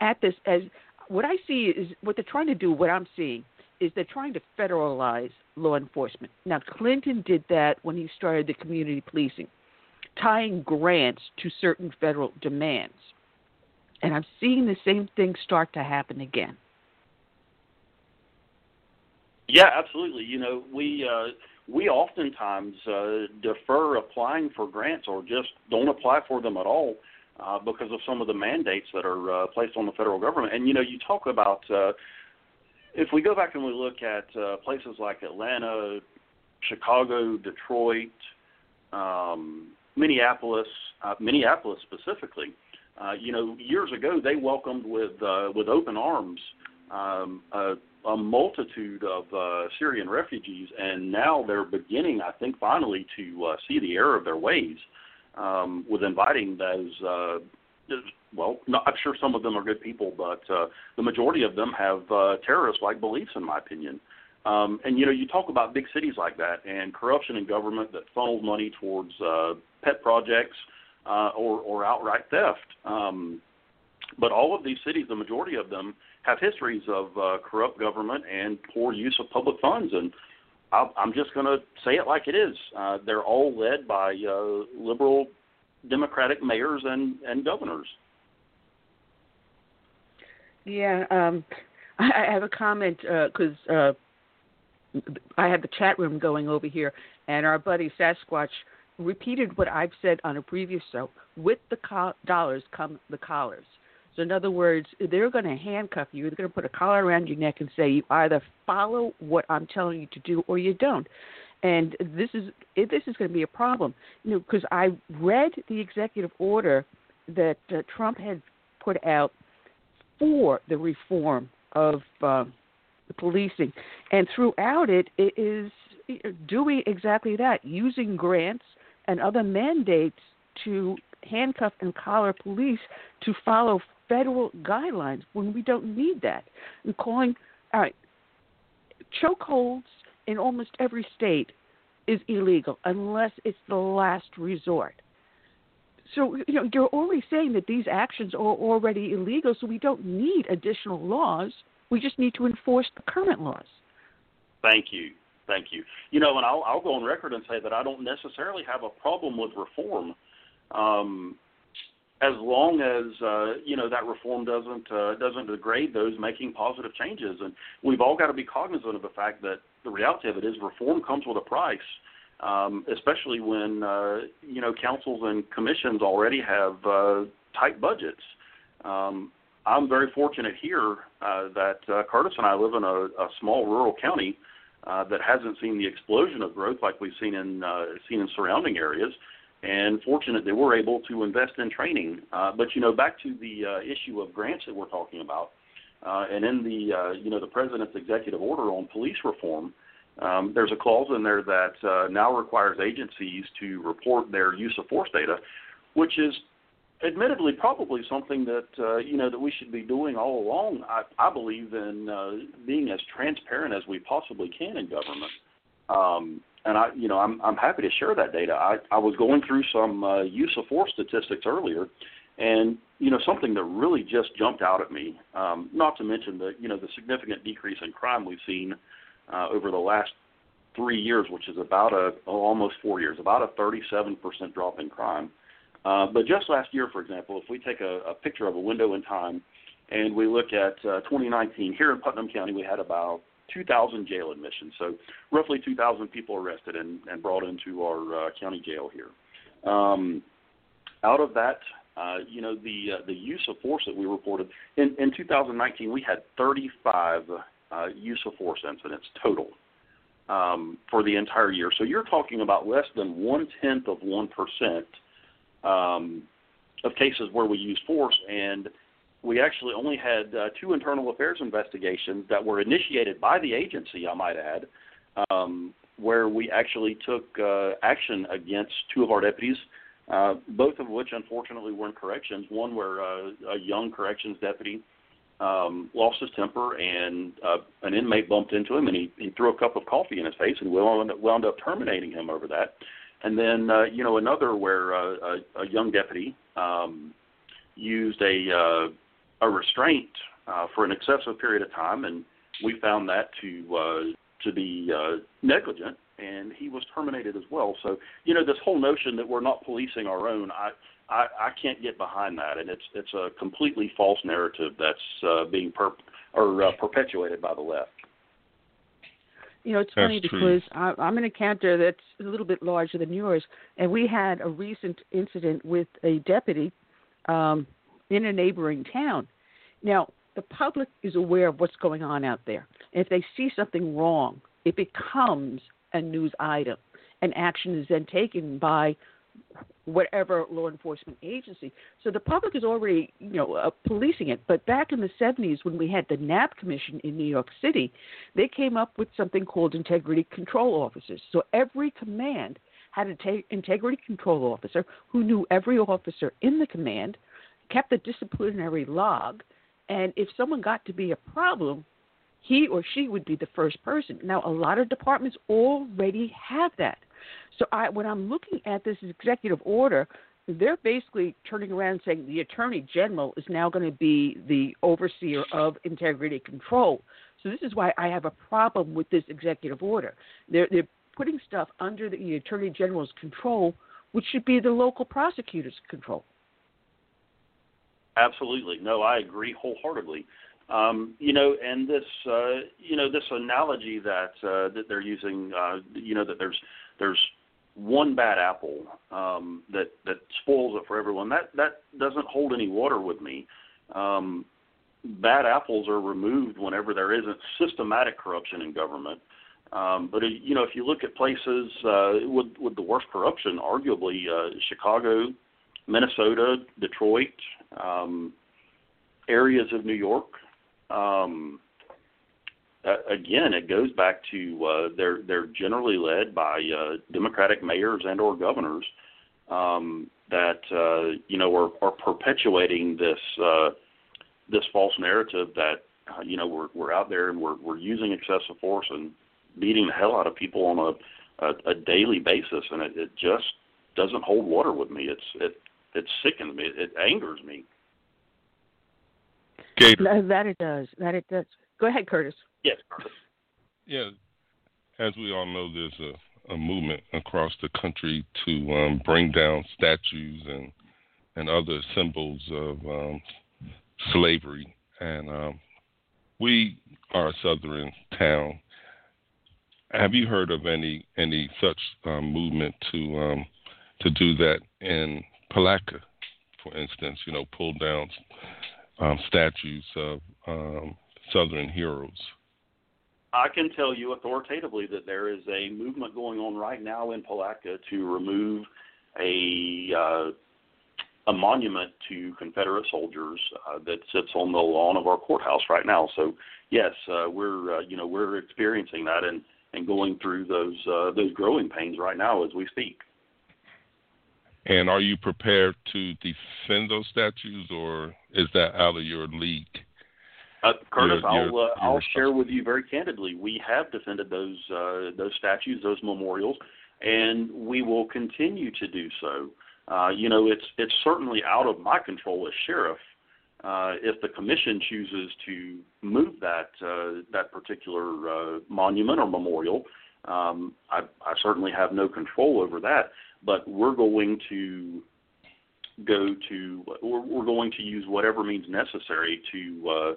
at this as what I see is what they're trying to do. What I'm seeing is they're trying to federalize law enforcement. Now Clinton did that when he started the community policing, tying grants to certain federal demands. And I'm seeing the same thing start to happen again. Yeah, absolutely. You know, we uh, we oftentimes uh, defer applying for grants or just don't apply for them at all uh, because of some of the mandates that are uh, placed on the federal government. And you know, you talk about uh, if we go back and we look at uh, places like Atlanta, Chicago, Detroit, um, Minneapolis, uh, Minneapolis specifically. Uh, you know, years ago they welcomed with uh, with open arms um, a, a multitude of uh, Syrian refugees, and now they're beginning, I think, finally to uh, see the error of their ways um, with inviting those. Well, not, I'm sure some of them are good people, but uh, the majority of them have uh, terrorist-like beliefs, in my opinion. Um, and you know, you talk about big cities like that and corruption in government that funnels money towards uh, pet projects uh, or, or outright theft. Um, but all of these cities, the majority of them, have histories of uh, corrupt government and poor use of public funds. And I'll, I'm just going to say it like it is. Uh, they're all led by uh, liberal Democratic mayors and, and governors. Yeah, um, I, I have a comment because uh, uh, I have the chat room going over here, and our buddy Sasquatch repeated what I've said on a previous show. With the co- dollars come the collars. So in other words, they're going to handcuff you. They're going to put a collar around your neck and say you either follow what I'm telling you to do or you don't. And this is this is going to be a problem, you know, because I read the executive order that uh, Trump had put out for the reform of uh, the policing, and throughout it, it is doing exactly that, using grants and other mandates to handcuff and collar police to follow federal guidelines when we don't need that. And calling all right, chokeholds in almost every state is illegal unless it's the last resort. So you know you're already saying that these actions are already illegal, so we don't need additional laws. We just need to enforce the current laws. Thank you. Thank you. You know, and I'll, I'll go on record and say that I don't necessarily have a problem with reform, um, as long as uh, you know that reform doesn't uh, doesn't degrade those making positive changes. And we've all got to be cognizant of the fact that the reality of it is reform comes with a price, um, especially when uh, you know councils and commissions already have uh, tight budgets. Um, I'm very fortunate here uh, that uh, Curtis and I live in a, a small rural county uh, that hasn't seen the explosion of growth like we've seen in uh, seen in surrounding areas, and fortunate that we're able to invest in training. Uh, but you know, back to the uh, issue of grants that we're talking about, uh, and in the uh, you know the president's executive order on police reform. Um, there's a clause in there that uh, now requires agencies to report their use of force data, which is admittedly probably something that uh, you know that we should be doing all along. I, I believe in being as transparent as we possibly can in government. Um, and I, you know, I'm I'm happy to share that data. I, I was going through some uh, use of force statistics earlier, and you know something that really just jumped out at me. Um, not to mention the you know the significant decrease in crime we've seen uh, over the last three years, which is about a oh, almost four years, about a 37% drop in crime. Uh, but just last year, for example, if we take a, a picture of a window in time and we look at uh, 2019, here in Putnam County, we had about 2,000 jail admissions. So roughly 2,000 people arrested and, and brought into our uh, county jail here. Um, out of that, uh, you know, the uh, the use of force that we reported in, in 2019, we had 35 uh, use of force incidents total um, for the entire year. So you're talking about less than one tenth of one percent um, of cases where we used force, and we actually only had uh, two internal affairs investigations that were initiated by the agency, I might add, um, where we actually took uh, action against two of our deputies, uh, both of which unfortunately were in corrections. One where uh, a young corrections deputy um, lost his temper and uh, an inmate bumped into him and he, he threw a cup of coffee in his face and we wound, wound up terminating him over that. And then, uh, you know, another where a, a young deputy um, used a a restraint uh, for an excessive period of time, and we found that to uh, to be uh, negligent, and he was terminated as well. So, you know, this whole notion that we're not policing our own, I I, I can't get behind that, and it's it's a completely false narrative that's uh, being per or uh, perpetuated by the left. You know, it's That's funny true. because I, I'm in a counter that's a little bit larger than yours, and we had a recent incident with a deputy um, in a neighboring town. Now, the public is aware of what's going on out there. If they see something wrong, it becomes a news item, and action is then taken by whatever law enforcement agency. So the public is already, you know, uh, policing it. But back in the 70s, when we had the Knapp Commission in New York City, they came up with something called integrity control officers. So every command had an integrity control officer who knew every officer in the command, kept a disciplinary log, and if someone got to be a problem, he or she would be the first person. Now, a lot of departments already have that. So I, when I'm looking at this executive order, they're basically turning around and saying the attorney general is now going to be the overseer of integrity control. So this is why I have a problem with this executive order. They're they're putting stuff under the attorney general's control, which should be the local prosecutor's control. Absolutely. No, I agree wholeheartedly. Um, you know, and this, uh, you know, this analogy that uh, that they're using, uh, you know, that there's there's one bad apple um, that that spoils it for everyone. That that doesn't hold any water with me. Um, bad apples are removed whenever there isn't systematic corruption in government. Um, but you know, if you look at places uh, with with the worst corruption, arguably uh, Chicago, Minnesota, Detroit, um, areas of New York. Um, again, it goes back to uh, they're they're generally led by uh, Democratic mayors and or governors um, that uh, you know are, are perpetuating this uh, this false narrative that uh, you know we're we're out there and we're we're using excessive force and beating the hell out of people on a a, a daily basis, and it, it just doesn't hold water with me. It's it it sickens me. It, it angers me. Gator. That it does. That it does. Go ahead, Curtis. Yes, Curtis. Yeah, as we all know, there's a, a movement across the country to um, bring down statues and and other symbols of um, slavery. And um, we are a southern town. Have you heard of any any such um, movement to um, to do that in Palatka, for instance? You know, pulled down um, statues of um, Southern heroes. I can tell you authoritatively that there is a movement going on right now in Palatka to remove a uh, a monument to Confederate soldiers uh, that sits on the lawn of our courthouse right now. So yes, uh, we're uh, you know we're experiencing that and and going through those uh, those growing pains right now as we speak. And are you prepared to defend those statues, or is that out of your league? Uh, Curtis, You're- I'll you're- uh, I'll share with you very candidly. We have defended those uh, those statues, those memorials, and we will continue to do so. Uh, you know, it's it's certainly out of my control as sheriff. Uh, if the commission chooses to move that uh, that particular uh, monument or memorial, um, I, I certainly have no control over that. But we're going to go to we're, we're going to use whatever means necessary to uh,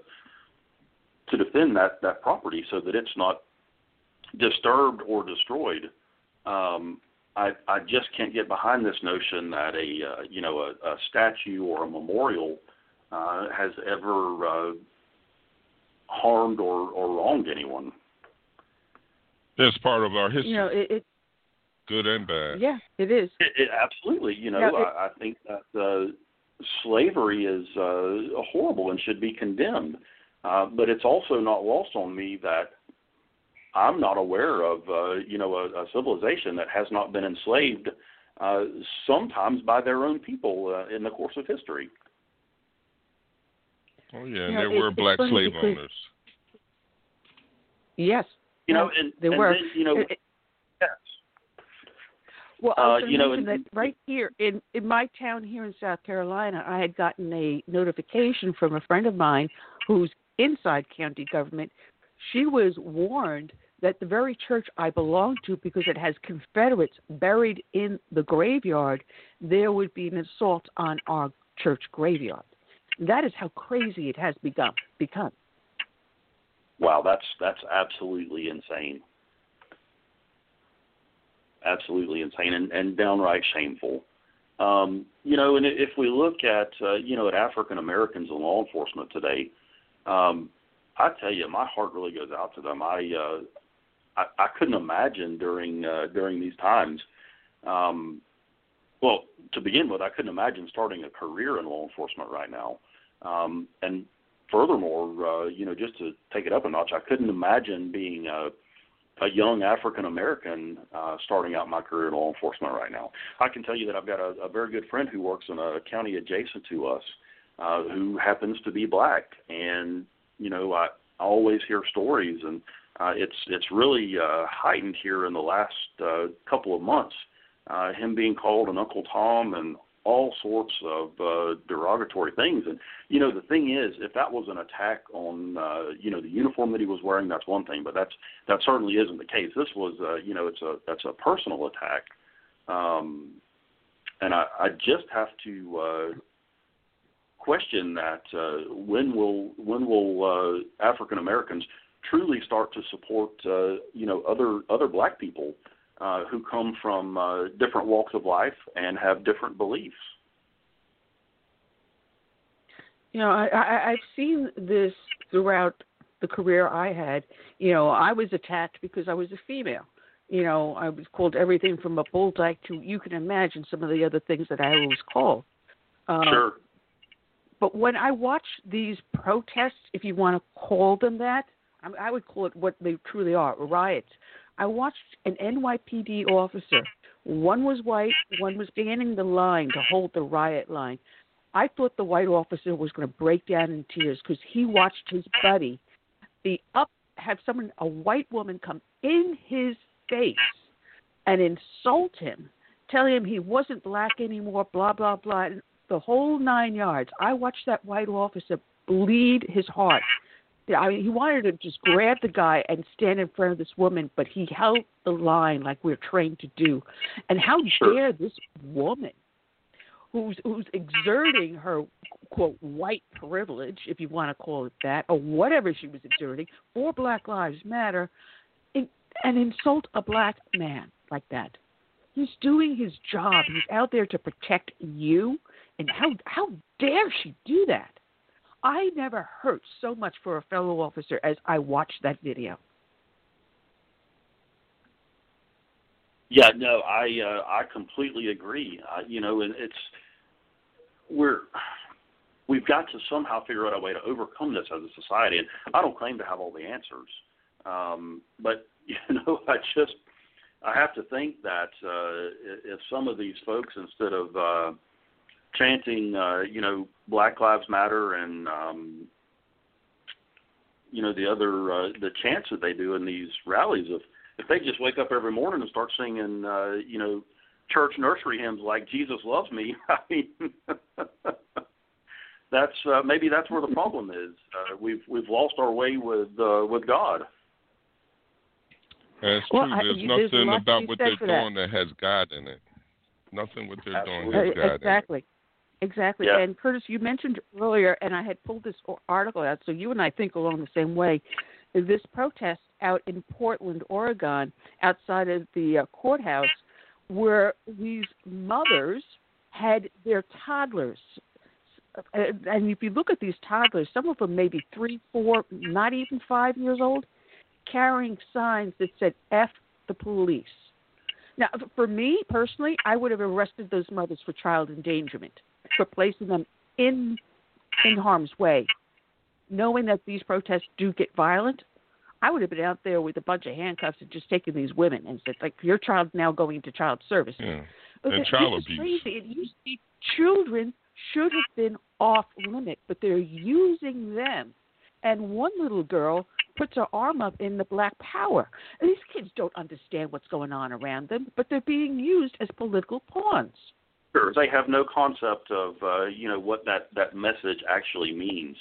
to defend that that property so that it's not disturbed or destroyed. Um, I I just can't get behind this notion that a uh, you know a, a statue or a memorial uh, has ever uh, harmed or, or wronged anyone. That's part of our history, You know, it, it good and bad. yeah, it is. It, it, absolutely, you know, Now, it- I, I think that uh, slavery is uh, horrible and should be condemned. Uh, but it's also not lost on me that I'm not aware of, uh, you know, a, a civilization that has not been enslaved, uh, sometimes by their own people uh, in the course of history. Oh yeah, You and know, there it- were it's black slave because- owners. Yes. You know, and, there and were. then, you know, It- it- yes. Well, Uh, you know, mention that right here in in my town here in South Carolina, I had gotten a notification from a friend of mine who's inside county government. She was warned that the very church I belong to, because it has Confederates buried in the graveyard, there would be an assault on our church graveyard. That is how crazy it has become. Become. Wow, that's that's absolutely insane. Absolutely insane and, and downright shameful. Um, you know, and if we look at uh, you know at African Americans in law enforcement today, um, I tell you, my heart really goes out to them. I uh, I, I couldn't imagine during uh, during these times. Um, well, to begin with, I couldn't imagine starting a career in law enforcement right now. Um, and furthermore, uh, you know, just to take it up a notch, I couldn't imagine being a, a young African American uh, starting out my career in law enforcement right now. I can tell you that I've got a, a very good friend who works in a county adjacent to us, uh, who happens to be black, and you know, I, I always hear stories, and uh, it's it's really uh, heightened here in the last uh, couple of months. Uh, him being called an Uncle Tom and all sorts of uh, derogatory things. And you know, the thing is, if that was an attack on uh, you know the uniform that he was wearing, that's one thing. But that's that certainly isn't the case. This was uh, you know it's a that's a personal attack. Um, and I, I just have to uh, question that uh, when will when will uh, African Americans truly start to support uh, you know other other black people uh, who come from uh, different walks of life and have different beliefs. You know, I, I I've seen this throughout the career I had. You know, I was attacked because I was a female. You know, I was called everything from a bull dyke to you can imagine some of the other things that I was called. Um, sure. But when I watch these protests, if you want to call them that, I, I would call it what they truly are riots. I watched an NYPD officer. One was white, one was standing the line to hold the riot line. I thought the white officer was going to break down in tears because he watched his buddy be up, have someone, a white woman, come in his face and insult him, tell him he wasn't black anymore, blah blah blah, the whole nine yards. I watched that white officer bleed his heart I mean, he wanted to just grab the guy and stand in front of this woman, but he held the line like we're trained to do. And how dare this woman, who's who's exerting her quote white privilege, if you want to call it that, or whatever she was exerting for Black Lives Matter, in, and insult a black man like that? He's doing his job. He's out there to protect you, and how how dare she do that? I never hurt so much for a fellow officer as I watched that video. Yeah, no, I uh, I completely agree. Uh, you know, and it's we're we've got to somehow figure out a way to overcome this as a society. And I don't claim to have all the answers, um, but you know, I just I have to think that uh, if some of these folks, instead of uh, chanting, uh, you know, Black Lives Matter and um, you know the other uh, the chants that they do in these rallies. If if they just wake up every morning and start singing, uh, you know, church nursery hymns like Jesus loves me, I mean, that's uh, maybe that's where the problem is. Uh, we've we've lost our way with uh, with God. That's well, true. I, There's there's nothing about what they're doing that. that. has God in it. Nothing what they're Absolutely. doing has God Uh, exactly. Exactly. Yeah. And Curtis, you mentioned earlier, and I had pulled this article out, so you and I think along the same way. This protest out in Portland, Oregon, outside of the uh, courthouse, where these mothers had their toddlers. Uh, And if you look at these toddlers, some of them maybe three, four, not even five years old, carrying signs that said F the police. Now, for me personally, I would have arrested those mothers for child endangerment, for placing them in in harm's way, knowing that these protests do get violent. I would have been out there with a bunch of handcuffs and just taken these women and said, like, your child's now going into child service. Yeah. And child abuse. crazy. It used to be children should have been off limit, but they're using them. And one little girl puts her arm up in the black power. And these kids don't understand what's going on around them, but they're being used as political pawns. Sure, they have no concept of uh, you know what that that message actually means.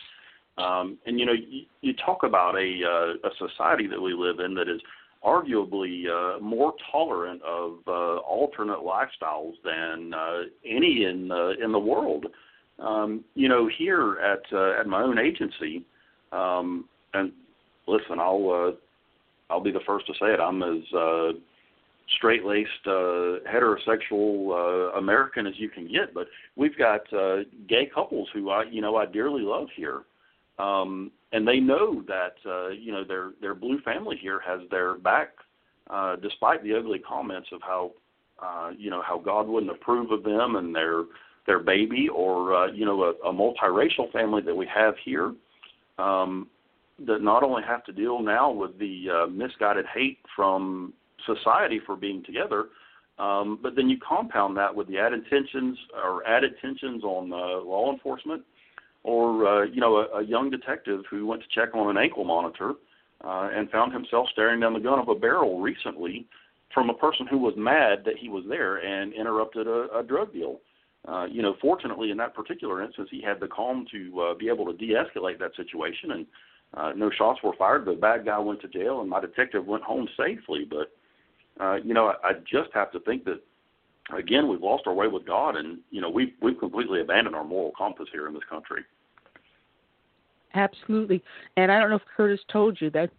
Um, and you know, you, you talk about a uh, a society that we live in that is arguably uh, more tolerant of uh, alternate lifestyles than uh, any in uh, in the world. Um, you know, here at uh, at my own agency, um, and listen, I'll uh, I'll be the first to say it. I'm as uh, straight laced uh, heterosexual uh, American as you can get, but we've got uh, gay couples who I you know I dearly love here. Um, and they know that uh, you know their their blue family here has their back, uh, despite the ugly comments of how uh, you know how God wouldn't approve of them and their their baby, or uh, you know a, a multiracial family that we have here, um, that not only have to deal now with the uh, misguided hate from society for being together, um, but then you compound that with the added tensions or added tensions on uh, law enforcement or uh, you know a, a young detective who went to check on an ankle monitor uh, and found himself staring down the gun of a barrel recently from a person who was mad that he was there and interrupted a, a drug deal. Uh, you know, fortunately, in that particular instance, he had the calm to uh, be able to de-escalate that situation, and uh, no shots were fired. The bad guy went to jail, and my detective went home safely. But uh, you know, I, I just have to think that again, we've lost our way with God, and you know, we've we've completely abandoned our moral compass here in this country. Absolutely, and I don't know if Curtis told you that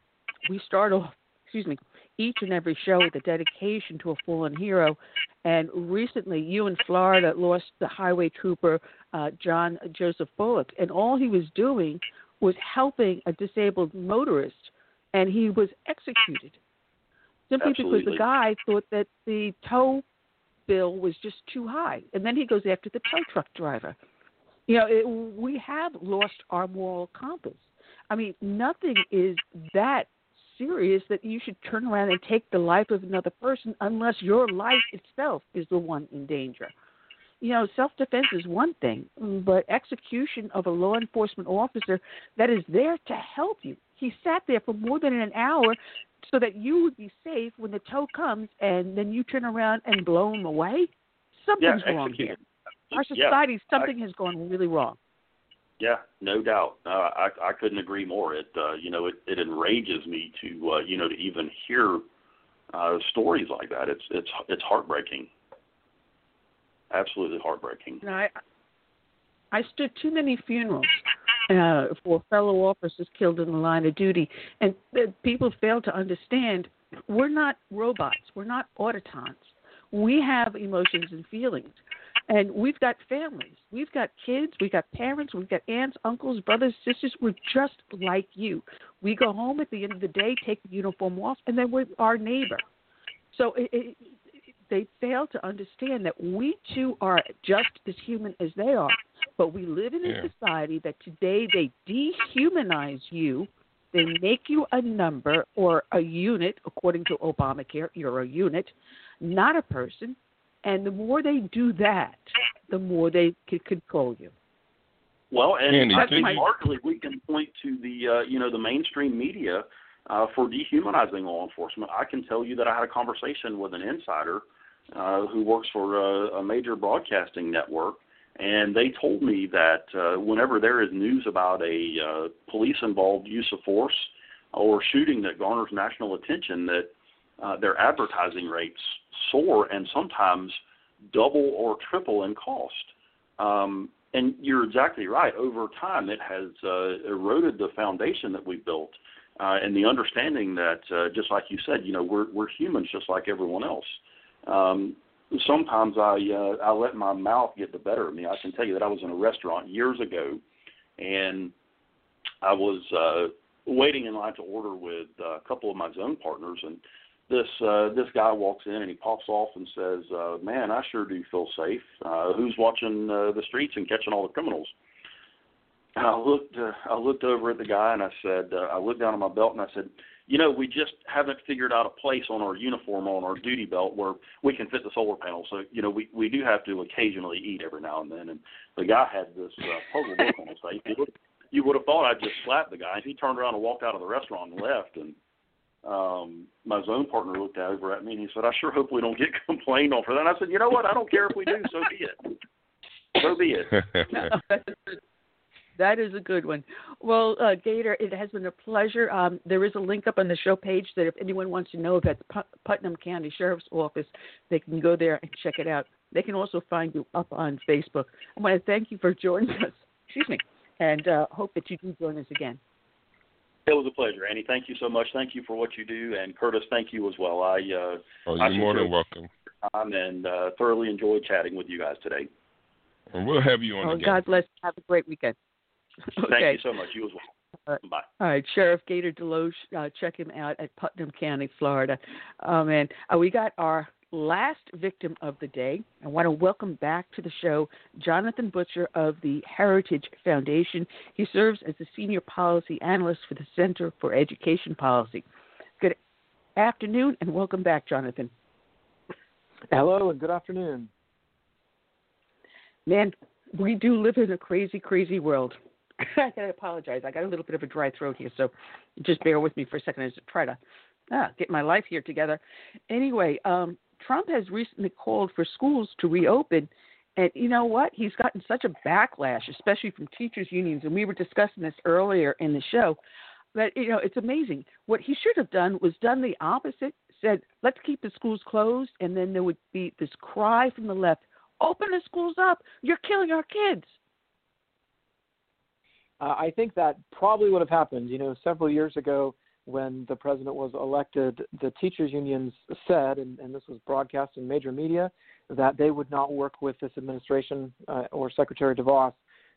we start off, excuse me, each and every show with a dedication to a fallen hero. And recently, you in Florida lost the highway trooper uh, Jon Joseph Bullock, and all he was doing was helping a disabled motorist, and he was executed simply Absolutely. because the guy thought that the tow bill was just too high, and then he goes after the tow truck driver. You know, it, we have lost our moral compass. I mean, nothing is that serious that you should turn around and take the life of another person unless your life itself is the one in danger. You know, self defense is one thing, but execution of a law enforcement officer that is there to help you. He sat there for more than an hour so that you would be safe when the tow comes and then you turn around and blow him away. Something's yeah, wrong here. Our Yeah, society, something I- has gone really wrong. Yeah, no doubt. Uh, I I couldn't agree more. It uh, you know it it enrages me to uh, you know to even hear uh, stories like that. It's it's it's heartbreaking. Absolutely heartbreaking. You know, I I stood too many funerals uh, for fellow officers killed in the line of duty, and uh, people fail to understand we're not robots. We're not automatons. We have emotions and feelings, and we've got families. We've got kids. We've got parents. We've got aunts, uncles, brothers, sisters. We're just like you. We go home at the end of the day, take the uniform off, and then we're our neighbor. So it, it, they fail to understand that we too are just as human as they are. But we live in a Yeah. society that today they dehumanize you. They make you a number or a unit, according to Obamacare. You're a unit, not a person. And the more they do that, the more they can control you. Well, and Andy, I think largely we can point to the uh, you know the mainstream media uh, for dehumanizing law enforcement. I can tell you that I had a conversation with an insider uh, who works for a, a major broadcasting network, and they told me that uh, whenever there is news about a uh, police-involved use of force or shooting that garners national attention, that uh, their advertising rates soar and sometimes double or triple in cost. Um, and you're exactly right. Over time, it has uh, eroded the foundation that we built, uh, and the understanding that, uh, just like you said, you know, we're we're humans just like everyone else. Um, sometimes I uh, I let my mouth get the better of me. I can tell you that I was in a restaurant years ago, and I was uh, waiting in line to order with uh, a couple of my zone partners, and this uh, this guy walks in and he pops off and says, uh, "Man, I sure do feel safe. Uh, who's watching uh, the streets and catching all the criminals?" And I looked uh, I looked over at the guy and I said, uh, I looked down at my belt and I said, "You know, we just haven't figured out a place on our uniform on our duty belt where we can fit the solar panel. So you know, we we do have to occasionally eat every now and then." And the guy had this uh, puzzled look on his face. You would, you would have thought I'd just slapped the guy. He turned around and walked out of the restaurant and left. And um my zone partner looked over at me and he said, I sure hope we don't get complained on for that. And I said, You know what, I don't care if we do, so be it. So be it. that is a good one. Well, uh, Gator, it has been a pleasure. Um, there is a link up on the show page that if anyone wants to know about Put- Putnam County Sheriff's Office, they can go there and check it out. They can also find you up on Facebook. I want to thank you for joining us. Excuse me, and uh, hope that you do join us again. It was a pleasure, Annie. Thank you so much. Thank you for what you do, and Curtis, thank you as well. I uh, Oh, I you're more than welcome. time and uh, thoroughly enjoyed chatting with you guys today. And we'll have you on Oh, again. God bless. Have a great weekend. Thank you so much. You as well. All right. Bye. All right, Sheriff Gator Deloach, uh, check him out at Putnam County, Florida. Um, and uh, we got our last victim of the day. I want to welcome back to the show Jonathan Butcher of the Heritage Foundation. He serves as the Senior Policy Analyst for the Center for Education Policy. Good afternoon and welcome back, Jonathan. Hello and good afternoon. Man, we do live in a crazy, crazy world. I gotta apologize. I got a little bit of a dry throat here, so just bear with me for a second as I try to ah, get my life here together. Anyway, um, Trump has recently called for schools to reopen, and you know what? He's gotten such a backlash, especially from teachers' unions, and we were discussing this earlier in the show. That you know, it's amazing. What he should have done was done the opposite. Said, "Let's keep the schools closed," and then there would be this cry from the left open the schools up. You're killing our kids. Uh, I think that probably would have happened. You know, several years ago when the president was elected, the teachers' unions said, and, and this was broadcast in major media, that they would not work with this administration uh, or Secretary DeVos.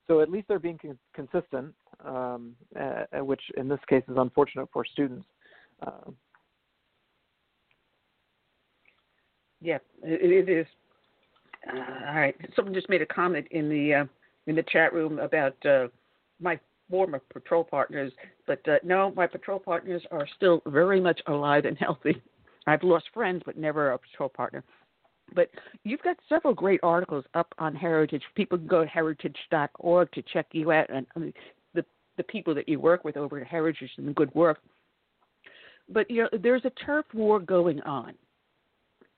So at least they're being con- consistent, um, uh, which in this case is unfortunate for students. Uh, Yeah, it, is. Uh, all right. Someone just made a comment in the uh, in the chat room about uh, my former patrol partners, but uh, no, my patrol partners are still very much alive and healthy. I've lost friends, but never a patrol partner. But you've got several great articles up on Heritage. People can go to heritage.org to check you out and I mean, the the people that you work with over at Heritage and good work. But you know, there's a turf war going on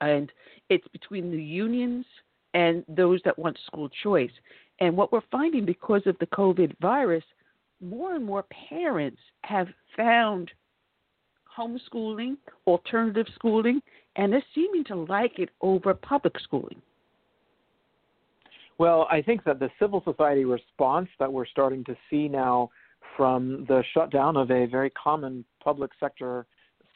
and it's between the unions and those that want school choice. And what we're finding because of the COVID virus, more and more parents have found homeschooling, alternative schooling, and they're seeming to like it over public schooling. Well, I think that the civil society response that we're starting to see now from the shutdown of a very common public sector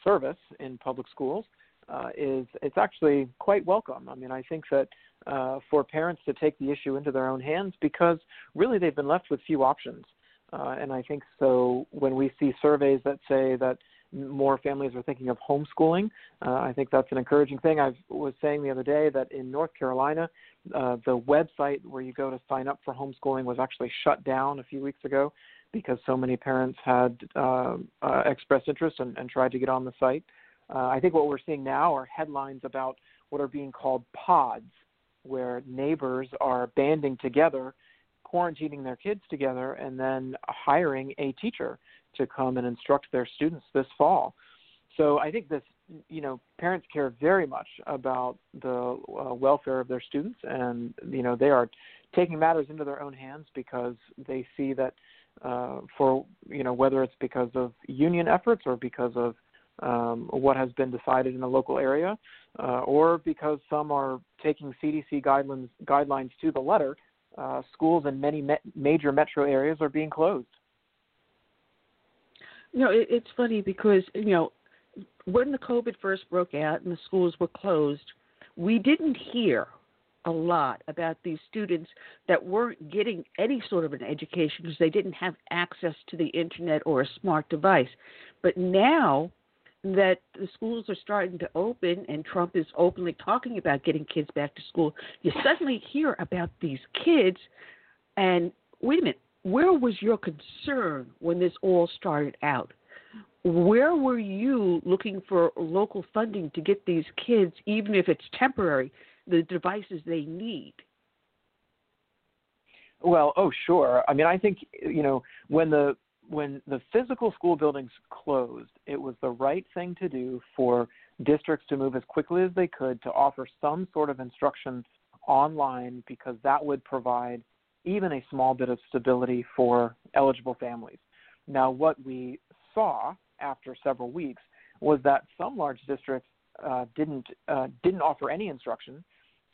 service in public schools uh, is it's actually quite welcome. I mean, I think that uh, for parents to take the issue into their own hands because really they've been left with few options. Uh, and I think so when we see surveys that say that more families are thinking of homeschooling, uh, I think that's an encouraging thing. I was saying the other day that in North Carolina, uh, the website where you go to sign up for homeschooling was actually shut down a few weeks ago because so many parents had uh, uh, expressed interest and, and tried to get on the site. Uh, I think what we're seeing now are headlines about what are being called pods, where neighbors are banding together, quarantining their kids together, and then hiring a teacher to come and instruct their students this fall. So I think this, you know, parents care very much about the uh, welfare of their students, and you know they are taking matters into their own hands because they see that uh, for you know whether it's because of union efforts or because of um, what has been decided in the local area, uh, or because some are taking CDC guidelines guidelines to the letter. Uh, schools in many me- major metro areas are being closed. You know, it, it's funny because you know when the COVID first broke out and the schools were closed, we didn't hear a lot about these students that weren't getting any sort of an education because they didn't have access to the internet or a smart device. But now that the schools are starting to open and Trump is openly talking about getting kids back to school, you suddenly hear about these kids and wait a minute, where was your concern when this all started out? Where were you looking for local funding to get these kids, even if it's temporary, the devices they need? Well, oh sure. I mean, I think you know when the when the physical school buildings closed, it was the right thing to do for districts to move as quickly as they could to offer some sort of instruction online because that would provide even a small bit of stability for eligible families. Now, what we saw after several weeks was that some large districts uh, didn't uh, didn't offer any instruction.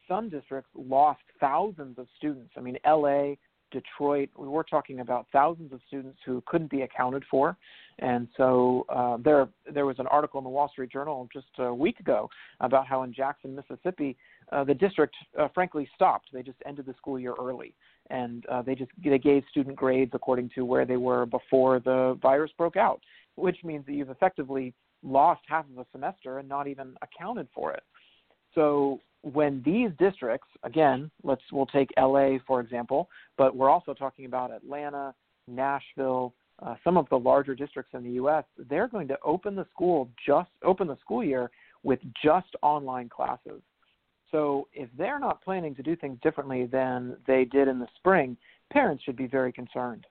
Some districts lost thousands of students. I mean, LA Detroit. We were talking about thousands of students who couldn't be accounted for, and so uh, there there was an article in the Wall Street Journal just a week ago about how in Jackson, Mississippi, uh, the district uh, frankly stopped. They just ended the school year early, and uh, they just they gave student grades according to where they were before the virus broke out, which means that you've effectively lost half of a semester and not even accounted for it. So when these districts, again, let's we'll take LA for example, but we're also talking about Atlanta, Nashville, uh, some of the larger districts in the U.S. They're going to open the school just open the school year with just online classes. So if they're not planning to do things differently than they did in the spring, parents should be very concerned.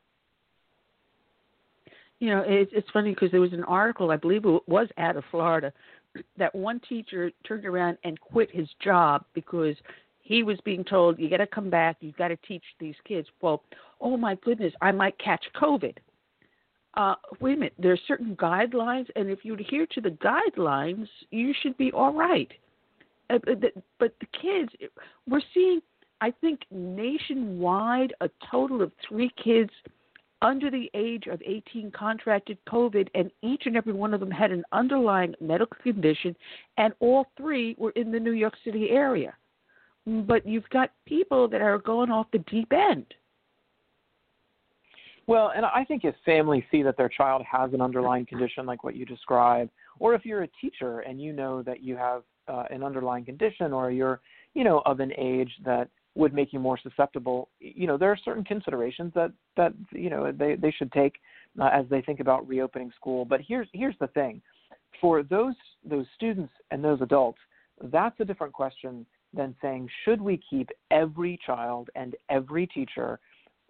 You know, it's it's funny because there was an article, I believe it was out of Florida, that one teacher turned around and quit his job because he was being told, "You got to come back. You got to teach these kids." Well, oh my goodness, I might catch COVID. Uh, wait a minute. There are certain guidelines, and if you adhere to the guidelines, you should be all right. Uh, but the kids, we're seeing, I think, nationwide, a total of three kids under the age of 18 contracted COVID, and each and every one of them had an underlying medical condition, and all three were in the New York City area. But you've got people that are going off the deep end. Well, and I think if families see that their child has an underlying condition like what you described, or if you're a teacher and you know that you have uh, an underlying condition or you're, you know, of an age that would make you more susceptible. You know, there are certain considerations that that you know they they should take uh, as they think about reopening school. But here's here's the thing: for those those students and those adults, that's a different question than saying should we keep every child and every teacher.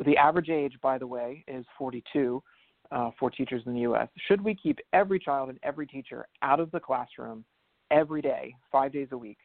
The average age, by the way, is 42 uh, for teachers in the U.S. Should we keep every child and every teacher out of the classroom every day, five days a week,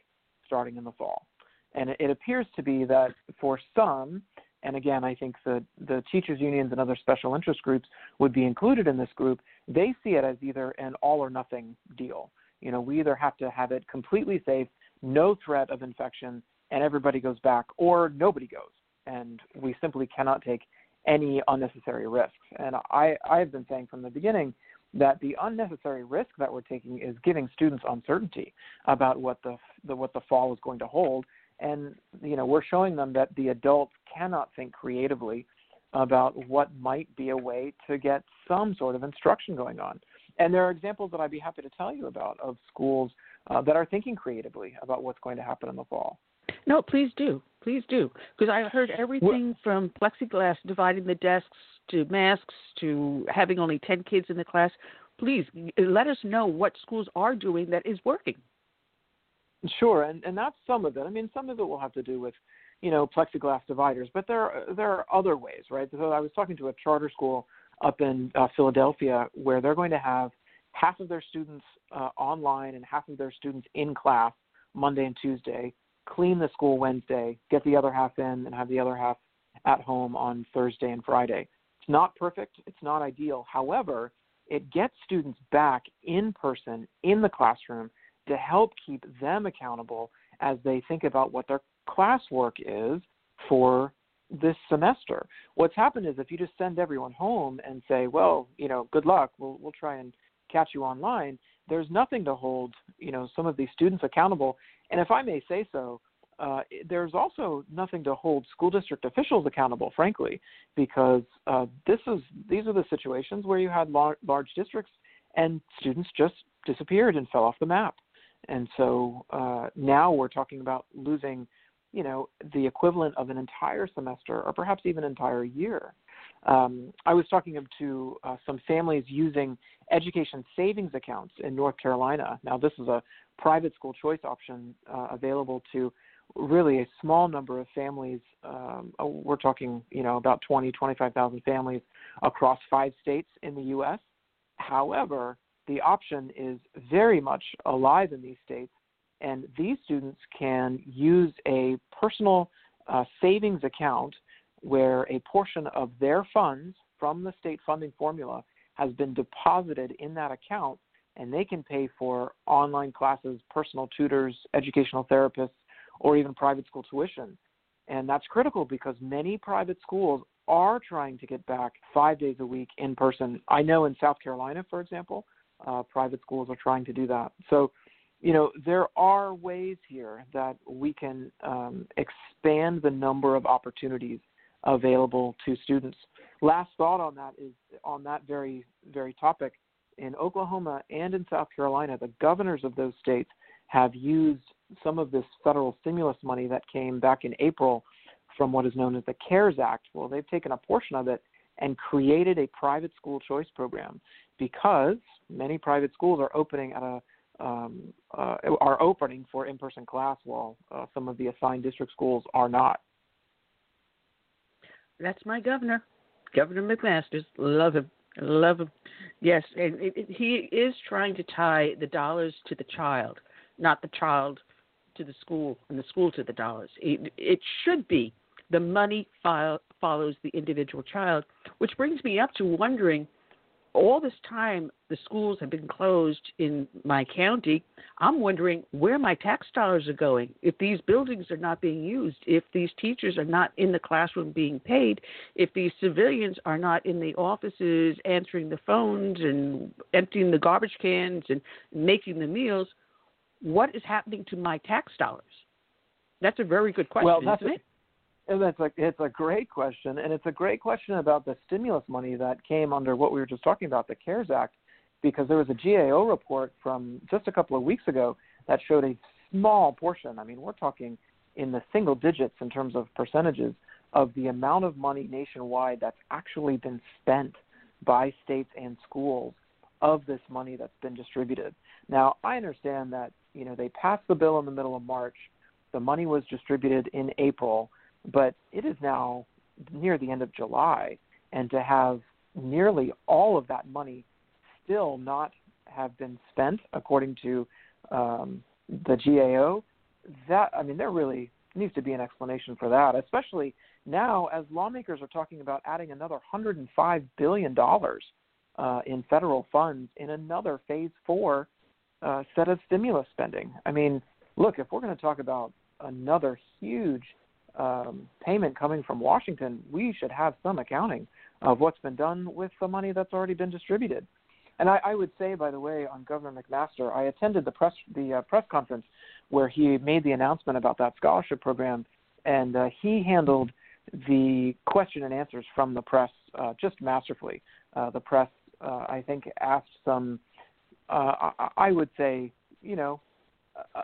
starting in the fall? And it, appears to be that for some, and again, I think the, the teachers' unions and other special interest groups would be included in this group, they see it as either an all or nothing deal. You know, we either have to have it completely safe, no threat of infection, and everybody goes back, or nobody goes. And we simply cannot take any unnecessary risks. And I, I've been saying from the beginning that the unnecessary risk that we're taking is giving students uncertainty about what the, the what the fall is going to hold and you know we're showing them that the adults cannot think creatively about what might be a way to get some sort of instruction going on. And there are examples that i'd be happy to tell you about of schools uh, that are thinking creatively about what's going to happen in the fall. No please do. Please do. Because i heard everything from plexiglass dividing the desks to masks to having only 10 kids in the class. Please let us know what schools are doing that is working Sure, and and that's some of it. I mean, some of it will have to do with, you know, plexiglass dividers, but there are, there are other ways, right? So I was talking to a charter school up in uh, Philadelphia where they're going to have half of their students uh, online and half of their students in class Monday and Tuesday, clean the school Wednesday, get the other half in, and have the other half at home on Thursday and Friday. It's not perfect, it's not ideal. However, it gets students back in person in the classroom to help keep them accountable as they think about what their classwork is for this semester. What's happened is if you just send everyone home and say, well, you know, good luck, we'll we'll try and catch you online, there's nothing to hold, you know, some of these students accountable. And if I may say so, uh, there's also nothing to hold school district officials accountable, frankly, because uh, this is these are the situations where you had lar- large districts and students just disappeared and fell off the map. And so uh, now we're talking about losing, you know, the equivalent of an entire semester or perhaps even an entire year. Um, I was talking to uh, some families using education savings accounts in North Carolina. Now, this is a private school choice option uh, available to really a small number of families. Um, uh, we're talking, you know, about 20, 25,000 families across five states in the U.S. However, the option is very much alive in these states, and these students can use a personal uh, savings account where a portion of their funds from the state funding formula has been deposited in that account, and they can pay for online classes, personal tutors, educational therapists, or even private school tuition. And that's critical because many private schools are trying to get back five days a week in person. I know in South Carolina, for example, uh, private schools are trying to do that. So, you know, there are ways here that we can um, expand the number of opportunities available to students. Last thought on that is on that very very topic. In Oklahoma and in South Carolina, the governors of those states have used some of this federal stimulus money that came back in April from what is known as the CARES Act. Well, they've taken a portion of it and created a private school choice program because many private schools are opening at a um, uh, are opening for in-person class while uh, some of the assigned district schools are not. That's my governor, Governor McMaster's. Love him, love him. Yes, and it, it, he is trying to tie the dollars to the child, not the child to the school, and the school to the dollars. It, it should be the money file, follows the individual child, which brings me up to wondering all this time the schools have been closed in my county, I'm wondering where my tax dollars are going. If these buildings are not being used, if these teachers are not in the classroom being paid, if these civilians are not in the offices answering the phones and emptying the garbage cans and making the meals, what is happening to my tax dollars? That's a very good question, well, isn't it? And that's a it's a great question, and it's a great question about the stimulus money that came under what we were just talking about, the CARES Act, because there was a GAO report from just a couple of weeks ago that showed a small portion. I mean, we're talking in the single digits in terms of percentages of the amount of money nationwide that's actually been spent by states and schools of this money that's been distributed. Now, I understand that you know they passed the bill in the middle of March. The money was distributed in April but it is now near the end of July, and to have nearly all of that money still not have been spent according to um, the GAO, that I mean, there really needs to be an explanation for that, especially now as lawmakers are talking about adding another 105 billion dollars uh, in federal funds in another phase four uh, set of stimulus spending. I mean, look, if we're going to talk about another huge um, payment coming from Washington, we should have some accounting of what's been done with the money that's already been distributed. And I, I would say, by the way, on Governor McMaster, I attended the press the uh, press conference where he made the announcement about that scholarship program, and uh, he handled the question and answers from the press uh, just masterfully. Uh, the press, uh, I think, asked some, uh, I, I would say, you know,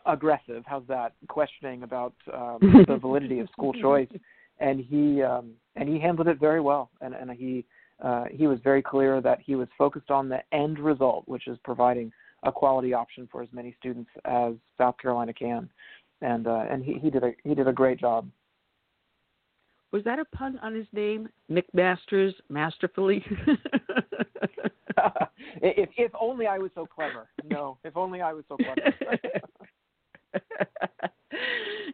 aggressive. How's that? Questioning about um, the validity of school choice, and he um, and he handled it very well. And and he uh, he was very clear that he was focused on the end result, which is providing a quality option for as many students as South Carolina can. And uh, and he, he did a he did a great job. Was that a pun on his name, McMasters, masterfully? if if only I was so clever. No, if only I was so clever.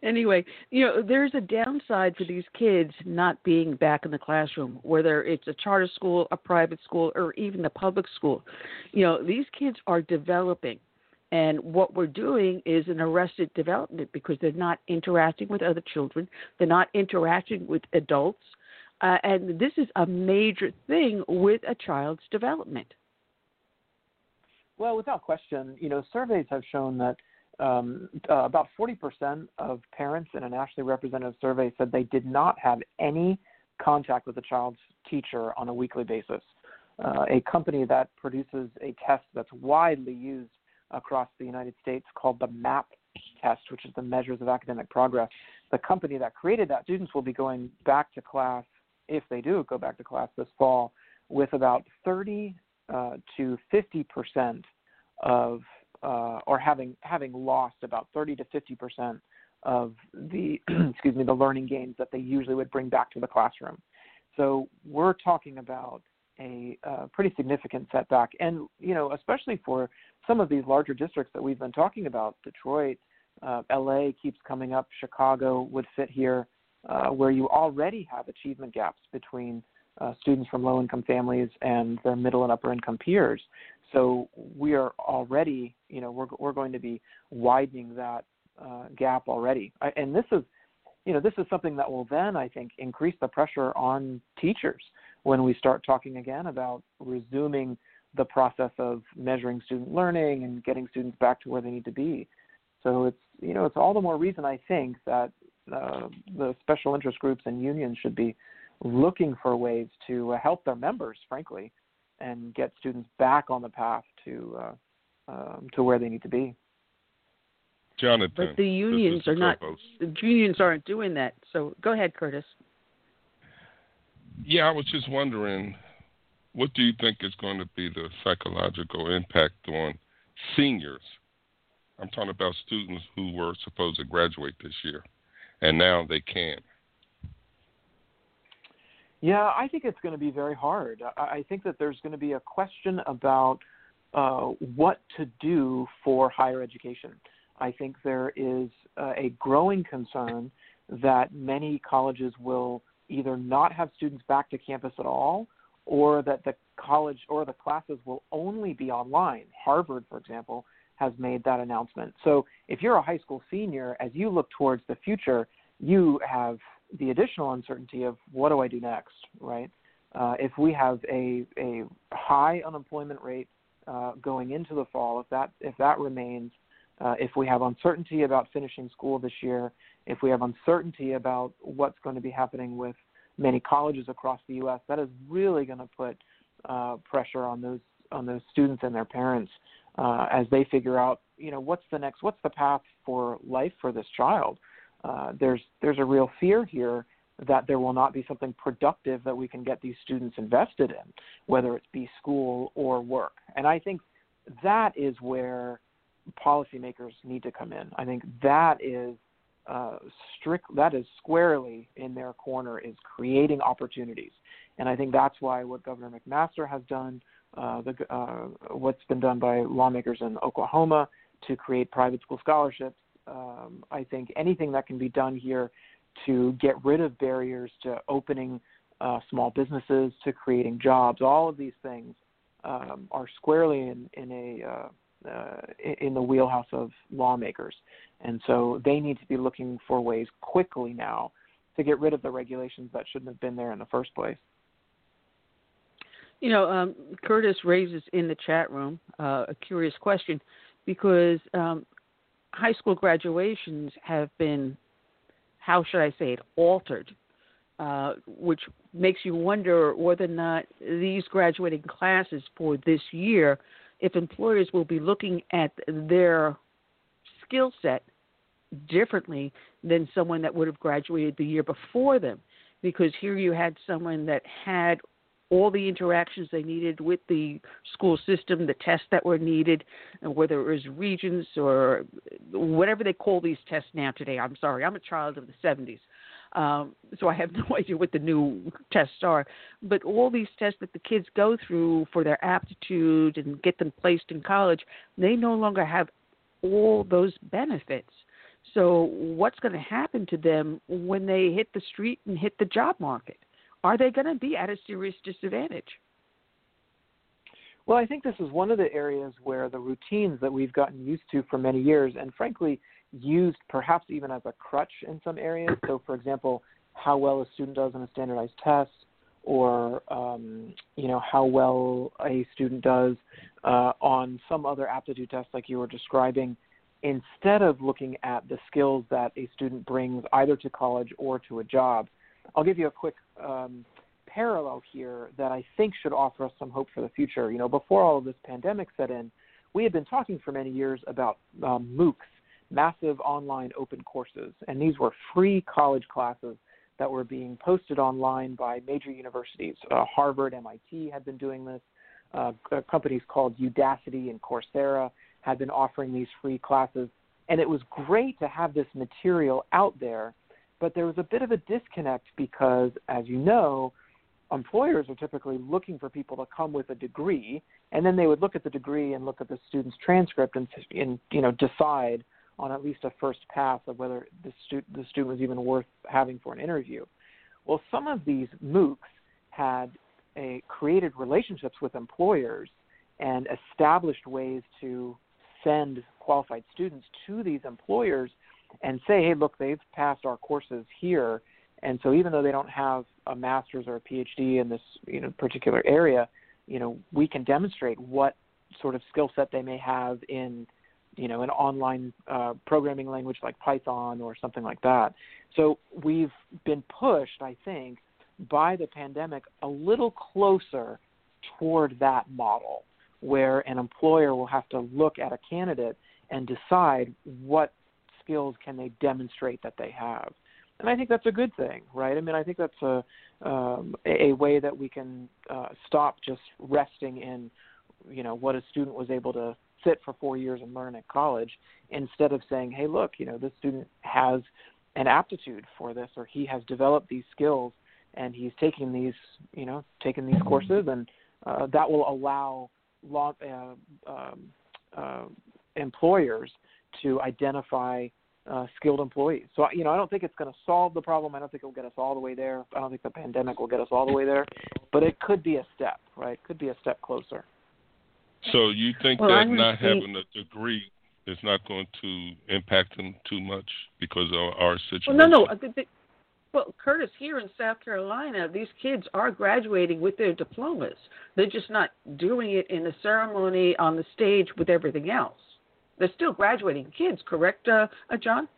anyway, you know, there's a downside for these kids not being back in the classroom, whether it's a charter school, a private school, or even the public school. You know, these kids are developing. And what we're doing is an arrested development because they're not interacting with other children, they're not interacting with adults. Uh, and this is a major thing with a child's development. Well, without question, you know, surveys have shown that um, uh, about 40% of parents in a nationally representative survey said they did not have any contact with a child's teacher on a weekly basis. Uh, a company that produces a test that's widely used across the United States called the MAP test, which is the Measures of Academic Progress. The company that created that, students will be going back to class, if they do go back to class this fall, with about 30 uh, to 50 percent of uh, or having having lost about 30 to 50 percent of the excuse me the learning gains that they usually would bring back to the classroom. So we're talking about a uh, pretty significant setback, and you know especially for some of these larger districts that we've been talking about, Detroit, uh, LA keeps coming up, Chicago would fit here, uh, where you already have achievement gaps between uh, students from low income families and their middle and upper income peers. So we are already, you know, we're we're going to be widening that uh, gap already. I, and this is you know, this is something that will then, I think, increase the pressure on teachers when we start talking again about resuming the process of measuring student learning and getting students back to where they need to be. So it's you know it's all the more reason I think that uh, the special interest groups and unions should be looking for ways to uh, help their members, frankly, and get students back on the path to uh, um, to where they need to be. Jonathan, but the unions are not. The unions aren't doing that. So go ahead, Curtis. Yeah, I was just wondering, what do you think is going to be the psychological impact on seniors? I'm talking about students who were supposed to graduate this year, and now they can't. Yeah, I think it's going to be very hard. I think that there's going to be a question about uh, what to do for higher education. I think there is uh, a growing concern that many colleges will either not have students back to campus at all or that the college or the classes will only be online. Harvard, for example, has made that announcement. So if you're a high school senior, as you look towards the future, you have the additional uncertainty of what do I do next, right? Uh, if we have a, a high unemployment rate uh, going into the fall, if that if that remains, uh, if we have uncertainty about finishing school this year, if we have uncertainty about what's going to be happening with many colleges across the U.S., that is really going to put uh, pressure on those on those students and their parents uh, as they figure out, you know, what's the next, what's the path for life for this child. Uh, there's there's a real fear here that there will not be something productive that we can get these students invested in, whether it be school or work. And I think that is where policymakers need to come in. I think that is uh, strict that is squarely in their corner is creating opportunities, and I think that's why what Governor McMaster has done, uh, the, uh, what's been done by lawmakers in Oklahoma to create private school scholarships. Um, I think anything that can be done here to get rid of barriers to opening uh, small businesses, to creating jobs, all of these things um, are squarely in, in a uh, in the wheelhouse of lawmakers. And so they need to be looking for ways quickly now to get rid of the regulations that shouldn't have been there in the first place. You know, um, Curtis raises in the chat room uh, a curious question because um, high school graduations have been, how should I say it, altered, uh, which makes you wonder whether or not these graduating classes for this year, if employers will be looking at their skill set differently than someone that would have graduated the year before them. Because here you had someone that had all the interactions they needed with the school system, the tests that were needed, and whether it was regents or whatever they call these tests now today. I'm sorry, I'm a child of the 70s. Um, so I have no idea what the new tests are. But all these tests that the kids go through for their aptitude and get them placed in college, they no longer have all those benefits. So what's going to happen to them when they hit the street and hit the job market? are they going to be at a serious disadvantage? Well, I think this is one of the areas where the routines that we've gotten used to for many years, and frankly, used perhaps even as a crutch in some areas. So, for example, how well a student does on a standardized test, or um, you know how well a student does uh, on some other aptitude test, like you were describing. Instead of looking at the skills that a student brings either to college or to a job, I'll give you a quick um, parallel here that I think should offer us some hope for the future. You know, before all of this pandemic set in, we had been talking for many years about um, MOOCs, massive online open courses, and these were free college classes that were being posted online by major universities. Uh, Harvard, MIT had been doing this. Uh, companies called Udacity and Coursera had been offering these free classes, and it was great to have this material out there but there was a bit of a disconnect because, as you know, employers are typically looking for people to come with a degree, and then they would look at the degree and look at the student's transcript and, and you know decide on at least a first pass of whether the, stu- the student was even worth having for an interview. Well, some of these MOOCs had a, created relationships with employers and established ways to send qualified students to these employers and say, hey, look, they've passed our courses here, and so even though they don't have a master's or a PhD in this you know particular area, you know we can demonstrate what sort of skill set they may have in you know an online uh, programming language like Python or something like that. So we've been pushed, I think, by the pandemic a little closer toward that model where an employer will have to look at a candidate and decide what skills can they demonstrate that they have. And I think that's a good thing, right? I mean, I think that's a um, a way that we can uh, stop just resting in, you know, what a student was able to sit for four years and learn at college, instead of saying, hey, look, you know, this student has an aptitude for this, or he has developed these skills, and he's taking these, you know, taking these courses, and uh, that will allow law, uh, um, uh, employers to identify uh, skilled employees. So you know, I don't think it's going to solve the problem. I don't think it will get us all the way there. I don't think the pandemic will get us all the way there, but it could be a step, right? It Could be a step closer. So you think Well, that not gonna having a degree is not going to impact them too much because of our Well, situation? no, no. uh, the- the- Well, Curtis, here in South Carolina, these kids are graduating with their diplomas. They're just not doing it in a ceremony on the stage with everything else. They're still graduating kids, correct, uh, uh, John?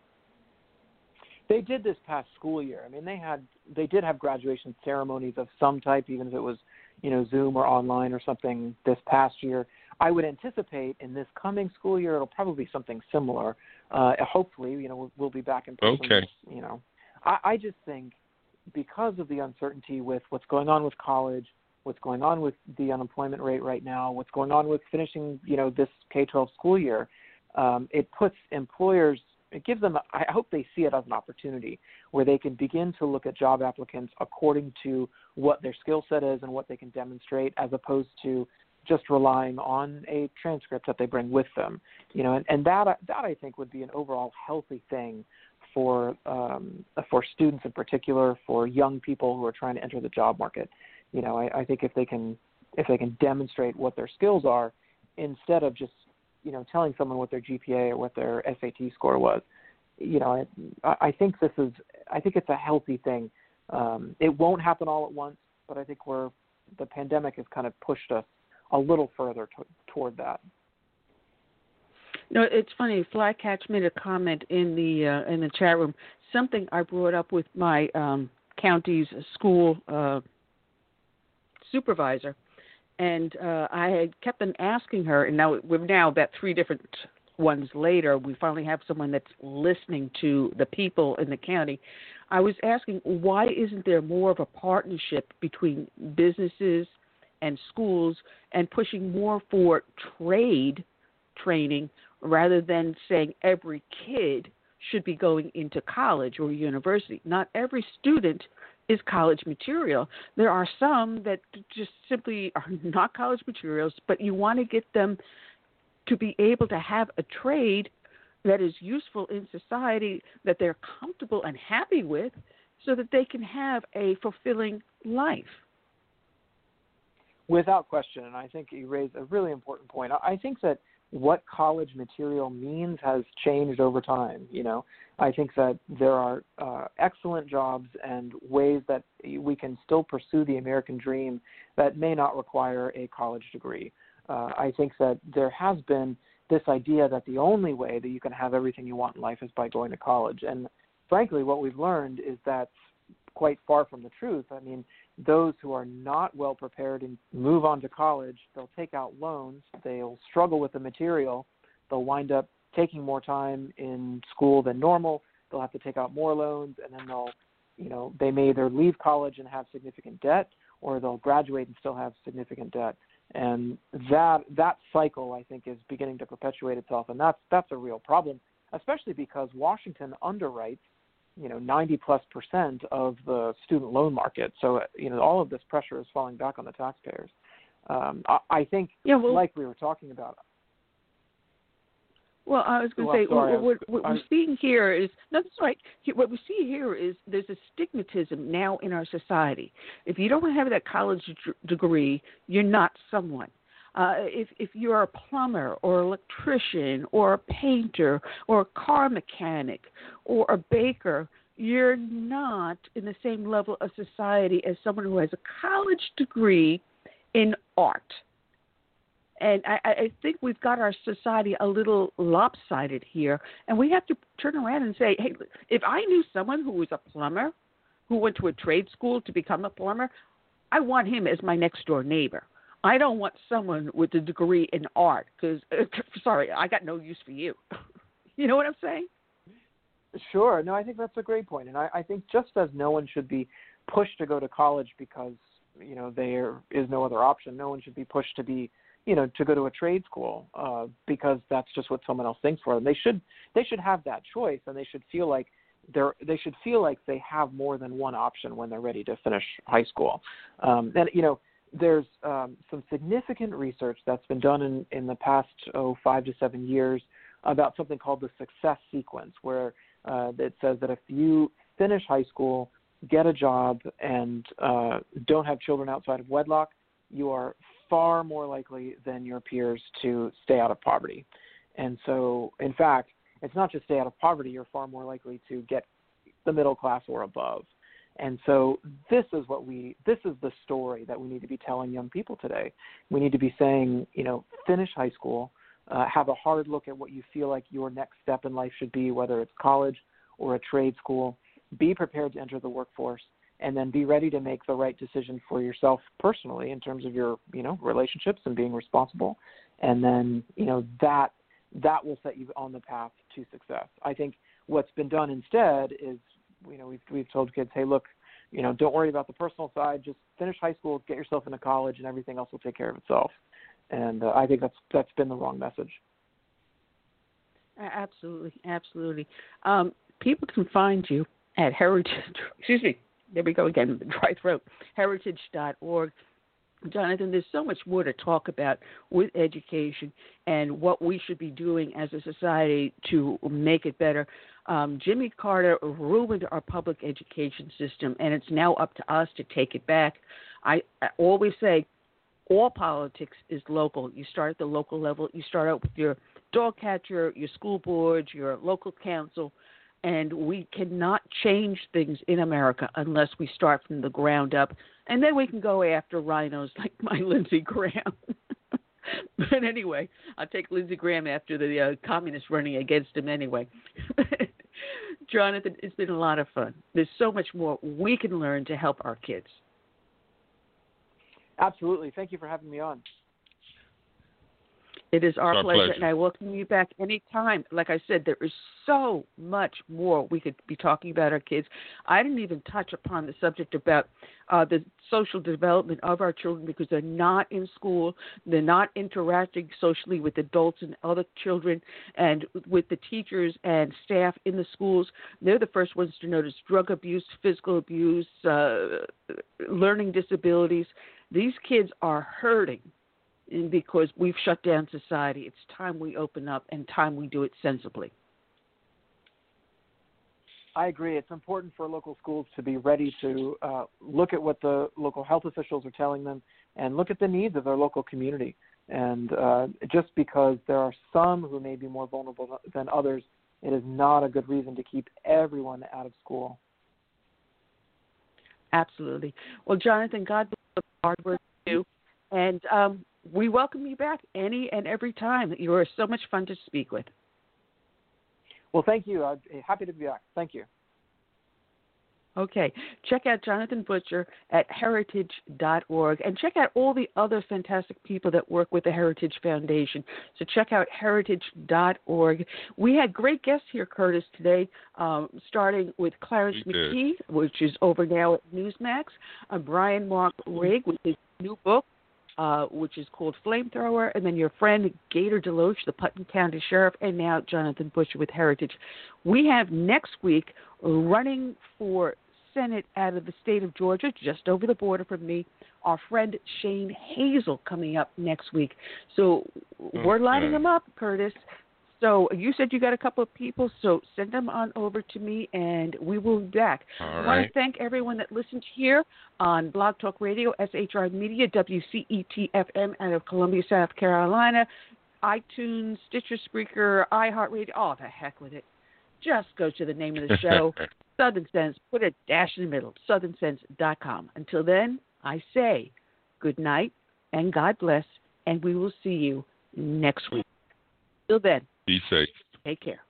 They did this past school year. I mean, they had they did have graduation ceremonies of some type, even if it was you know Zoom or online or something this past year. I would anticipate in this coming school year it'll probably be something similar. Uh, hopefully, you know, we'll, we'll be back in person. Okay. You know, I, I just think because of the uncertainty with what's going on with college, what's going on with the unemployment rate right now, what's going on with finishing, you know, this K-12 school year, um, it puts employers, it gives them, I hope they see it as an opportunity where they can begin to look at job applicants according to what their skill set is and what they can demonstrate, as opposed to just relying on a transcript that they bring with them. You know, and, and that that I think would be an overall healthy thing for um, for students in particular, for young people who are trying to enter the job market. You know, I, I think if they can if they can demonstrate what their skills are, instead of just you know telling someone what their GPA or what their SAT score was, you know, I, I think this is I think it's a healthy thing. Um, it won't happen all at once, but I think we're the pandemic has kind of pushed us a little further toward that. No, it's funny. Flycatch made a comment in the uh, in the chat room. Something I brought up with my um, county's school uh, supervisor, and uh, I had kept on asking her. And now we're now about three different ones later. We finally have someone that's listening to the people in the county. I was asking why isn't there more of a partnership between businesses and schools and pushing more for trade training rather than saying every kid should be going into college or university. Not every student is college material. There are some that just simply are not college materials, but you want to get them to be able to have a trade that is useful in society that they're comfortable and happy with so that they can have a fulfilling life. Without question, and I think you raised a really important point. I think that what college material means has changed over time. You know, I think that there are uh, excellent jobs and ways that we can still pursue the American dream that may not require a college degree. Uh, I think that there has been this idea that the only way that you can have everything you want in life is by going to college. And frankly, what we've learned is that's quite far from the truth. I mean, those who are not well prepared and move on to college, they'll take out loans, they'll struggle with the material, they'll wind up taking more time in school than normal, they'll have to take out more loans, and then they'll, you know, they may either leave college and have significant debt, or they'll graduate and still have significant debt. And that that cycle, I think, is beginning to perpetuate itself, and that's that's a real problem, especially because Washington underwrites you know 90 plus percent of the student loan market. So you know all of this pressure is falling back on the taxpayers. Um, I, I think, yeah, well, like we were talking about. Well, I was going to Well, say I what, what, what we're seeing here is no, that's right. What we see here is there's a stigmatism now in our society. If you don't have that college degree, you're not someone. Uh, if if you're a plumber or electrician or a painter or a car mechanic or a baker, you're not in the same level of society as someone who has a college degree in art. And I, I think we've got our society a little lopsided here, and we have to turn around and say, hey, if I knew someone who was a plumber, who went to a trade school to become a plumber, I want him as my next door neighbor. I don't want someone with a degree in art because, uh, sorry, I got no use for you. you know what I'm saying? Sure. No, I think that's a great point, and I, I think just as no one should be pushed to go to college because you know there is no other option, no one should be pushed to be you know to go to a trade school uh, because that's just what someone else thinks for them. They should they should have that choice, and they should feel like they're they should feel like they have more than one option when they're ready to finish high school. Um, and you know there's um, some significant research that's been done in, in the past oh five to seven years about something called the success sequence, where uh, that says that if you finish high school, get a job, and uh, don't have children outside of wedlock, you are far more likely than your peers to stay out of poverty. And so, in fact, it's not just stay out of poverty, you're far more likely to get the middle class or above. And so this is what we this is the story that we need to be telling young people today. We need to be saying, you know, finish high school, uh, have a hard look at what you feel like your next step in life should be, whether it's college or a trade school. Be prepared to enter the workforce, and then be ready to make the right decision for yourself personally in terms of your, you know, relationships and being responsible. And then, you know, that that will set you on the path to success. I think what's been done instead is, you know, we've we've told kids, hey, look, you know, don't worry about the personal side. Just finish high school, get yourself into college, and everything else will take care of itself and uh, I think that's that's been the wrong message. Absolutely, absolutely. Um, people can find you at Heritage. Excuse me. There we go again. Dry throat. Heritage.org. Jonathan, there's so much more to talk about with education and what we should be doing as a society to make it better. Um, Jimmy Carter ruined our public education system, and it's now up to us to take it back. I, I always say all politics is local. You start at the local level. You start out with your dog catcher, your school board, your local council, and we cannot change things in America unless we start from the ground up. And then we can go after RINOs like my Lindsey Graham. but anyway, I'll take Lindsey Graham after the uh, communists running against him anyway. Jonathan, it's been a lot of fun. There's so much more we can learn to help our kids. Absolutely. Thank you for having me on. It is our, our pleasure, pleasure, and I welcome you back anytime. Like I said, there is so much more we could be talking about our kids. I didn't even touch upon the subject about uh, the social development of our children because they're not in school, they're not interacting socially with adults and other children, and with the teachers and staff in the schools. They're the first ones to notice drug abuse, physical abuse, uh, learning disabilities. These kids are hurting because we've shut down society. It's time we open up and time we do it sensibly. I agree. It's important for local schools to be ready to uh, look at what the local health officials are telling them and look at the needs of their local community. And uh, just because there are some who may be more vulnerable than others, it is not a good reason to keep everyone out of school. Absolutely. Well, Jonathan, God bless the hard work you do. And um, we welcome you back any and every time. You are so much fun to speak with. Well, thank you. I'm happy to be back. Thank you. Okay. Check out Jonathan Butcher at heritage.org and check out all the other fantastic people that work with the Heritage Foundation. So check out heritage.org. We had great guests here, Curtis, today, um, starting with Clarence We did. McKee, which is over now at Newsmax, uh, Bryan Mark Rigg with his new book, uh, which is called Flamethrower, and then your friend Gator Deloach, the Putnam County Sheriff, and now Jonathan Bush with Heritage. We have next week running for Senate out of the state of Georgia, just over the border from me, our friend Shane Hazel coming up next week. So we're lining them up, Curtis. So you said you got a couple of people, so send them on over to me, and we will be back. All I want to thank everyone that listened here on Blog Talk Radio, SHR Media, WCET FM out of Columbia, South Carolina, iTunes, Stitcher, Spreaker, iHeartRadio. Oh, the heck with it. Just go to the name of the show, Southern Sense, put a dash in the middle, southernsense.com. Until then, I say good night and God bless, and we will see you next week. Till then, Be safe. take care.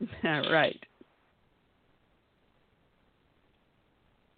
All right.